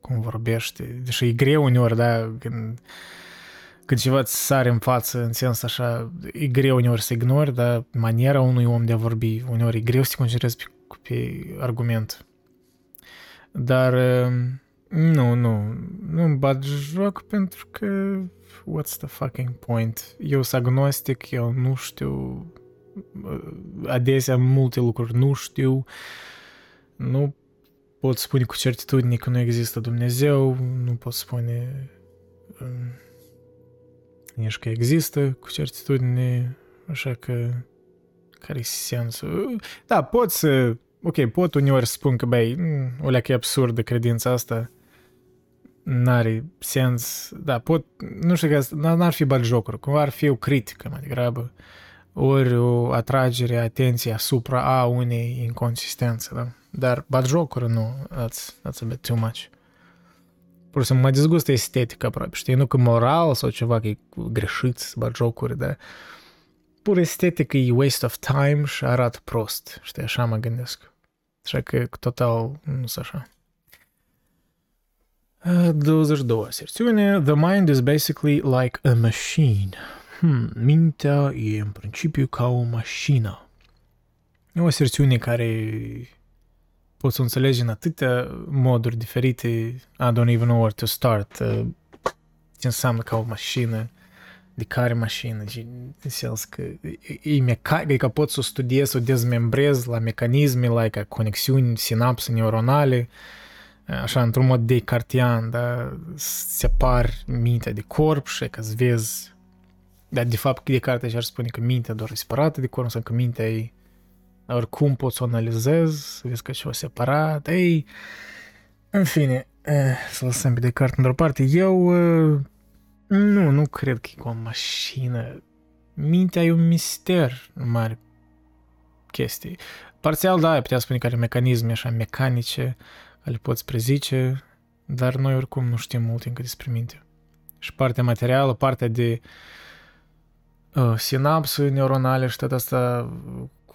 cum vorbește. Deși e greu uneori, da, când, când ceva ți sare în față, în sens așa, e greu uneori să ignori, dar maniera unui om de a vorbi, uneori e greu să te concentrezi pe, pe argument. Dar nu, nu, nu-mi bat joc pentru că what's the fucking point? Eu sunt agnostic, eu nu știu adesea multe lucruri nu știu, nu pot spune cu certitudine că nu există Dumnezeu, nu pot spune um, nici că există cu certitudine, așa că care e sensul? Da, pot să, ok, pot uneori să spun că, băi, o leacă e absurdă credința asta, n-are sens, da, pot, nu știu că n-ar fi jocuri, cumva ar fi o critică mai degrabă, ori o atragere a atenției asupra a unei inconsistențe, da? Dar batjocuri nu, that's, that's a bit too much. Pur și simplu mă dezgustă estetica aproape, știi? Nu că moral sau ceva că e greșit să batjocuri, dar pur estetică e waste of time și arată prost, știi? Așa mă gândesc. Așa că total nu sunt așa. 22. Serțiune. The mind is basically like a machine. Hmm, mintea e în principiu ca o mașină. E o serțiune care poți să înțelegi în atâtea moduri diferite. I don't even know where to start. Uh, ce înseamnă ca o mașină, de care mașină, în sens că e, meca- e că poți să o studiezi, să o dezmembrezi la mecanisme, la ca conexiuni, sinapse neuronale, așa, într-un mod decartian, da, separ mintea de corp și ca să vezi Dar de fapt de carte și-ar spune că mintea doar e separată de corp, sau că mintea e oricum poți să o analizezi, să vezi că e ceva separat, ei, în fine, eh, să lăsăm pe Descartes într-o parte. Eu eh, nu, nu cred că e cu o mașină. Mintea e un mister în mare chestii. Parțial, da, ai putea spune că are mecanisme așa mecanice, le poți prezice, dar noi oricum nu știm mult încă despre minte. Și partea materială, partea de uh, sinapsuri neuronale și tot asta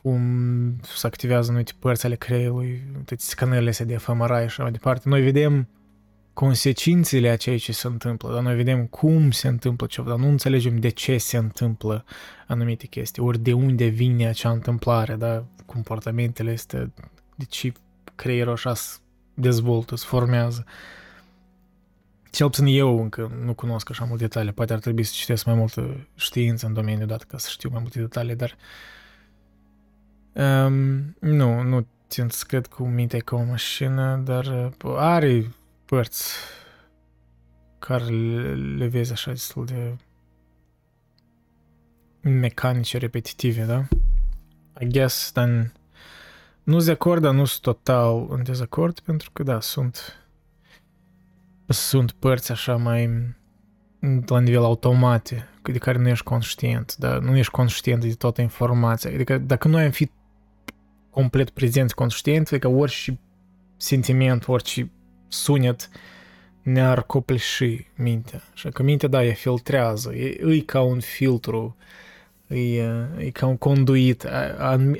cum se activează anumite părți ale creierului, toate scanările astea de fMRI și așa mai departe. Noi vedem consecințele a ceea ce se întâmplă, dar noi vedem cum se întâmplă ceva, dar nu înțelegem de ce se întâmplă anumite chestii, ori de unde vine acea întâmplare, da? comportamentele este, de ce creierul așa se dezvoltă, se formează. Cel puțin eu încă nu cunosc așa multe detalii, poate ar trebui să citesc mai multă știință în domeniul dat ca să știu mai multe detalii, dar um, nu, nu țin să cred că mintea e ca o mașină, dar uh, are părți care le, le vezi așa destul de mecanice, repetitive, da? I guess, dar nu sunt de acord, dar nu sunt total în dezacord, pentru că, da, sunt sunt părți așa mai la nivel automate, de care nu ești conștient, da? nu ești conștient de toată informația. Adică dacă noi am fi complet prezenți conștient, adică orice sentiment, orice sunet ne-ar copleși mintea. Așa că mintea, da, e filtrează, e, e ca un filtru, e, e ca un conduit.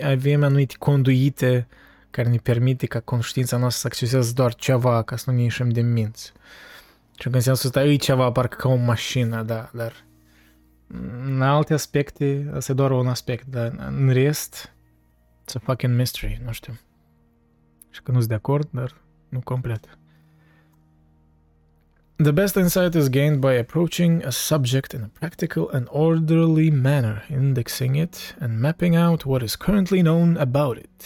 Avem anumite conduite care ne permite ca conștiința noastră să acceseze doar ceva, ca să nu ne ieșim de minți. Și în sensul ăsta e ceva parcă ca o mașină, da, dar în alte aspecte, asta e doar un aspect, dar în rest, it's a fucking mystery, nu știu. Și că nu sunt de acord, dar nu complet. The best insight is gained by approaching a subject in a practical and orderly manner, indexing it and mapping out what is currently known about it.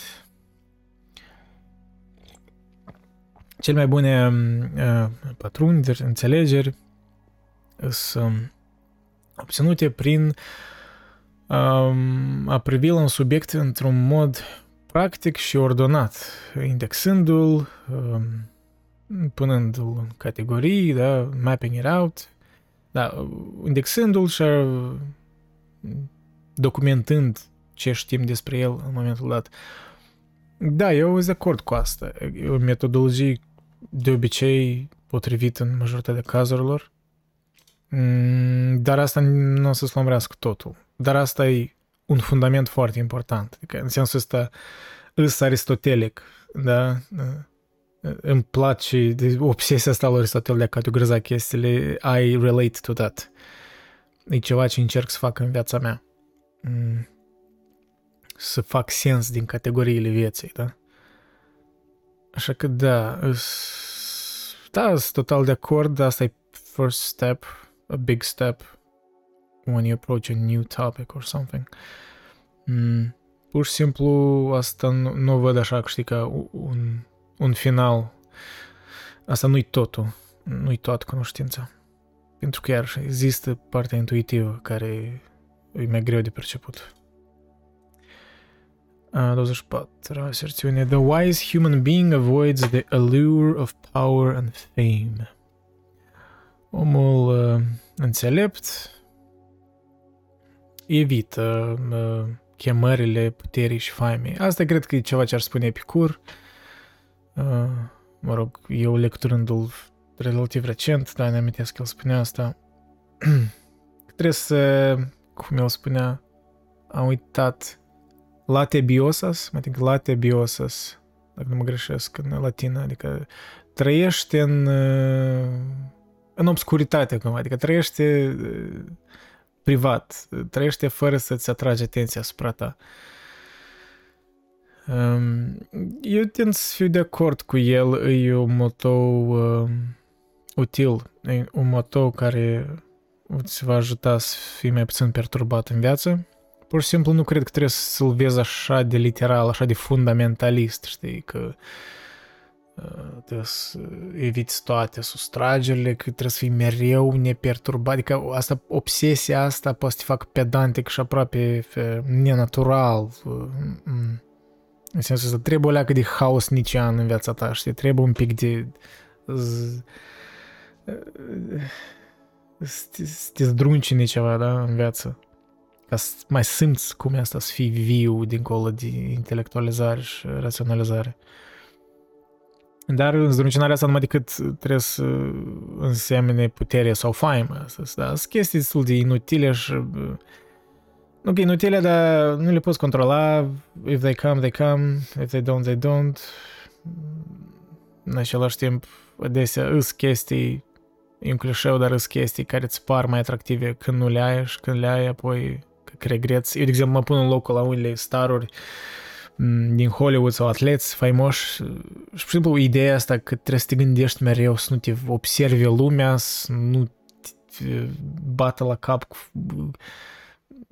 Cel mai bune uh, patruni de înțelegeri sunt um, obținute prin um, a privi la un subiect într-un mod practic și ordonat, indexându-l, um, punându-l în categorii, da, mapping it out, da, indexându-l și documentând ce știm despre el în momentul dat. Da, eu sunt de acord cu asta. E o metodologie de obicei potrivit în majoritatea cazurilor, mm, dar asta nu o să slămrească totul. Dar asta e un fundament foarte important. Adică, în sensul ăsta, îs aristotelic, da? Îmi place de obsesia asta lui Aristotel de a categoriza chestiile, I relate to that. E ceva ce încerc să fac în viața mea. Mm. Să fac sens din categoriile vieții, da? Așa că da, da, sunt total de acord, asta e first step, a big step when you approach a new topic or something. Mm, pur și simplu asta nu, nu văd așa, știi, ca un, un final. Asta nu-i totul, nu-i toată cunoștința. Pentru că iar există partea intuitivă care e mai greu de perceput. 24. Aserțiune. The wise human being avoids the allure of power and fame. Omul uh, înțelept evită uh, chemările puterii și faimei. Asta cred că e ceva ce ar spune Epicur. Uh, mă rog, eu lecturându-l relativ recent, dar ne amintesc că el spunea asta. Trebuie să, cum el spunea, am uitat late biosas, mai adică late biosas, dacă nu mă greșesc în latină, adică trăiește în, în obscuritate, cumva, adică trăiește privat, trăiește fără să-ți atrage atenția asupra ta. Eu tind să fiu de acord cu el, e un motou uh, util, e un motou care îți va ajuta să fii mai puțin perturbat în viață Pur și simplu nu cred că trebuie să-l vezi așa de literal, așa de fundamentalist, știi, că uh, trebuie să eviți toate sustragerile, că trebuie să fii mereu neperturbat. Adică asta, obsesia asta poate să te facă pedantic și aproape nenatural. În sensul să trebuie o leacă de haos nician în viața ta, știi? Trebuie un pic de... să te zdruncine ceva, da, în viață. Ca să mai simți cum e asta să fii viu dincolo de intelectualizare și raționalizare. Dar zdruncinarea asta numai decât trebuie să însemne putere sau faimă. Da? Sunt chestii destul de inutile și... Nu că inutile, dar nu le poți controla. If they come, they come. If they don't, they don't. În același timp, adesea îs chestii, e un clișeu, dar îs chestii care îți par mai atractive când nu le ai și când le ai, apoi că regreți. Eu, de exemplu, mă pun în locul la unele staruri din Hollywood sau atleți faimoși și, pur și simplu, ideea asta că trebuie să te gândești mereu, să nu te observi lumea, să nu te bată la cap cu...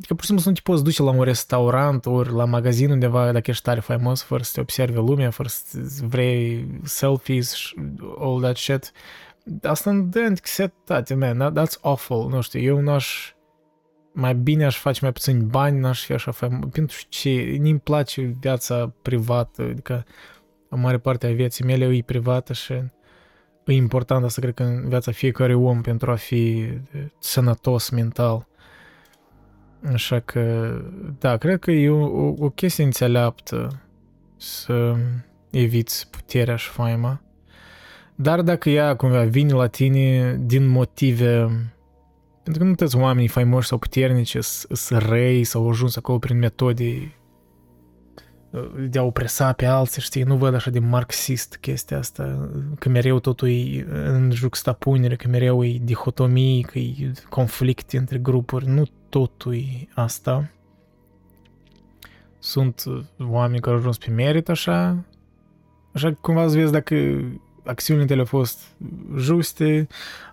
Că pur și simplu să nu te poți duce la un restaurant ori la magazin undeva dacă ești tare faimos fără să te observi lumea, fără să vrei selfies și all that shit. Asta nu dă anxietate, man, that's awful, nu știu, eu n-aș mai bine aș face mai puțin bani, n-aș fi așa faimos, pentru ce nu-mi place viața privată, adică o mare parte a vieții mele e privată și e important asta, cred că în viața fiecare om pentru a fi sănătos mental. Așa că, da, cred că e o, o, o chestie înțeleaptă să eviți puterea și faima. Dar dacă ea cumva vine la tine din motive pentru că nu toți oamenii faimoși sau puternici sunt răi sau au ajuns acolo prin metode de a opresa pe alții, știi, nu văd așa de marxist chestia asta, că mereu totul e în juxtapunere, că mereu e dihotomii, că e conflict între grupuri, nu totul e asta. Sunt oameni care au ajuns pe merit așa, așa că cumva să vezi dacă acțiunile tale au fost juste,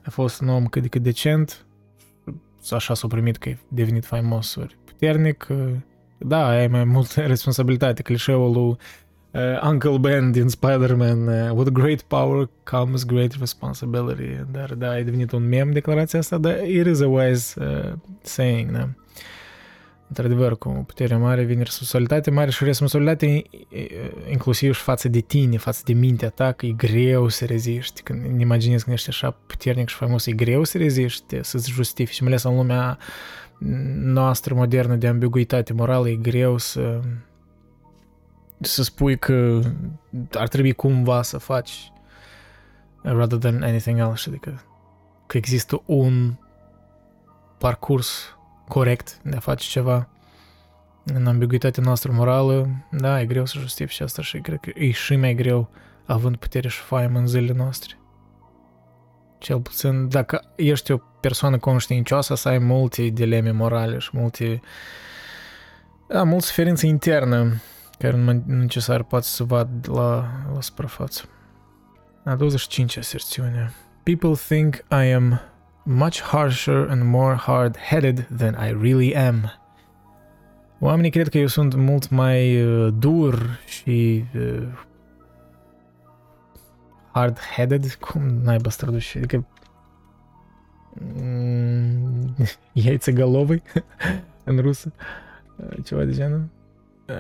a fost un om cât de cât decent, așa s-a primit că e devenit faimos ori puternic, da, ai mai multă responsabilitate. Clișeul lui uh, Uncle Ben din Spider-Man, uh, with great power comes great responsibility. Dar da, ai devenit un mem declarația asta, dar it is a wise uh, saying, da. Într-adevăr, cu putere mare vine responsabilitate mare și responsabilitate inclusiv și față de tine, față de mintea ta, că e greu să reziști. Când ne imaginezi când ești așa puternic și faimos, e greu să reziști, să-ți justifici, mai ales în lumea noastră modernă de ambiguitate morală, e greu să să spui că ar trebui cumva să faci rather than anything else, adică că există un parcurs corect de a face ceva în ambiguitatea noastră morală, da, e greu să justifici asta și cred că e și mai greu având putere și faimă în zilele noastre. Cel puțin, dacă ești o persoană conștiincioasă, să ai multe dileme morale și multe... Da, multă suferință internă care nu necesar poate să vad la, la suprafață. A 25 aserțiune. People think I am much harsher and more hard-headed than I really am. Oamenii cred că eu sunt mult mai uh, dur și uh, hard-headed, cum naiba să traduci, adică mm, яйцеголовый în rusă, ceva de genul.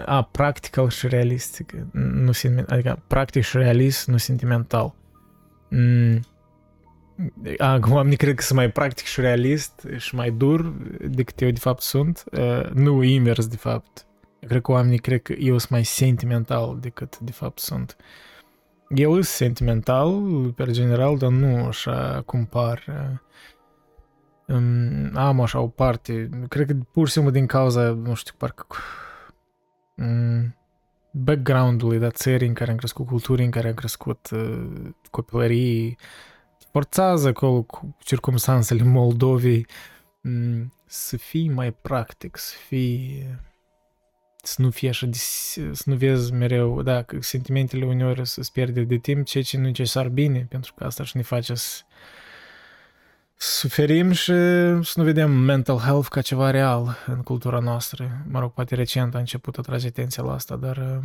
A, practical și realist, nu, adică practic și realist, nu sentimental. Mm, Acum oamenii cred că sunt mai practic și realist și mai dur decât eu de fapt sunt. Uh, nu invers de fapt. Eu cred că oamenii cred că eu sunt mai sentimental decât de fapt sunt. Eu sunt sentimental, per general, dar nu așa cum par. Um, am așa o parte, cred că pur și simplu din cauza, nu știu, parcă um, background-ului, da, țării în care am crescut, culturii în care am crescut, uh, copilării, forțează acolo cu circumstanțele Moldovei să fii mai practic, să fii să nu fie așa de, să nu vezi mereu, da, că sentimentele uneori să-ți pierde de timp, ceea ce nu necesar bine, pentru că asta și ne face să suferim și să nu vedem mental health ca ceva real în cultura noastră. Mă rog, poate recent a început a trage atenția la asta, dar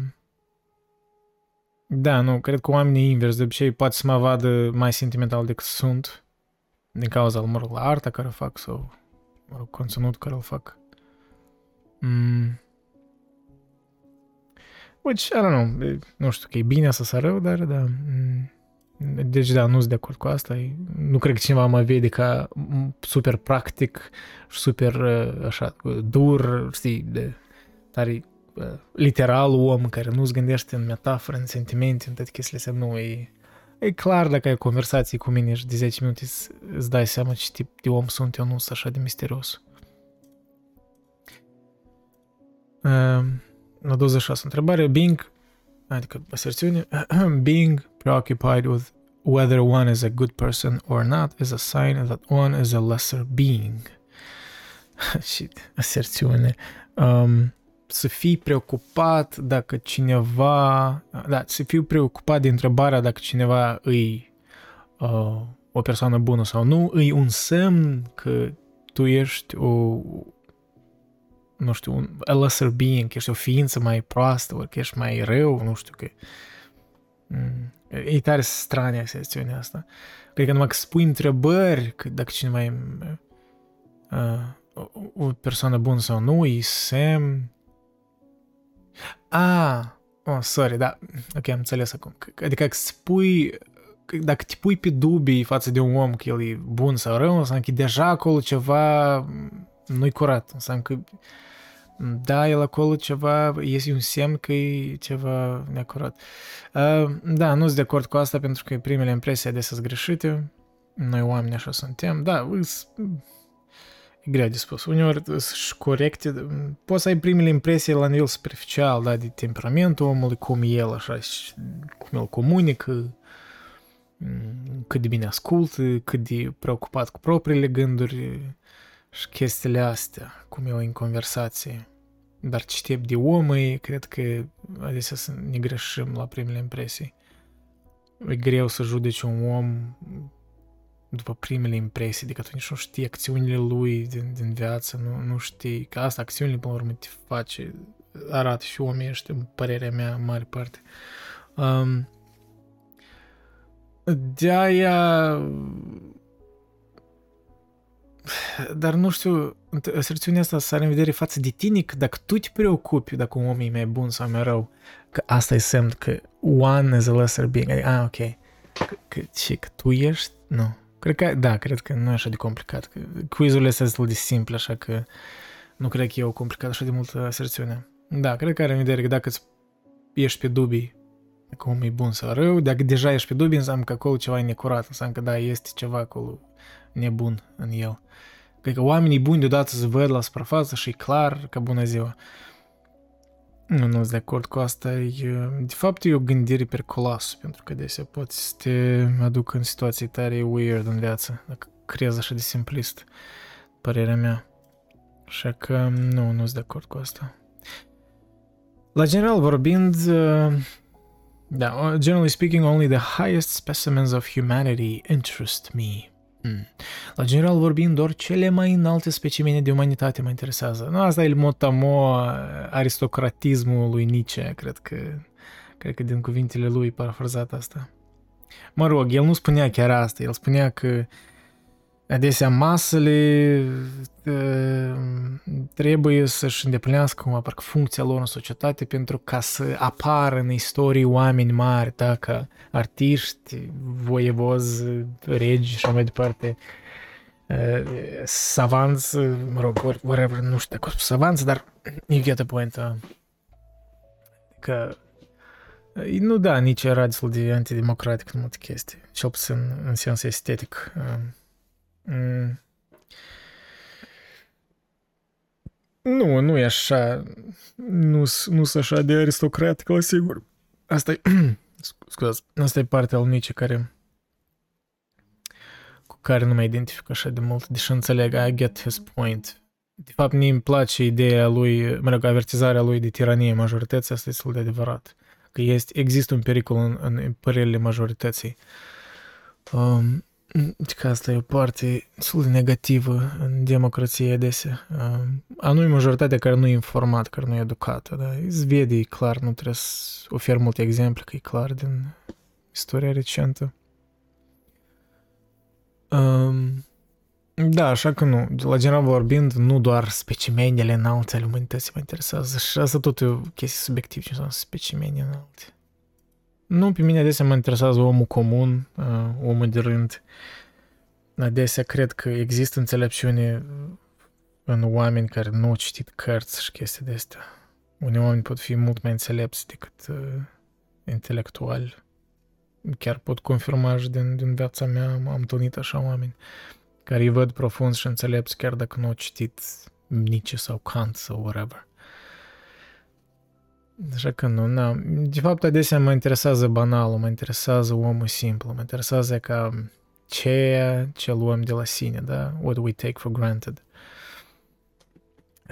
Da, nu, cred că oamenii invers de obicei poate să mă vadă mai sentimental decât sunt din cauza, mă rog, la arta care o fac sau, mă rog, conținut care o fac. Mm. Which, I don't know, nu știu că e bine să să rău, dar da. Mm. Deci da, nu sunt de acord cu asta. Nu cred că cineva mă vede ca super practic și super așa, dur, știi, de tare literal om care nu-ți gândește în metaforă, în sentimente, în toate chestiile astea. Nu, e, e clar dacă ai conversații cu mine și de 10 minute îți, îți dai seama ce tip de om sunt eu, nu sunt așa de misterios. Uh, la 26 întrebare, being, adică aserțiune, being preoccupied with whether one is a good person or not is a sign that one is a lesser being. și aserțiune. Um, să fii preocupat dacă cineva, da, să fiu preocupat de întrebarea dacă cineva îi uh, o persoană bună sau nu, îi un semn că tu ești o, nu știu, un a lesser being, că ești o ființă mai proastă, ori că ești mai rău, nu știu, că... Mm, e tare strania sesiunea asta. Cred că numai că spui întrebări, că dacă cineva e uh, o, o persoană bună sau nu, e semn Ah, oh, sorry, da, ok, am înțeles acum. Adică că spui, dacă te pui pe dubii față de un om că el e bun sau rău, înseamnă că deja acolo ceva nu-i curat, înseamnă că da, el acolo ceva, este un semn că e ceva necurat. Uh, da, nu sunt de acord cu asta pentru că primele impresii adesea sunt greșite. Noi oameni așa suntem. Da, e greu de spus. Uneori sunt corecte, poți să ai primele impresii la nivel superficial, da, de temperamentul omului, cum el așa, cum el comunică, cât de bine ascultă, cât de preocupat cu propriile gânduri și chestiile astea, cum el în conversație. Dar ce tip de om e, cred că adesea să ne greșim la primele impresii. E greu să judeci un om după primele impresii, adică tu nici nu știi acțiunile lui din, din viață, nu, nu știi, că asta acțiunile până la urmă te face, arată și om ești, în părerea mea, în mare parte. Um, de-aia dar nu știu, aserțiunea asta să are în vedere față de tine, că dacă tu te preocupi dacă un om e mai bun sau mai rău, că asta e semn că one is a lesser being. Ah, ok. Că, că, și că tu ești? Nu. Cred că, da, cred că nu e așa de complicat. Quizurile sunt destul de simple, așa că nu cred că e o complicat așa de multă aserțiune. Da, cred că are în vedere că dacă ești pe dubii dacă omul e bun sau rău, dacă deja ești pe dubii, înseamnă că acolo ceva e necurat, înseamnă că da, este ceva acolo nebun în el. Cred că oamenii buni deodată se văd la suprafață și e clar că bună ziua. Nu, nu sunt de acord cu asta. E, de fapt, e o gândire periculoasă, pentru că adesea poate să te aducă în situații tare weird în viață, dacă crezi așa de simplist, părerea mea. Așa că nu, nu sunt de acord cu asta. La general vorbind, da, generally speaking, only the highest specimens of humanity interest me. Hmm. La general vorbind, doar cele mai înalte specimene de umanitate mă interesează. Nu, asta e motamo aristocratismul lui Nietzsche, cred că, cred că din cuvintele lui parafrazat asta. Mă rog, el nu spunea chiar asta, el spunea că adesea masele trebuie să-și îndeplinească cumva parcă funcția lor în societate pentru ca să apară în istorie oameni mari, da, ca artiști, voievozi, regi și așa mai departe, savanți, mă rog, whatever, nu știu dacă savanți, dar you get the point, că nu da, nici era destul de antidemocratic în multe chestii, cel puțin în sens estetic. Mm. Nu, nu e așa, nu, nu sunt așa de aristocratic, la sigur. Asta e, scuzați, asta e partea lui Nietzsche care cu care nu mă identific așa de mult, deși înțeleg, I get his point. De fapt, mie îmi place ideea lui, mă rog, avertizarea lui de tiranie majorității, asta este de adevărat. Că este, există un pericol în, în părerile majorității. Um, că asta e o parte destul de negativă în democrație adesea. Anume majoritatea care nu e informat, care nu e educată. Da? Îți vede, e clar, nu trebuie să ofer multe exemple, că e clar din istoria recentă. Um, da, așa că nu. De la general vorbind, nu doar specimenele înalte ale umanității mă interesează. Și asta tot e o chestie subiectivă, ce înseamnă specimeni înalte. Nu, pe mine adesea mă interesează omul comun, uh, omul de rând. Adesea cred că există înțelepciune în oameni care nu au citit cărți și chestii de astea. Unii oameni pot fi mult mai înțelepți decât uh, intelectuali. Chiar pot confirma și din, din viața mea, am întâlnit așa oameni care îi văd profund și înțelepți chiar dacă nu au citit Nietzsche sau Kant sau whatever. Așa că nu, na. De fapt, adesea mă interesează banalul, mă interesează omul simplu, mă interesează ca ceea ce luăm de la sine, da? What we take for granted.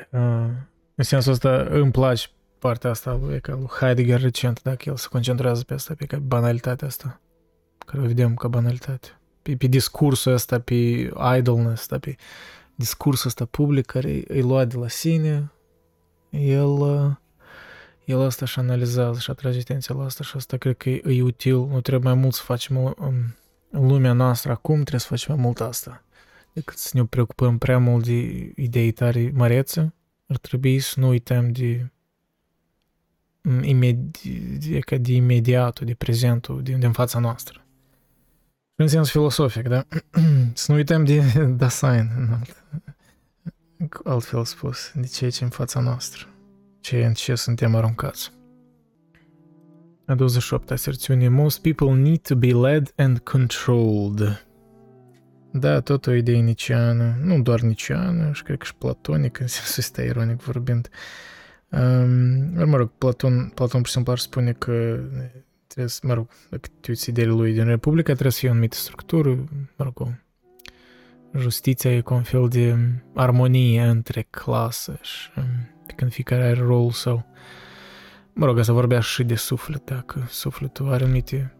Uh, în sensul ăsta îmi place partea asta lui, ca lui Heidegger recent, dacă el se concentrează pe asta, pe banalitatea asta, care o vedem ca banalitate. Pe, pe discursul ăsta, pe idleness ăsta, pe discursul ăsta public care îi lua de la sine, el uh, el asta și analizează și atrage atenția la asta și asta cred că e, e util. Nu trebuie mai mult să facem în, în lumea noastră acum, trebuie să facem mai mult asta. Decât să ne preocupăm prea mult de idei tare mărețe, ar trebui să nu uităm de imedi, de, de imediatul, de prezentul din, din fața noastră. În sens filosofic, da? să nu uităm de Dasein, altfel spus, de ceea ce în fața noastră ce în ce suntem aruncați. A 28 aserțiune. Most people need to be led and controlled. Da, tot o idee niciană, nu doar niciană, și cred că și platonic, în sensul ăsta ironic vorbind. Um, mă rog, Platon, Platon pur și simplu ar spune că trebuie să, mă rog, dacă te uiți ideile lui din Republica, trebuie să fie o anumită structură, mă rog, o justiția e cu un fel de armonie între clasă și um, când fiecare are rolul său. Mă rog, să vorbea și de suflet, dacă sufletul are anumite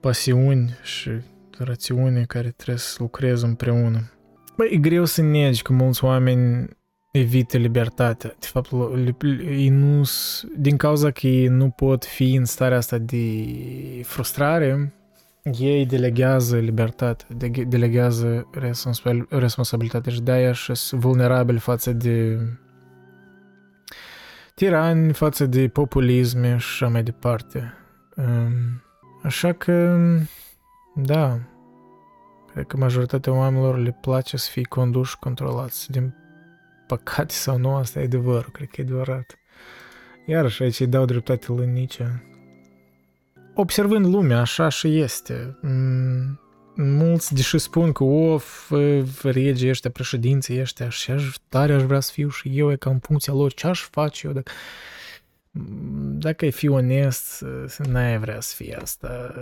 pasiuni și rațiuni care trebuie să lucreze împreună. Băi, e greu să negi că mulți oameni evită libertatea. De fapt, ei nu, din cauza că ei nu pot fi în starea asta de frustrare, ei delegează libertatea, delegează responsabilitatea și de-aia și sunt vulnerabili față de tirani față de populism și așa mai departe. Așa că, da, cred că majoritatea oamenilor le place să fie conduși, controlați. Din păcate sau nu, asta e adevărul, cred că e adevărat. Iarăși aici îi dau dreptate lui Nietzsche. Observând lumea, așa și este. Mulți, deși spun că, of, regii ăștia, președinții ăștia, și aș, tare aș vrea să fiu și eu, e ca în funcția lor, ce aș face eu dacă... Dacă ai fi onest, n-ai vrea să fie asta.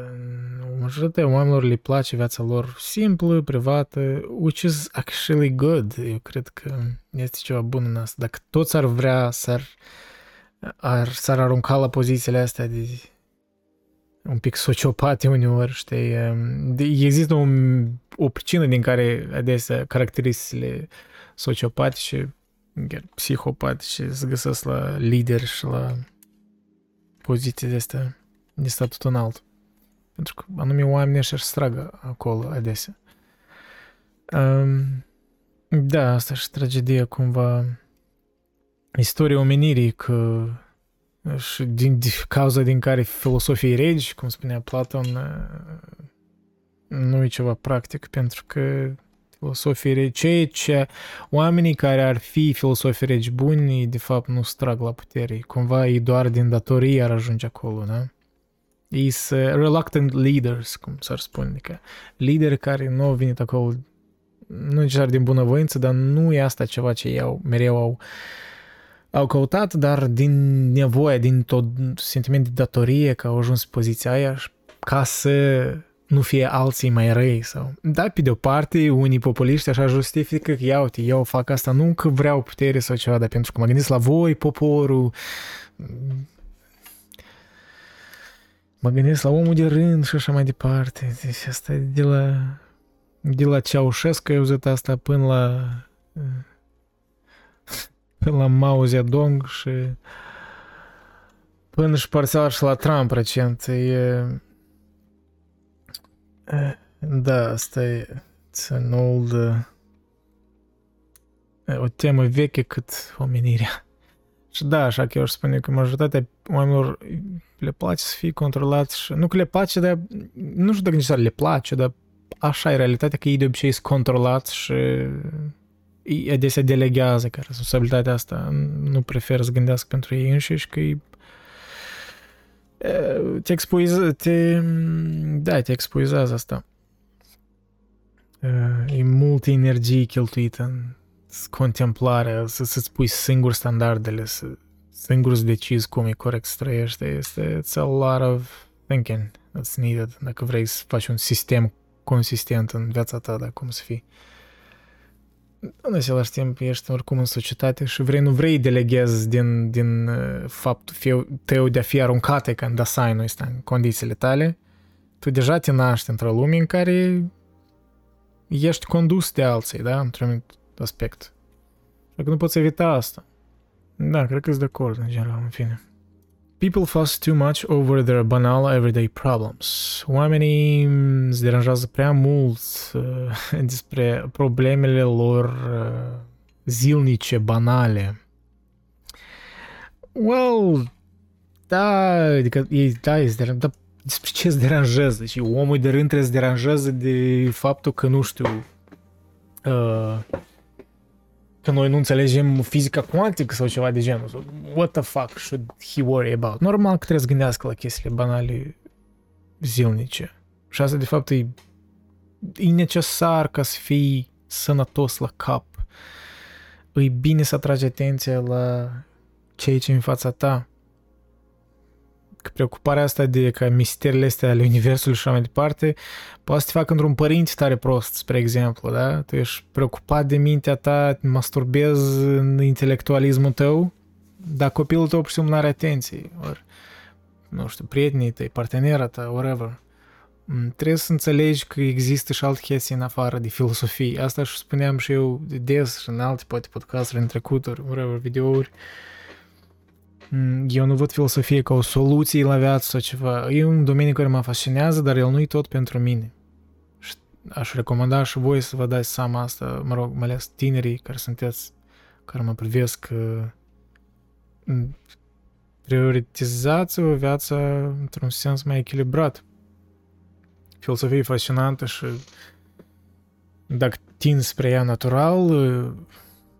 Majoritatea oamenilor le place viața lor simplă, privată, which is actually good. Eu cred că este ceva bun în asta. Dacă toți ar vrea să ar, s-ar arunca la pozițiile astea de un pic sociopate uneori, știi? Există o, o pricină din care adesea caracteristicile sociopatice, chiar psihopatice se găsesc la lideri și la poziții de astea de statut înalt. Pentru că anume oamenii ăștia își stragă acolo adesea. Um, da, asta și tragedia cumva istoria omenirii că și din, din cauza din care filosofii regi, cum spunea Platon, nu e ceva practic, pentru că filosofii regi, cei ce oamenii care ar fi filosofii regi buni, de fapt nu strag la putere. Cumva ei doar din datorie ar ajunge acolo, da? Ei sunt reluctant leaders, cum s-ar spune, adică lideri care nu au venit acolo nu necesar din bunăvoință, dar nu e asta ceva ce ei mereu au uh, au căutat, dar din nevoie, din tot sentiment de datorie că au ajuns în poziția aia ca să nu fie alții mai răi sau... Da, pe de-o parte, unii populiști așa justifică că, ia uite, eu fac asta nu că vreau putere sau ceva, dar pentru că mă gândesc la voi, poporul, mă gândesc la omul de rând și așa mai departe. Deci asta e de la, de la Ceaușescu, ai auzit asta, până la până la Mao Zedong și până și parțial și la Trump recent. E, da, asta e it's an old, o temă veche cât omenirea. Și da, așa că eu aș spune că majoritatea oamenilor le place să fie controlați și nu că le place, dar nu știu dacă nici le place, dar așa e realitatea că ei de obicei sunt controlați și ei adesea delegează că responsabilitatea asta nu preferă să gândească pentru ei înșiși că e te expuizează, te, da, te expuizează asta. E multă energie cheltuită în contemplarea, să, să-ți pui singur standardele, să singur să decizi cum e corect să trăiești. Este it's a lot of thinking that's needed dacă vrei să faci un sistem consistent în viața ta, dar cum să fii. În același timp, ești oricum în societate și vrei, nu vrei deleghezi din, din uh, faptul tău de a fi aruncate ca în designul ăsta, în condițiile tale. Tu deja te naști într-o lume în care ești condus de alții, da? Într-un aspect. Așa că nu poți evita asta. Da, cred că sunt de acord în general, în fine. People fuss too much over their banal everyday problems. Oamenii se deranjează prea mult uh, despre problemele lor uh, zilnice, banale. Well, da, adică ei, da, ei se dar despre ce se deranjează? Și omul de rând trebuie să deranjează de faptul că, nu știu, uh, că noi nu înțelegem fizica cuantică sau ceva de genul. So, what the fuck should he worry about? Normal că trebuie să gândească la chestiile banale zilnice. Și asta, de fapt, e, e necesar ca să fii sănătos la cap. E bine să atragi atenția la ceea ce în fața ta că preocuparea asta de că misterele astea ale universului și așa mai departe poate să te facă într-un părinte tare prost, spre exemplu, da? Tu ești preocupat de mintea ta, te masturbezi în intelectualismul tău, dar copilul tău, pur și simplu, nu are atenție. Ori, nu știu, prietenii tăi, partenera ta, whatever. Mm, trebuie să înțelegi că există și alte chestii în afară de filosofie. Asta și spuneam și eu de des și în alte, poate, podcasturi în trecuturi, whatever, videouri. Uh, Mm, eu nu văd filosofie ca o soluție la viață sau ceva. E un domeniu care mă fascinează, dar el nu-i tot pentru mine. Și aș recomanda și voi să vă dați seama asta, mă rog, mai ales tinerii care sunteți, care mă privesc, mm, prioritizați o viața într-un sens mai echilibrat. Filosofie fascinantă și dacă tin spre ea natural,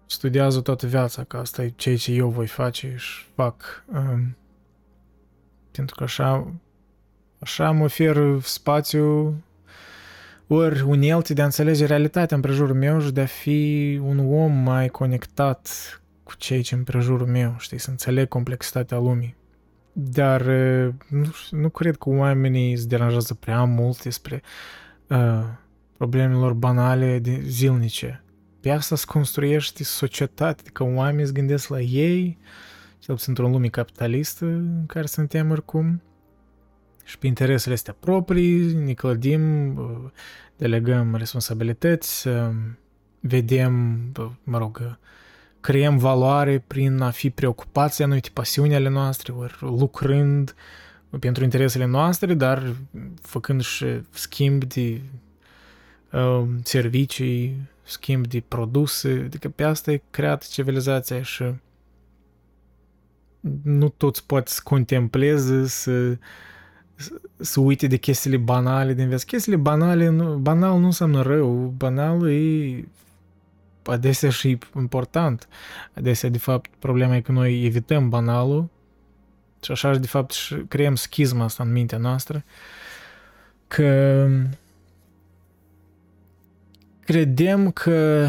studiază toată viața, că asta e ceea ce eu voi face și fac. Um, pentru că așa, așa mă ofer spațiu ori unelte de a înțelege realitatea în prejurul meu și de a fi un om mai conectat cu cei ce în prejurul meu, știi, să înțeleg complexitatea lumii. Dar uh, nu, nu cred că oamenii se deranjează prea mult despre uh, problemele lor banale de zilnice pe asta să construiești societate, că oamenii îți gândesc la ei, cel puțin într-o lume capitalistă în care suntem oricum, și pe interesele astea proprii, ne clădim, delegăm responsabilități, vedem, mă rog, creăm valoare prin a fi preocupați de anumite pasiuni ale noastre, ori lucrând pentru interesele noastre, dar făcând și schimb de uh, servicii schimb de produse, adică pe asta e creat civilizația și nu toți poate să contempleze, să, să uite de chestiile banale din viață. Chestiile banale, nu, banal nu înseamnă rău, banal e adesea și important. Adesea, de fapt, problema e că noi evităm banalul și așa, de fapt, și creăm schizma asta în mintea noastră, că credem că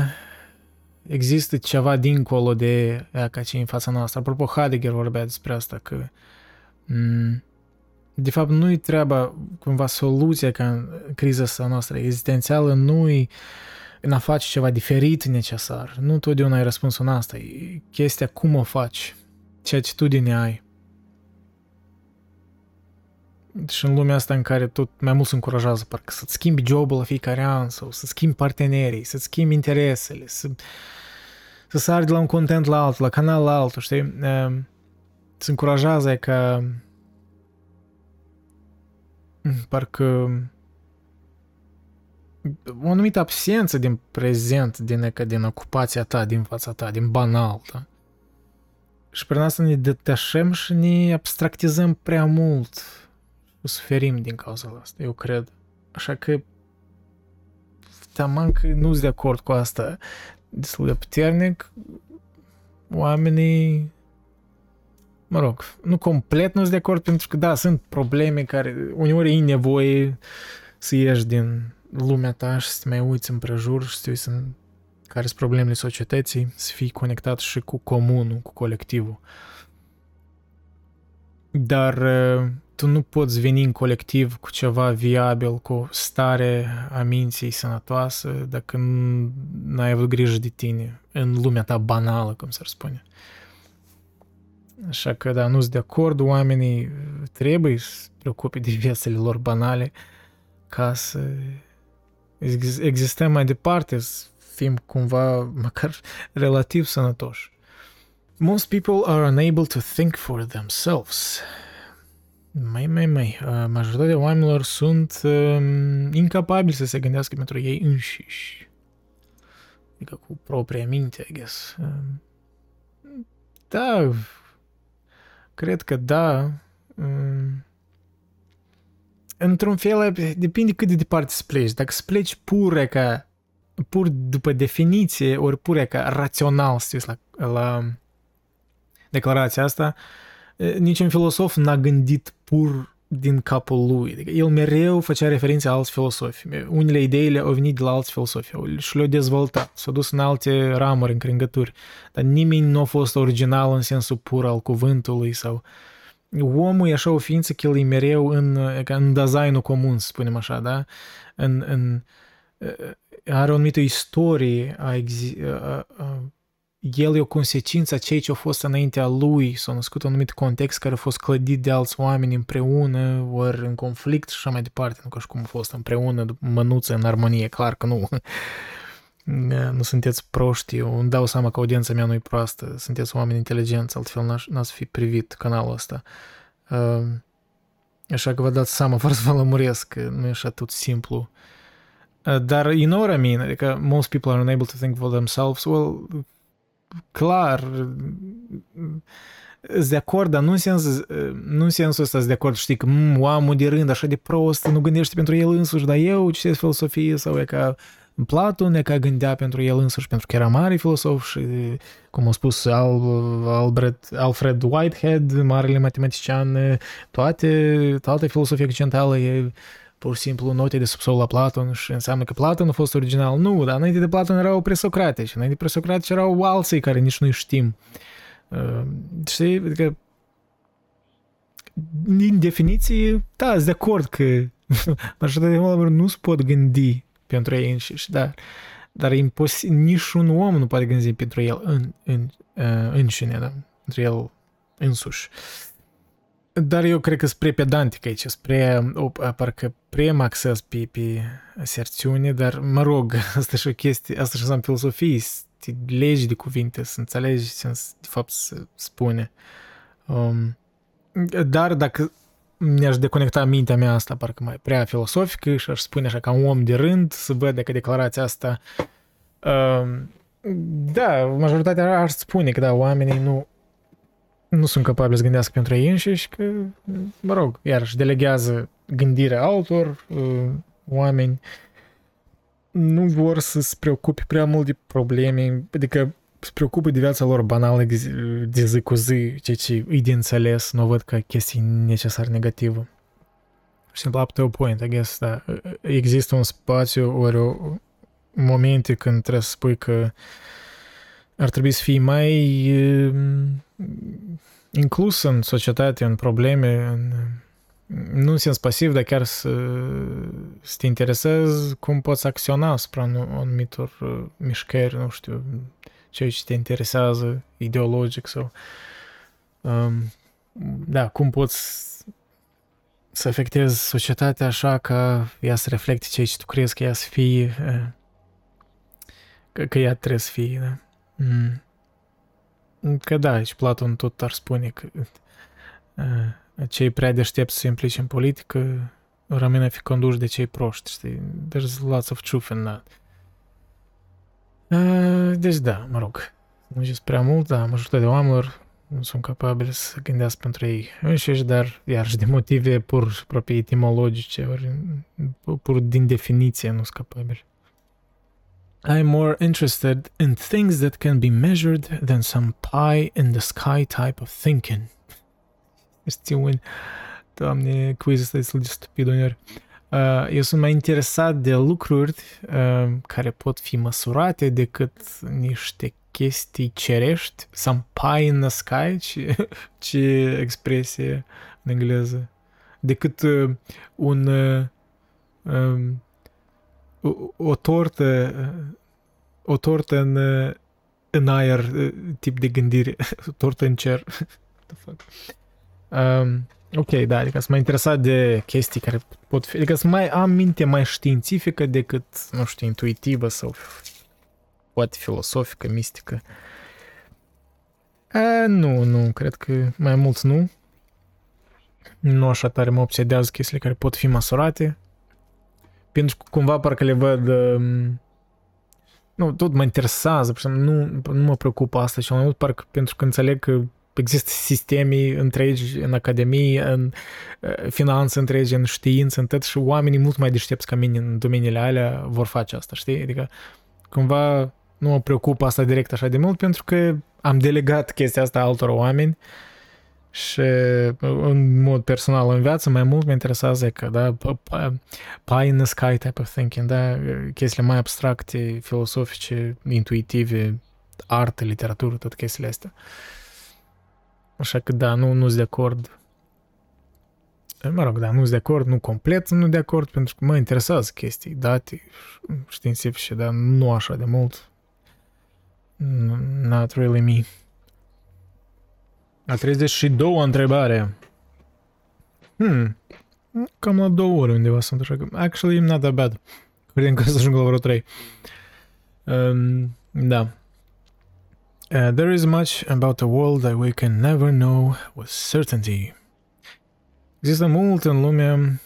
există ceva dincolo de ca ce în fața noastră. Apropo, Heidegger vorbea despre asta, că de fapt nu-i treaba, cumva soluția ca în criza asta noastră existențială, nu-i în a face ceva diferit necesar. Nu totdeauna ai răspunsul în asta. E chestia cum o faci, ce atitudine ai. Și în lumea asta în care tot mai mult se încurajează parcă să-ți schimbi jobul la fiecare an sau să schimbi partenerii, să-ți schimbi interesele, să, să sari de la un content la altul, la canal la altul, știi? Se încurajează ca parcă o anumită absență din prezent, din, din ocupația ta, din fața ta, din banal, da? Și prin asta ne detașăm și ne abstractizăm prea mult. O suferim din cauza asta, eu cred. Așa că taman că nu sunt de acord cu asta destul de puternic, oamenii mă rog, nu complet nu sunt de acord pentru că da, sunt probleme care uneori e nevoie să ieși din lumea ta și să te mai uiți împrejur și să te uiți în care sunt problemele societății, să fii conectat și cu comunul, cu colectivul. Dar uh, tu nu poți veni în colectiv cu ceva viabil, cu stare a minții sănătoasă, dacă nu ai avut grijă de tine în lumea ta banală, cum s-ar spune. Așa că, da, nu sunt de acord, oamenii trebuie să preocupe de viețile lor banale ca să existăm mai departe, să fim cumva măcar relativ sănătoși. Most people are unable to think for themselves. Mai, mai, mai, uh, majoritatea oamenilor sunt um, incapabili să se gândească pentru ei înșiși. Adică cu propria minte, I guess. Um, da, cred că da. Um, într-un fel, depinde cât de departe să pleci. Dacă să pleci pur ca pur după definiție, ori pur ca rațional, să la, la declarația asta, niciun filosof n-a gândit pur din capul lui. Adică el mereu făcea referințe la alți filosofi. Unele ideile au venit de la alți filosofi și le-au dezvoltat, s-au dus în alte ramuri, în cringături, dar nimeni nu a fost original în sensul pur al cuvântului sau omul e așa o ființă că el e mereu în, în designul comun, să spunem așa, da? În, în, are o anumită istorie, a, a, a, el e o consecință a ceea ce a fost înaintea lui, s-a născut un anumit context care a fost clădit de alți oameni împreună, ori în conflict și așa mai departe, nu ca și cum a fost împreună, mănuță, în armonie, clar că nu. nu sunteți proști, eu îmi dau seama că audiența mea nu e proastă, sunteți oameni inteligenți, altfel n-ați fi privit canalul ăsta. Așa că vă dați seama, fără să vă lămuresc, că nu e așa tot simplu. Dar you know what I mean, adică most people are unable to think for themselves, well, clar, sunt de acord, dar nu în, sens, nu în sensul ăsta sunt de acord, știi, că mm, oamul de rând așa de prost, nu gândește pentru el însuși, dar eu citesc filosofie sau e ca Platon, e ca gândea pentru el însuși, pentru că era mare filosof și, cum a spus Al, Albert, Alfred Whitehead, marele matematician, toate, toată filosofia occidentală e pur și simplu note de subsol la Platon și înseamnă că Platon a fost original. Nu, dar înainte de Platon erau presocrate și înainte de presocrate erau alții care nici nu știm. Uh, știi? Adică din definiție, da, sunt de acord că majoritatea oamenilor nu se pot gândi pentru ei înșiși, dar, dar e imposibil, nici un om nu poate gândi pentru el în, în, uh, înșine, da? pentru el însuși. Dar eu cred că spre pedantic aici, spre, o, parcă prea axez pe, pe aserțiune, dar mă rog, asta și o chestie, asta și înseamnă filosofie, să legi de cuvinte, să înțelegi ce de fapt se spune. Um, dar dacă mi-aș deconecta mintea mea asta parcă mai prea filosofică și aș spune așa ca un om de rând să văd că declarația asta um, da, majoritatea ar spune că da, oamenii nu nu sunt capabili să gândească pentru ei înșiși, că, mă rog, iarăși delegează gândirea altor uh, oameni, nu vor să se preocupe prea mult de probleme, adică se preocupă de viața lor banală de zi cu zi, ceea ce e de înțeles, nu văd ca chestii necesar negativă. Și simplu up to a point, I guess, da. Există un spațiu, ori o, momente când trebuie să spui că ar trebui să fii mai inclus în societate, în probleme, în, nu în sens pasiv, dar chiar să, să te interesezi cum poți acționa asupra anumitor uh, mișcări, nu știu, ceea ce te interesează ideologic sau um, da, cum poți să afectezi societatea așa ca ea să reflecte ceea ce tu crezi că ea să fie, că, că ea trebuie să fie, da? Mm. Că da, și Platon tot ar spune că cei prea deștepți se implice în politică rămân a fi conduși de cei proști, știi? There's lots of truth in that. Deci da, mă rog, nu zis prea mult, dar majoritatea oamenilor nu sunt capabili să gândească pentru ei înșiși, dar iarăși de motive pur proprii etimologice, ori pur din definiție nu sunt capabili. I'm more interested in things that can be measured than some pie in the sky type of thinking. Chestiuni, doamne, quiz ăsta este de stupid uneori. Uh, eu sunt mai interesat de lucruri uh, care pot fi măsurate decât niște chestii cerești, some pie in the sky, ce, ce expresie în engleză, decât uh, un uh, um, o, o tortă o tortă în, în aer, tip de gândire, o tortă în cer. the fuck? Um, ok, da, adică sunt mai interesat de chestii care pot fi, adică să mai am minte mai științifică decât, nu știu, intuitivă sau poate filosofică, mistică. A, nu, nu, cred că mai mult nu. Nu așa tare mă obsedează chestiile care pot fi măsurate. Pentru că cumva parcă le văd... Um, nu, tot mă interesează, nu, nu mă preocupă asta și mai mult parcă pentru că înțeleg că există sisteme întregi în academie, în uh, finanțe întregi, în știință, în tot și oamenii mult mai deștepți ca mine în domeniile alea vor face asta, știi? Adică cumva nu mă preocupă asta direct așa de mult pentru că am delegat chestia asta altor oameni și în mod personal în viață mai mult mă interesează că, da, pie in the sky type of thinking, da, chestiile mai abstracte, filosofice, intuitive, artă, literatură, tot chestiile astea. Așa că da, nu, nu sunt de acord. Mă rog, da, nu sunt de acord, nu complet nu de acord, pentru că mă interesează chestii, date științifice, dar nu așa de mult. Not really me. A 32 întrebare. Hmm. Cam la două ore undeva sunt așa că... Actually, not that bad. Credem că să ajung la vreo 3. Um, da. Uh, there is much about the world that we can never know with certainty. Există mult în lume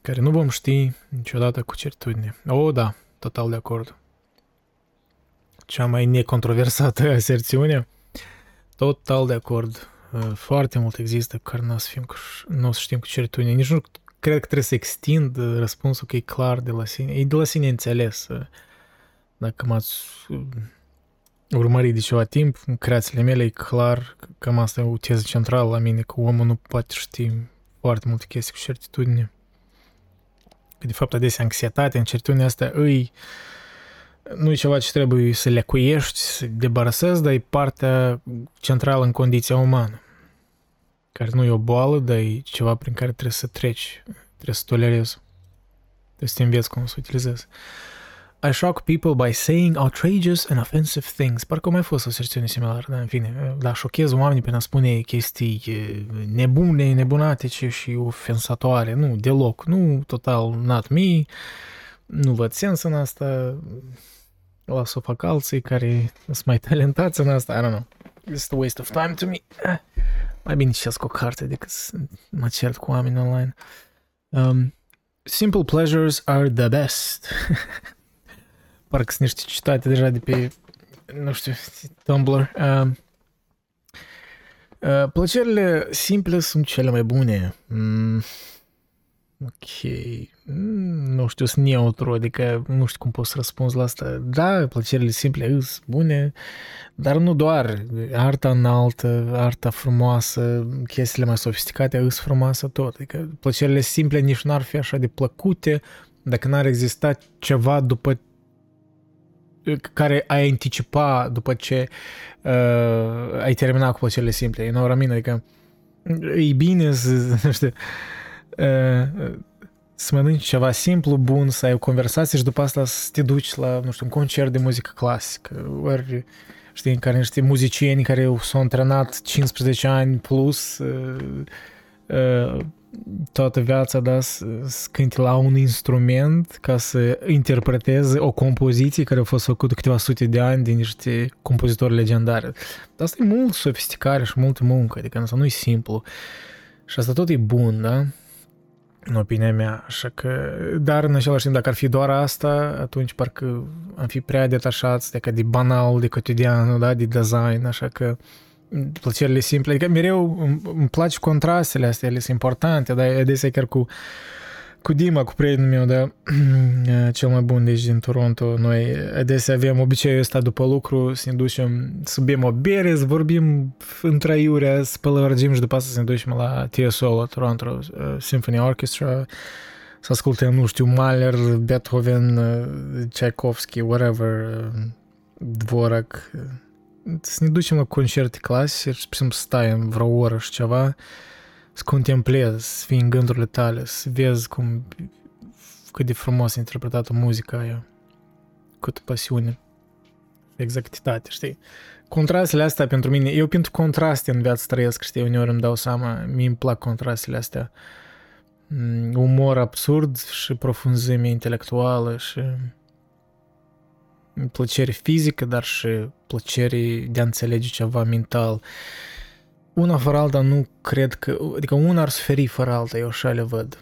care nu vom ști niciodată cu certitudine. Oh, da, total de acord. Cea mai necontroversată aserțiune? Total de acord. Uh, foarte mult există care nu o să, fim, nu o să știm cu certitudine. Nici nu cred că trebuie să extind uh, răspunsul că e clar de la sine. E de la sine înțeles. Uh, dacă m-ați urmărit de ceva timp, în creațiile mele e clar că cam asta e o teză centrală la mine, că omul nu poate ști foarte multe chestii cu certitudine. Că de fapt adesea anxietatea, incertitudinea asta îi nu e ceva ce trebuie să le cuiești, să debarasezi, dar e partea centrală în condiția umană. Care nu e o boală, dar e ceva prin care trebuie să treci, trebuie să tolerezi. Trebuie să te înveți cum să utilizezi. I shock people by saying outrageous and offensive things. Parcă mai fost o secțiune similară, dar în fine, da, șochez oamenii prin a spune chestii nebune, nebunatice și ofensatoare. Nu, deloc, nu, total, not me. Nu văd sens în asta las o fac alții care sunt mai talentați în asta, I don't know. It's a waste of time to me. Mai bine citesc o carte decât să mă cert cu oameni online. Um, Simple pleasures are the best. Parcă sunt niște citate deja de pe, nu știu, Tumblr. Um, uh, plăcerile simple sunt cele mai bune. Mm, ok. Mm, nu știu, sunt neutru, adică nu știu cum pot să răspunzi la asta. Da, plăcerile simple sunt bune, dar nu doar. Arta înaltă, arta frumoasă, chestiile mai sofisticate sunt frumoase tot. Adică plăcerile simple nici n-ar fi așa de plăcute dacă n-ar exista ceva după care ai anticipa după ce uh, ai terminat cu plăcerile simple. You know what I mean? Adică e bine să, nu știu, uh, să mănânci ceva simplu, bun, să ai o conversație și după asta să te duci la, nu știu, un concert de muzică clasică, ori, știi, în care niște muzicieni care s-au antrenat 15 ani plus uh, uh, toată viața, da, să, să cânte la un instrument ca să interpreteze o compoziție care a fost făcută câteva sute de ani de niște compozitori legendari. Dar asta e mult sofisticare și multă muncă, adică asta nu e simplu. Și asta tot e bun, da? În opinia mea. Așa că, dar în același timp, dacă ar fi doar asta, atunci parcă am fi prea detașați de, de banal, de cotidian, da, de design, așa că plăcerile simple. Adică mereu îmi, îmi place contrastele astea, ele sunt importante, dar adesea chiar cu cu Dima, cu prietenul meu, da, cel mai bun deci din Toronto, noi adesea avem obiceiul ăsta după lucru să ne ducem să bem o bere, să vorbim între aiurea, să pălăvărgim și după asta să ne ducem la TSO, la Toronto uh, Symphony Orchestra, să ascultăm, nu știu, Mahler, Beethoven, uh, Tchaikovsky, whatever, uh, Dvorak, să ne ducem la concerte clasice și să stai în vreo oră și ceva, să contemplezi, să fii în gândurile tale, să vezi cum, cât de frumos e interpretată muzica aia, cât pasiune, exactitate, știi? Contrastele astea pentru mine, eu pentru contraste în viață trăiesc, știi, uneori îmi dau seama, mi îmi plac contrastele astea. Mm, umor absurd și profunzime intelectuală și plăcere fizică, dar și plăcere de a înțelege ceva mental. Una fără alta nu cred că... Adică una ar suferi fără alta, eu așa le văd.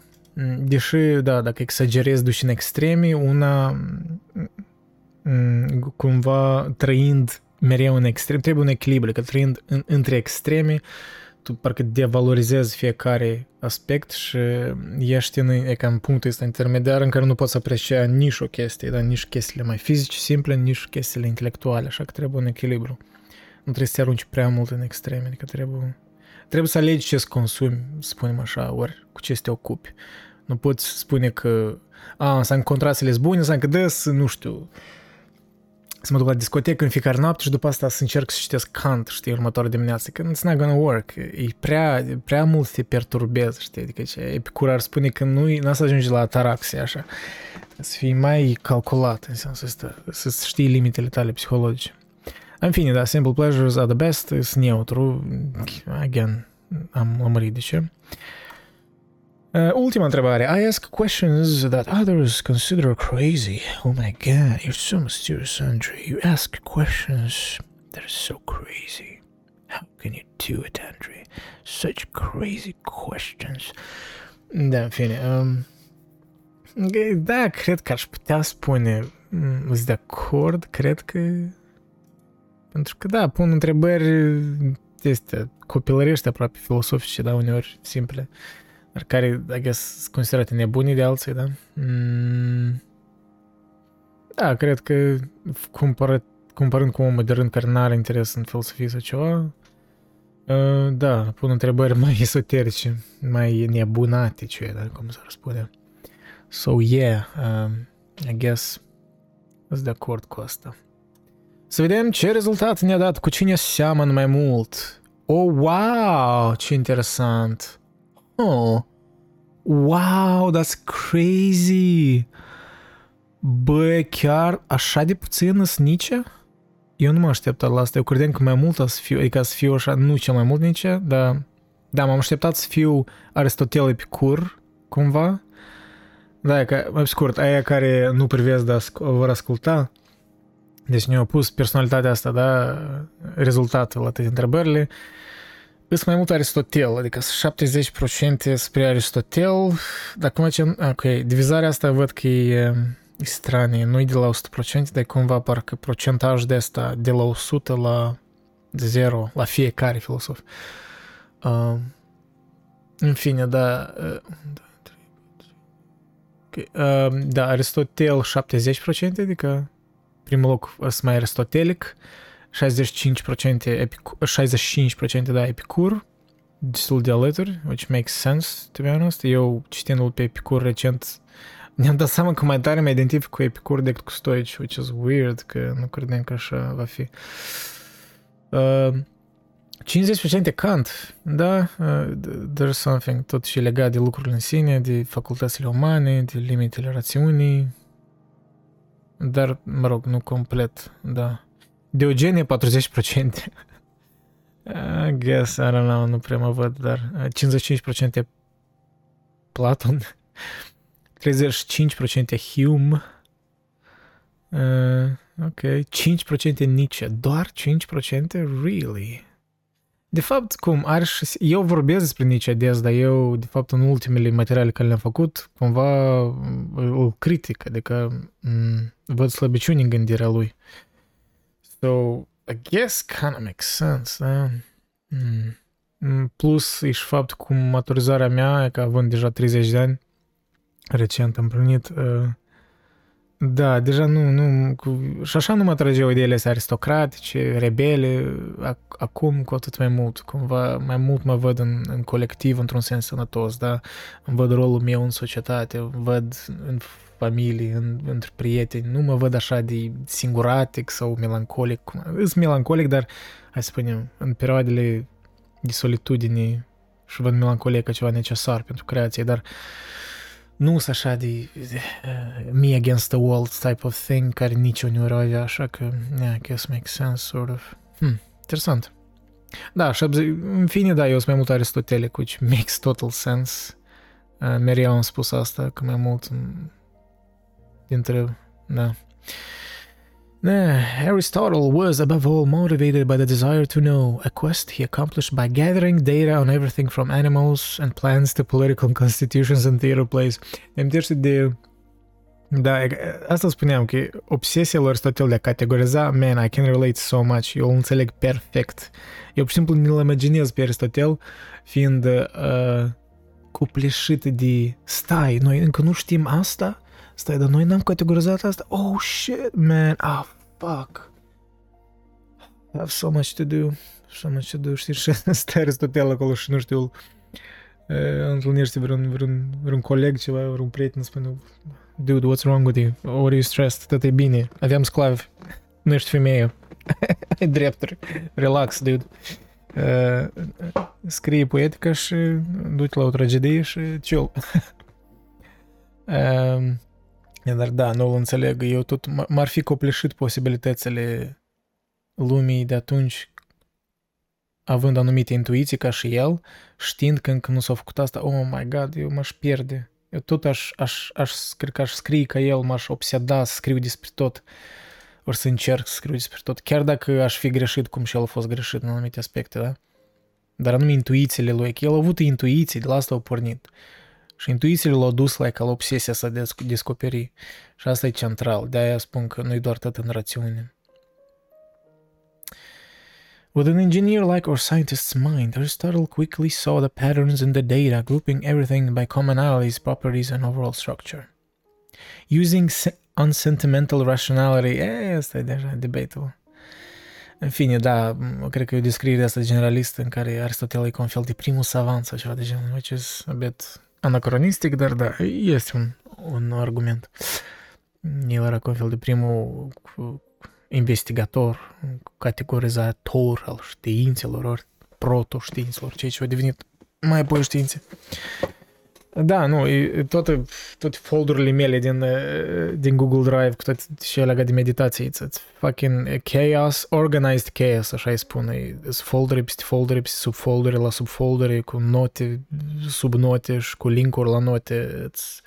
Deși, da, dacă exagerez duși în extreme, una cumva trăind mereu în extrem, trebuie un echilibru, că trăind în, între extreme, tu parcă devalorizezi fiecare aspect și ești în, e ca în punctul ăsta intermediar în care nu poți aprecia nici o chestie, dar nici chestiile mai fizice simple, nici chestiile intelectuale, așa că trebuie un echilibru. Nu trebuie să te arunci prea mult în extreme, adică trebuie, trebuie să alegi ce să consumi, spunem așa, ori cu ce să te ocupi. Nu poți spune că a, înseamnă contrastele sunt bune, înseamnă că des, nu știu, să mă duc la discotecă în fiecare noapte și după asta să încerc să citesc Kant, știi, următoarea dimineață, că it's not gonna work. E prea, prea mult te perturbezi, știi, adică ce, Epicur ar spune că nu, nu să ajungi la ataraxie, așa. Să fii mai calculat, în sensul ăsta, să știi limitele tale psihologice. În fine, da, simple pleasures are the best, sunt neutru, again, am lămurit de. Uh, ultima întrebare. I ask questions that others consider crazy. Oh my god, you're so mysterious, Andre. You ask questions that are so crazy. How can you do it, Andre? Such crazy questions. Da, în fine. Um, da, cred că aș putea spune, mm, sunt de acord, cred că... Pentru că, da, pun întrebări este copilărești aproape filosofice, da, uneori simple. Uh, dar care, I guess, sunt considerate nebuni de alții, da? Mm. Da, cred că cumpără, cumpărând cu un modern care nu are interes în filosofie sau ceva, uh, da, pun întrebări mai esoterice, mai nebunatice, da, cum s-ar spune. So, yeah, uh, I guess, sunt de acord cu asta. Să vedem ce rezultat ne-a dat, cu cine seamănă mai mult. Oh, wow, ce interesant! Oh. Wow, that's crazy! Bă, chiar așa de puțin nici? Eu nu mă așteptat la asta. Eu credeam că mai mult să fiu, adică să fiu așa, nu cel mai mult nici, dar da, m-am așteptat să fiu Aristotel Epicur, cumva. Da, că, mai scurt, aia care nu privesc, dar vor asculta. Deci ne-au pus personalitatea asta, da, rezultatul la toate întrebările. Sunt mai mult Aristotel, adică 70% spre Aristotel. Dacă mă facem, ok, divizarea asta văd că e, e stranie, nu e de la 100%, dar cumva parcă procentaj de asta de la 100 la 0 la fiecare filosof. Uh, în fine, da, uh, okay. uh, da, Aristotel 70%, adică primul loc sunt mai aristotelic, 65% epic, 65% da Epicur, destul de alături, which makes sense, to be honest. Eu, citindu-l pe Epicur recent, ne-am dat seama că mai tare mă identific cu Epicur decât cu Stoici, which is weird, că nu credeam că așa va fi. Uh, 50% Kant, da, uh, there's something tot și legat de lucrurile în sine, de facultățile umane, de limitele rațiunii, dar, mă rog, nu complet, da. Diogenie 40%. I guess, I don't know, nu prea mă văd, dar 55% Platon, 35% Hume, uh, ok, 5% Nietzsche, doar 5%? Really? De fapt, cum, are și, eu vorbesc despre Nietzsche des, dar eu, de fapt, în ultimele materiale care le-am făcut, cumva o critică, adică m- văd slăbiciuni în gândirea lui. So, I guess kind of makes sense, da? Mm. Plus, e și fapt cu maturizarea mea, că având deja 30 de ani, recent împlinit, uh, da, deja nu, nu, cu, și așa nu mă atrageau ideile astea aristocratice, rebele, acum cu atât mai mult, cumva mai mult mă văd în, în colectiv într-un sens sănătos, da, îmi văd rolul meu în societate, văd în familie, în, între prieteni, nu mă văd așa de singuratic sau melancolic, sunt melancolic, dar hai să spunem, în perioadele de solitudine și văd melancolie ca ceva necesar pentru creație, dar nu sunt așa de uh, me against the world type of thing care nici uneori o avea, așa că, yeah, I guess makes sense, sort of. Hmm, interesant. Da, și în fine, da, eu sunt mai mult aristotelic, which makes total sense. Uh, mereu am spus asta, că mai mult dintre, da. Aristotle was, above all, motivated by the desire to know, a quest he accomplished by gathering data on everything from animals and plants to political constitutions and theater plays. Îmi de... Da, asta spuneam, că obsesia lui Aristotel de a categoriza, man, I can relate so much, eu îl înțeleg perfect. Eu, pur și simplu, mi-l imaginez pe Aristotel fiind uh, cupleșit de stai, noi încă nu știm asta? Stai, dar noi n-am categorizat asta? Oh, shit, man, ah, fuck. I have so much to do. So much to do, știi, și stai Aristotel acolo și nu știu, întâlnește vreun, vreun, vreun coleg, ceva, vreun prieten, spune, dude, what's wrong with you? Or are you stressed? Tot e bine. Aveam sclavi. Nu ești femeie. Ai drepturi. Relax, dude. Uh, scrie poetică și du-te la o tragedie și chill. uh, dar da, nu îl înțeleg. Eu tot m-ar fi copleșit posibilitățile lumii de atunci având anumite intuiții ca și el, știind că încă nu s-a făcut asta, oh my god, eu m-aș pierde. Eu tot aș, aș, aș, cred că aș scrie ca el, m-aș obseda să scriu despre tot. Ori să încerc să scriu despre tot, chiar dacă aș fi greșit cum și el a fost greșit în anumite aspecte, da? Dar anume intuițiile lui, că el a avut intuiții, de la asta au pornit. Și dus la, obsesia să descoperi. Și asta e central. De-aia spun că nu-i doar în rațiune. With an engineer like or scientist's mind, Aristotle quickly saw the patterns in the data, grouping everything by commonalities, properties, and overall structure. Using unsentimental rationality, e, asta e deja debatable. În fine, da, cred că e o descriere asta generalistă în care Aristotel e ca un fel de primul savant sau ceva de genul, which is a bit anacronistic, dar da, este un, un argument. El era ca un fel de primul investigator, categorizator al științelor, ori proto-științelor, ceea ce au devenit mai apoi științe. Da, nu, toate, toate folderurile mele din, din Google Drive, cu toate și legat de meditație, it's, it's fucking chaos, organized chaos, așa îi spune. Sunt foldere peste foldere, peste subfoldere la subfoldere, cu note, subnote și cu linkuri la note. It's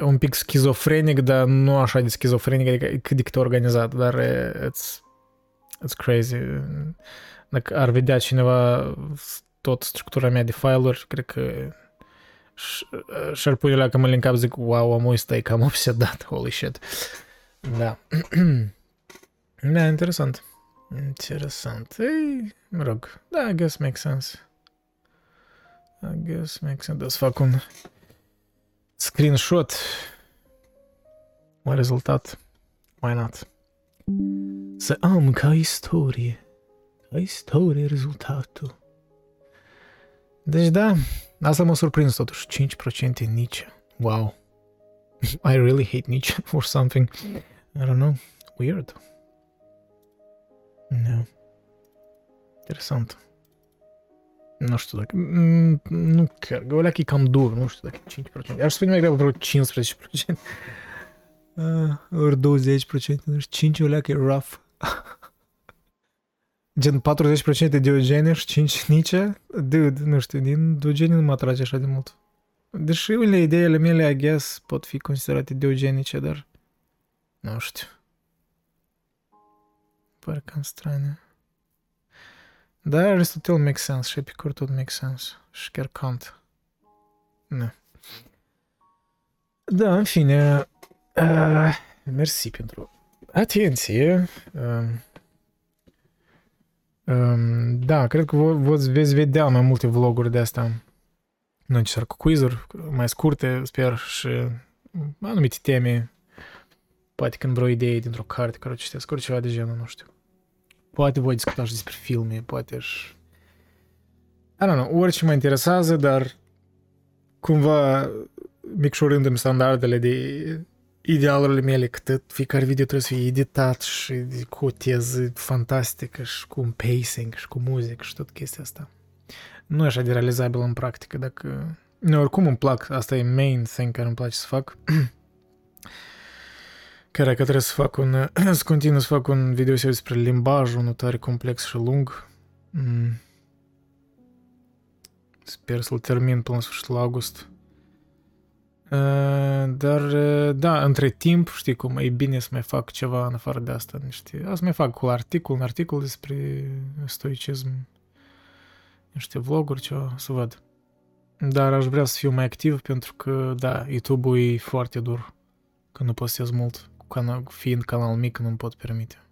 un pic schizofrenic, dar nu așa de schizofrenic, adică cât de cât organizat, dar it's, it's crazy. Dacă ar vedea cineva tot structura mea de file-uri, cred că și-ar pune la cam în cap, zic, wow, omul ăsta e cam obsedat, holy shit. Da. da, interesant. Interesant. Ei, mă rog, da, I guess makes sense. I guess makes sense. Să fac un screenshot la rezultat. Why not? Să am ca istorie, ca istorie rezultatul. Deci da, Asta mă surprins totuși, 5% Nietzsche. Wow. I really hate Nietzsche or something. I don't know. Weird. No. Interesant. Nu știu dacă... Mm, nu chiar. Găulea că e cam dur. Nu știu dacă 5%. Aș spune mai greu vreo 15%. Uh, ori 20%. Nu știu, 5 că e rough. Gen 40% Diogene și 5 Nietzsche? Dude, nu știu, din Diogene nu mă atrage așa de mult. Deși unele ideile mele, I guess, pot fi considerate de eugenice, dar nu știu. Pare cam strane. Dar Aristotel make sense și Epicur tot make sense. Și chiar Kant. Nu. Da, în fine. Uh, mersi pentru atenție. Uh, um, da, cred că vă, veți vedea mai multe vloguri de astea. Nu necesar cu quizuri, mai scurte, sper, și anumite teme. Poate când vreo idee dintr-o carte care o citesc, ceva de genul, nu știu. Poate voi discutați despre filme, poate și... I don't know, orice mă interesează, dar cumva micșorându-mi standardele de idealurile mele, cât fiecare video trebuie să fie editat și cu o teză fantastică și cu un pacing și cu muzică și tot chestia asta. Nu e așa de realizabil în practică, dacă... Nu, oricum îmi plac, asta e main thing care îmi place să fac. Chiar că trebuie să fac un, să continuu să fac un video despre limbaj, unul tare complex și lung. Mm. Sper să-l termin până la sfârșitul august. Uh, dar, uh, da, între timp, știi cum, e bine să mai fac ceva în afară de asta, niște... Să mai fac cu articol, un articol despre stoicism, niște vloguri, ceva, să văd. Dar aș vrea să fiu mai activ pentru că, da, YouTube-ul e foarte dur, că nu postez mult canal, fiind canal mic, nu-mi pot permite.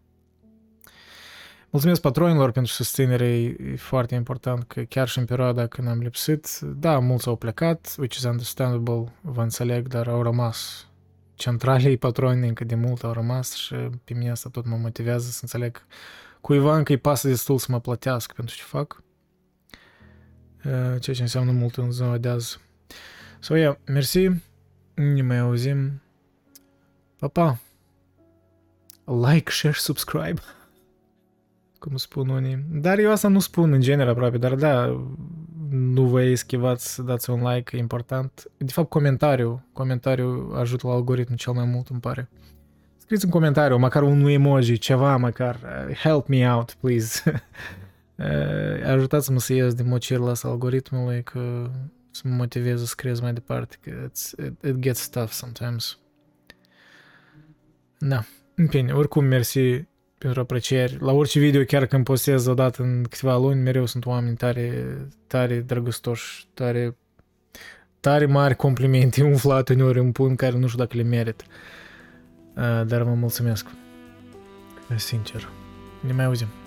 Mulțumesc patronilor pentru susținere, e foarte important că chiar și în perioada când am lipsit, da, mulți au plecat, which is understandable, vă înțeleg, dar au rămas centralei patroni încă de mult au rămas și pe mine asta tot mă motivează să înțeleg cuiva încă îi pasă destul să mă plătească pentru ce fac, ceea ce înseamnă mult în ziua de azi. So, yeah, mersi, ne mai auzim, pa, pa! like, share, subscribe. Cum spun unii. Dar eu asta nu spun în genere aproape, dar da, nu vă eschivați să dați un like, e important. De fapt, comentariu. Comentariu ajută la algoritm cel mai mult, îmi pare. Scrieți un comentariu, măcar un emoji, ceva măcar. Help me out, please. Ajutați-mă să ies din mocirul ăsta algoritmului, că să mă motivez să scriez mai departe, că it, it gets tough sometimes. Da. Bine, oricum, mersi pentru aprecieri. La orice video, chiar când postez o dată în câteva luni, mereu sunt oameni tare, tare drăgustoși, tare, tare mari complimente umflate uneori îmi pun care nu știu dacă le merit. Dar vă mulțumesc. Sincer. Ne mai auzim.